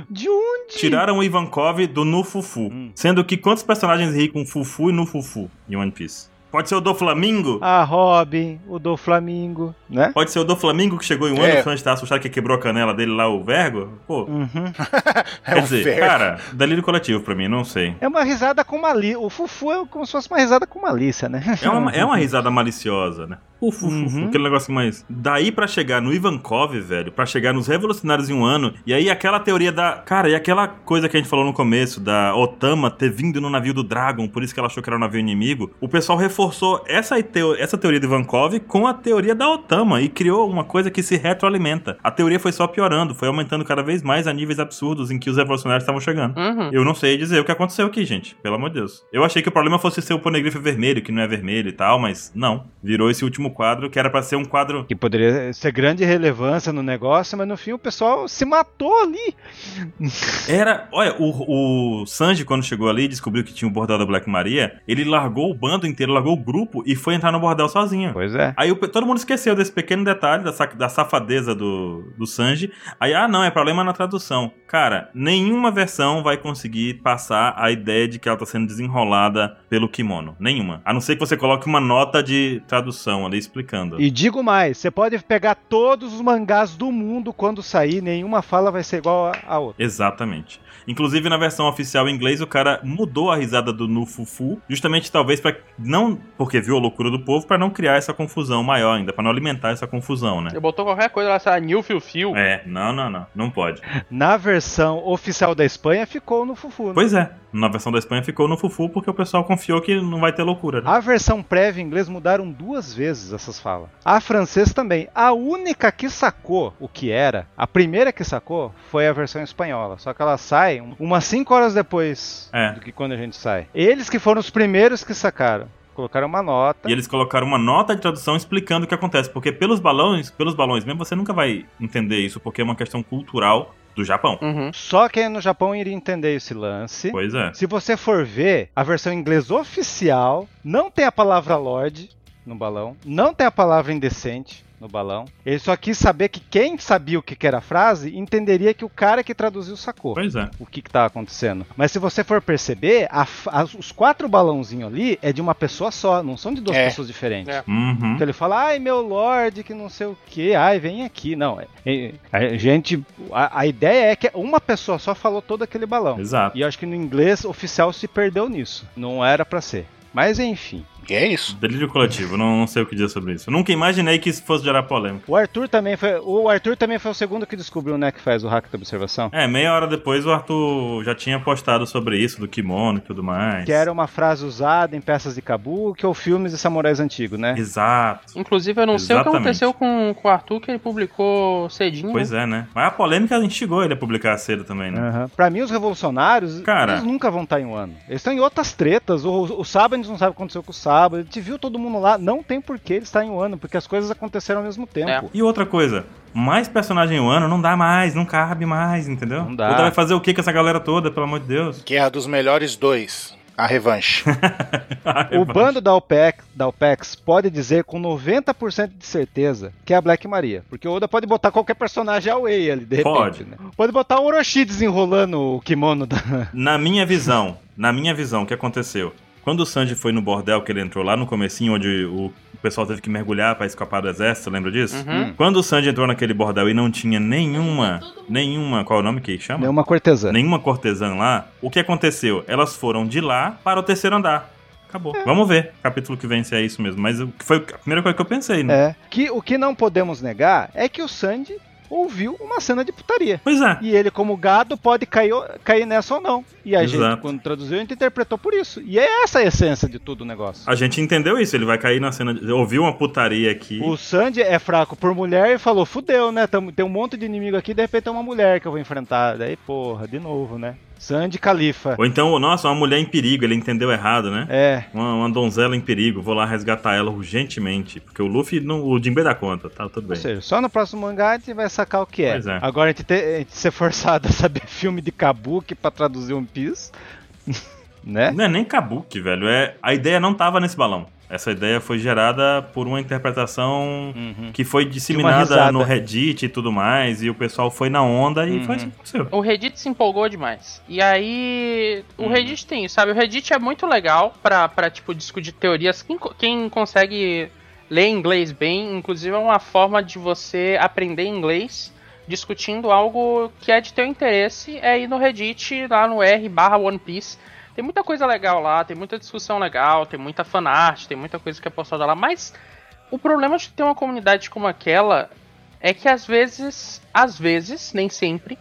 [SPEAKER 1] De onde?
[SPEAKER 3] Tiraram o Ivankov do No Fufu.
[SPEAKER 1] Hum.
[SPEAKER 3] Sendo que quantos personagens ri com Fufu e No Fufu em One Piece? Pode ser o do Flamingo?
[SPEAKER 1] A Robin, o do Flamingo, né?
[SPEAKER 3] Pode ser o do Flamingo que chegou em um
[SPEAKER 4] É.
[SPEAKER 3] ano, o Sanji tá assustado que quebrou a canela dele lá, o Vergo? Pô,
[SPEAKER 1] Uhum.
[SPEAKER 4] É
[SPEAKER 3] quer dizer,
[SPEAKER 4] verbo.
[SPEAKER 3] cara, delírio coletivo pra mim, não sei.
[SPEAKER 1] É uma risada com malícia. O Fufu é como se fosse uma risada com malícia, né?
[SPEAKER 3] É uma, é uma risada maliciosa, né? Uf, uf,
[SPEAKER 1] Uhum.
[SPEAKER 3] aquele negócio mais. Daí pra chegar no Ivankov, velho, pra chegar nos revolucionários em um ano, e aí aquela teoria da. Cara, e aquela coisa que a gente falou no começo, da Otama ter vindo no navio do Dragon, por isso que ela achou que era um navio inimigo, o pessoal reforçou essa, teo- essa teoria do Ivankov com a teoria da Otama e criou uma coisa que se retroalimenta. A teoria foi só piorando, foi aumentando cada vez mais a níveis absurdos em que os revolucionários estavam chegando.
[SPEAKER 2] Uhum.
[SPEAKER 3] Eu não sei dizer o que aconteceu aqui, gente. Pelo amor de Deus. Eu achei que o problema fosse ser o poneglyph vermelho, que não é vermelho e tal, mas não. Virou esse último quadro, que era pra ser um quadro.
[SPEAKER 1] Que poderia ser grande relevância no negócio, mas no fim o pessoal se matou ali.
[SPEAKER 3] Era. Olha, o, o Sanji, quando chegou ali e descobriu que tinha o bordel da Black Maria, ele largou o bando inteiro, largou o grupo e foi entrar no bordel sozinho.
[SPEAKER 1] Pois é.
[SPEAKER 3] Aí o todo mundo esqueceu desse pequeno detalhe, da, da safadeza do, do Sanji. Aí, ah, não, é problema na tradução. Cara, nenhuma versão vai conseguir passar a ideia de que ela tá sendo desenrolada pelo kimono. Nenhuma. A não ser que você coloque uma nota de tradução ali explicando.
[SPEAKER 1] E digo mais, você pode pegar todos os mangás do mundo quando sair, nenhuma fala vai ser igual a, outra.
[SPEAKER 3] Exatamente. Inclusive na versão oficial em inglês o cara mudou a risada do Nufufu, justamente talvez para não, porque viu a loucura do povo, pra não criar essa confusão maior ainda, pra não alimentar essa confusão, né?
[SPEAKER 2] Ele botou qualquer coisa lá, sei lá, New Fio Fio.
[SPEAKER 3] É, não, não, não, não pode.
[SPEAKER 1] Na versão oficial da Espanha ficou no Fufu. né?
[SPEAKER 3] Pois é, na versão da Espanha ficou no Fufu porque o pessoal confiou que não vai ter loucura. Né?
[SPEAKER 1] A versão prévia em inglês mudaram duas vezes essas falas. A francesa também. A única que sacou o que era, a primeira que sacou, foi a versão espanhola. Só que ela sai umas 5 horas depois
[SPEAKER 3] É.
[SPEAKER 1] do que quando a gente sai. Eles que foram os primeiros que sacaram. Colocaram uma nota.
[SPEAKER 3] E eles colocaram uma nota de tradução explicando o que acontece, porque pelos balões, pelos balões mesmo, você nunca vai entender isso, porque é uma questão cultural do Japão.
[SPEAKER 2] Uhum.
[SPEAKER 1] Só quem é no Japão iria entender esse lance.
[SPEAKER 3] Pois é.
[SPEAKER 1] Se você for ver, a versão em inglês oficial não tem a palavra Lorde no balão, não tem a palavra indecente no balão. Ele só quis saber que quem sabia o que que era a frase entenderia que o cara que traduziu sacou
[SPEAKER 3] Pois é.
[SPEAKER 1] o que estava acontecendo. Mas se você for perceber, a as- os quatro balãozinhos ali é de uma pessoa só, não são de duas
[SPEAKER 4] É.
[SPEAKER 1] pessoas diferentes.
[SPEAKER 2] É.
[SPEAKER 3] Uhum.
[SPEAKER 1] Então ele fala, ai meu lord, que não sei o que, ai vem aqui. Não, é- é- a gente, a, a ideia é que uma pessoa só falou todo aquele balão.
[SPEAKER 3] Exato.
[SPEAKER 1] E eu acho que no inglês oficial se perdeu nisso. Não era pra ser. Mas enfim.
[SPEAKER 4] E é isso.
[SPEAKER 3] Delírio coletivo, não, não sei o que dizer sobre isso. Eu nunca imaginei que isso fosse gerar polêmica.
[SPEAKER 1] O Arthur também foi. O Arthur também foi o segundo que descobriu, né, que faz o hack da observação.
[SPEAKER 3] É, meia hora depois o Arthur já tinha postado sobre isso, do kimono e tudo mais.
[SPEAKER 1] Que era uma frase usada em peças de kabuki ou filmes de samurais antigos, né?
[SPEAKER 3] Exato.
[SPEAKER 2] Inclusive, eu não sei o que
[SPEAKER 3] Exatamente.
[SPEAKER 2] aconteceu com, com o Arthur, que ele publicou cedinho.
[SPEAKER 3] Pois
[SPEAKER 2] né?
[SPEAKER 3] é, né? Mas a polêmica instigou ele a publicar cedo também, né?
[SPEAKER 1] Aham. Pra mim, os revolucionários,
[SPEAKER 3] Cara.
[SPEAKER 1] eles nunca vão estar em um ano. Eles estão em outras tretas. O, o gente não sabe o que aconteceu com o Saba. A gente viu todo mundo lá. Não tem por que ele estar em um ano, porque as coisas aconteceram ao mesmo tempo.
[SPEAKER 2] É.
[SPEAKER 3] E outra coisa, mais personagem em um ano não dá mais, não cabe mais, entendeu?
[SPEAKER 1] Não dá.
[SPEAKER 3] Outra vai fazer o que com essa galera toda, pelo amor de Deus?
[SPEAKER 4] Guerra dos melhores dois. A revanche.
[SPEAKER 1] O bando da OPEX, da OPEX pode dizer com 90% de certeza que é a Black Maria. Porque o Oda pode botar qualquer personagem away ali, de repente.
[SPEAKER 3] Pode.
[SPEAKER 1] né? Pode botar o Orochi desenrolando o kimono da.
[SPEAKER 3] Na minha visão, na minha visão, o que aconteceu? Quando o Sanji foi no bordel que ele entrou lá no comecinho, onde o pessoal teve que mergulhar pra escapar do exército, lembra disso?
[SPEAKER 2] Uhum.
[SPEAKER 3] Quando o Sanji entrou naquele bordel e não tinha nenhuma, nenhuma, qual é o nome que chama?
[SPEAKER 1] Nenhuma cortesã.
[SPEAKER 3] Nenhuma cortesã lá, o que aconteceu? Elas foram de lá para o terceiro andar. Acabou. Vamos ver, capítulo que vem se é isso mesmo. Mas o que foi a primeira coisa que eu pensei, né?
[SPEAKER 1] É. Que, o que não podemos negar é que o Sandy ouviu uma cena de putaria.
[SPEAKER 3] Pois é.
[SPEAKER 1] E ele, como gado, pode cair, cair nessa ou não. E a gente,
[SPEAKER 3] Exato.
[SPEAKER 1] quando traduziu, a gente interpretou por isso. E é essa a essência de todo o negócio.
[SPEAKER 3] A gente entendeu isso, ele vai cair na cena. De... Ouviu uma putaria aqui.
[SPEAKER 1] O Sandy é fraco por mulher e falou: fudeu, né? Tem um monte de inimigo aqui, de repente é uma mulher que eu vou enfrentar. Daí, porra, de novo, né? Sandy Califa.
[SPEAKER 3] Ou então, nossa, uma mulher em perigo, ele entendeu errado, né?
[SPEAKER 1] É.
[SPEAKER 3] Uma, uma donzela em perigo, vou lá resgatar ela urgentemente. Porque o Luffy, não, o Jinbei dá conta, tá tudo
[SPEAKER 1] Ou
[SPEAKER 3] bem.
[SPEAKER 1] seja, só no próximo mangá a gente vai sacar o que é.
[SPEAKER 3] Pois é.
[SPEAKER 1] Agora a gente, ter, a gente ser forçado a saber filme de Kabuki pra traduzir One Piece. né?
[SPEAKER 3] Não é nem kabuki, velho. É, a ideia não tava nesse balão. Essa ideia foi gerada por uma interpretação que foi disseminada no Reddit e tudo mais, e o pessoal foi na onda e foi isso que aconteceu.
[SPEAKER 2] O Reddit se empolgou demais. E aí, o Reddit tem isso, sabe? O Reddit é muito legal pra, pra tipo, discutir teorias. Quem, quem consegue ler inglês bem, inclusive, é uma forma de você aprender inglês discutindo algo que é de teu interesse, é ir no Reddit, lá no r barra One Piece. Tem muita coisa legal lá, tem muita discussão legal, tem muita fanart, tem muita coisa que é postada lá, mas o problema de ter uma comunidade como aquela é que às vezes, às vezes, nem sempre,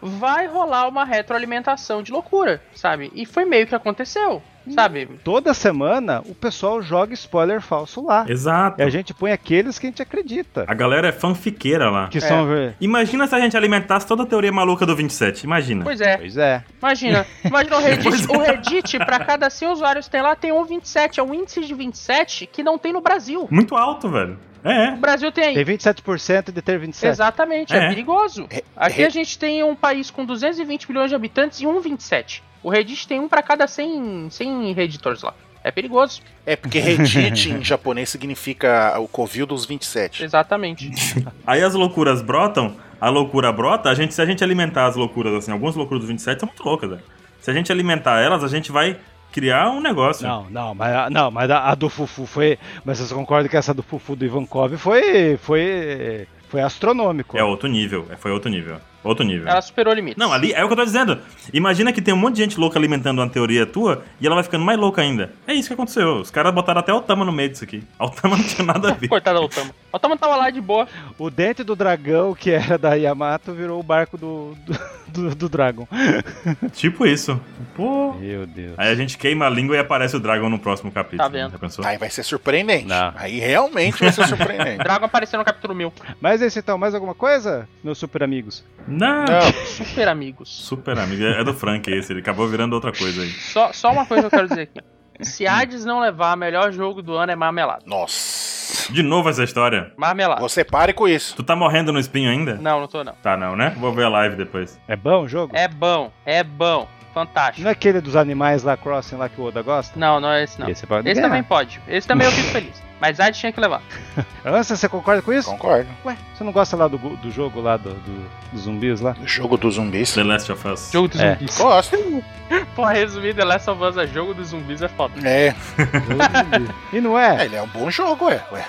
[SPEAKER 2] vai rolar uma retroalimentação de loucura, sabe? E foi meio que aconteceu, sabe?
[SPEAKER 1] Toda semana o pessoal joga spoiler falso lá.
[SPEAKER 3] Exato.
[SPEAKER 1] E a gente põe aqueles que a gente acredita.
[SPEAKER 3] A galera é fanfiqueira lá.
[SPEAKER 1] Que são.
[SPEAKER 3] Imagina se a gente alimentasse toda a teoria maluca do 27. Imagina.
[SPEAKER 2] Pois é,
[SPEAKER 1] Pois é.
[SPEAKER 2] imagina. Imagina o Reddit.
[SPEAKER 3] É.
[SPEAKER 2] O Reddit, pra cada 100 usuários que tem lá, tem um 27. É um índice de 27 que não tem no Brasil.
[SPEAKER 3] Muito alto, velho. É.
[SPEAKER 2] O Brasil tem aí.
[SPEAKER 1] Tem 27% de ter 27.
[SPEAKER 2] Exatamente, é,
[SPEAKER 3] É.
[SPEAKER 2] perigoso. Aqui
[SPEAKER 4] é-
[SPEAKER 2] a gente tem um país com 220 milhões de habitantes e um 27. O Reddit tem um pra cada 100, 100 redditors lá. É perigoso,
[SPEAKER 4] É porque Reddit em japonês significa o covil dos 27.
[SPEAKER 2] exatamente.
[SPEAKER 3] Aí as loucuras brotam, a loucura brota, a gente, se a gente alimentar as loucuras, assim, algumas loucuras do 27 são muito loucas, velho. Se a gente alimentar elas, a gente vai criar um negócio.
[SPEAKER 1] Não, não, mas, a- não, mas a, a do Fufu foi. Mas vocês concordam que essa do Fufu do Ivankov foi. foi. foi astronômico.
[SPEAKER 3] É outro nível, é, foi outro nível. Outro nível.
[SPEAKER 2] Ela superou limites.
[SPEAKER 3] Não, ali é o que eu tô dizendo. Imagina que tem um monte de gente louca alimentando uma teoria tua e ela vai ficando mais louca ainda. É isso que aconteceu. Os caras botaram até o Tama no meio disso aqui. O Tama não tinha nada a ver.
[SPEAKER 2] Coitado do Otama. O Otama tava lá de boa.
[SPEAKER 1] O dente do dragão, que era da Yamato, virou o barco do, do, do, do Dragon.
[SPEAKER 3] tipo isso. Pô.
[SPEAKER 1] Meu Deus.
[SPEAKER 3] Aí a gente queima a língua e aparece o Dragon no próximo capítulo.
[SPEAKER 2] Tá vendo?
[SPEAKER 3] Já pensou?
[SPEAKER 4] Aí vai ser surpreendente.
[SPEAKER 1] Não.
[SPEAKER 4] Aí realmente vai ser surpreendente.
[SPEAKER 2] Dragon apareceu no capítulo 1000.
[SPEAKER 1] Mas esse então, mais alguma coisa, meus super amigos?
[SPEAKER 3] Não.
[SPEAKER 4] Não,
[SPEAKER 2] Super amigos.
[SPEAKER 3] Super amigo. É do Frank esse. Ele acabou virando outra coisa aí.
[SPEAKER 2] Só, só uma coisa que eu quero dizer aqui. Se Hades não levar, melhor jogo do ano é Marmelada.
[SPEAKER 4] nossa.
[SPEAKER 3] De novo essa história.
[SPEAKER 2] Marmelada.
[SPEAKER 4] Você pare com isso.
[SPEAKER 3] Tu tá morrendo no espinho ainda?
[SPEAKER 2] Não, não tô não.
[SPEAKER 3] Tá não, né? Vou ver a live depois.
[SPEAKER 1] É bom o jogo?
[SPEAKER 2] É bom, é bom. Fantástico.
[SPEAKER 1] Não é aquele dos animais lá, Crossing, lá que o Oda gosta?
[SPEAKER 2] Não, não é esse não.
[SPEAKER 1] Esse pode
[SPEAKER 2] Esse também pode. Esse também eu fico feliz. Mas Hades tinha que levar.
[SPEAKER 1] Ansa, você concorda com isso?
[SPEAKER 4] Concordo.
[SPEAKER 1] Ué, você não gosta lá do, do jogo lá do, do- dos zumbis lá?
[SPEAKER 4] O jogo dos zumbis.
[SPEAKER 3] The Last of Us.
[SPEAKER 2] Jogo dos
[SPEAKER 1] É.
[SPEAKER 2] zumbis.
[SPEAKER 4] Gosto.
[SPEAKER 2] Pô, resumido, The Last of Us é jogo dos zumbis é foda.
[SPEAKER 4] É,
[SPEAKER 1] Jogo dos zumbis. E não
[SPEAKER 4] é,
[SPEAKER 1] é?
[SPEAKER 4] ele é um bom jogo, ué. ué.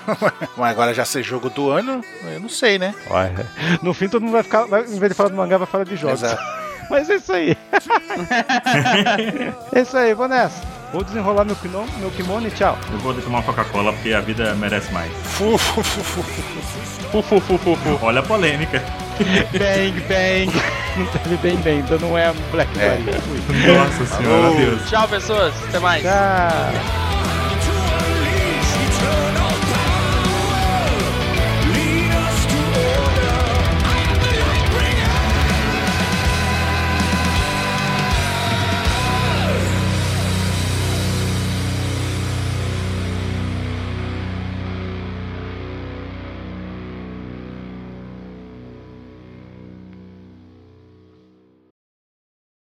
[SPEAKER 4] Mas agora já ser jogo do ano, eu não sei, né?
[SPEAKER 1] Ué, No fim todo mundo vai ficar, vai, em vez de falar do mangá, vai falar de jogos.
[SPEAKER 4] Exato.
[SPEAKER 1] Mas é isso aí. é isso aí, vou nessa. Vou desenrolar meu kimono, meu kimono e tchau.
[SPEAKER 3] Eu vou tomar uma Coca-Cola porque a vida merece mais.
[SPEAKER 4] Fu, fu, fu, fu.
[SPEAKER 2] Fu, fu, fu, fu, fu.
[SPEAKER 3] Olha a polêmica.
[SPEAKER 1] Bang, bang. Não teve bem, bem, então não é Black
[SPEAKER 4] É.
[SPEAKER 1] Maria. Fui.
[SPEAKER 3] Nossa senhora. Deus.
[SPEAKER 2] Tchau, pessoas. Até mais.
[SPEAKER 1] Tchau.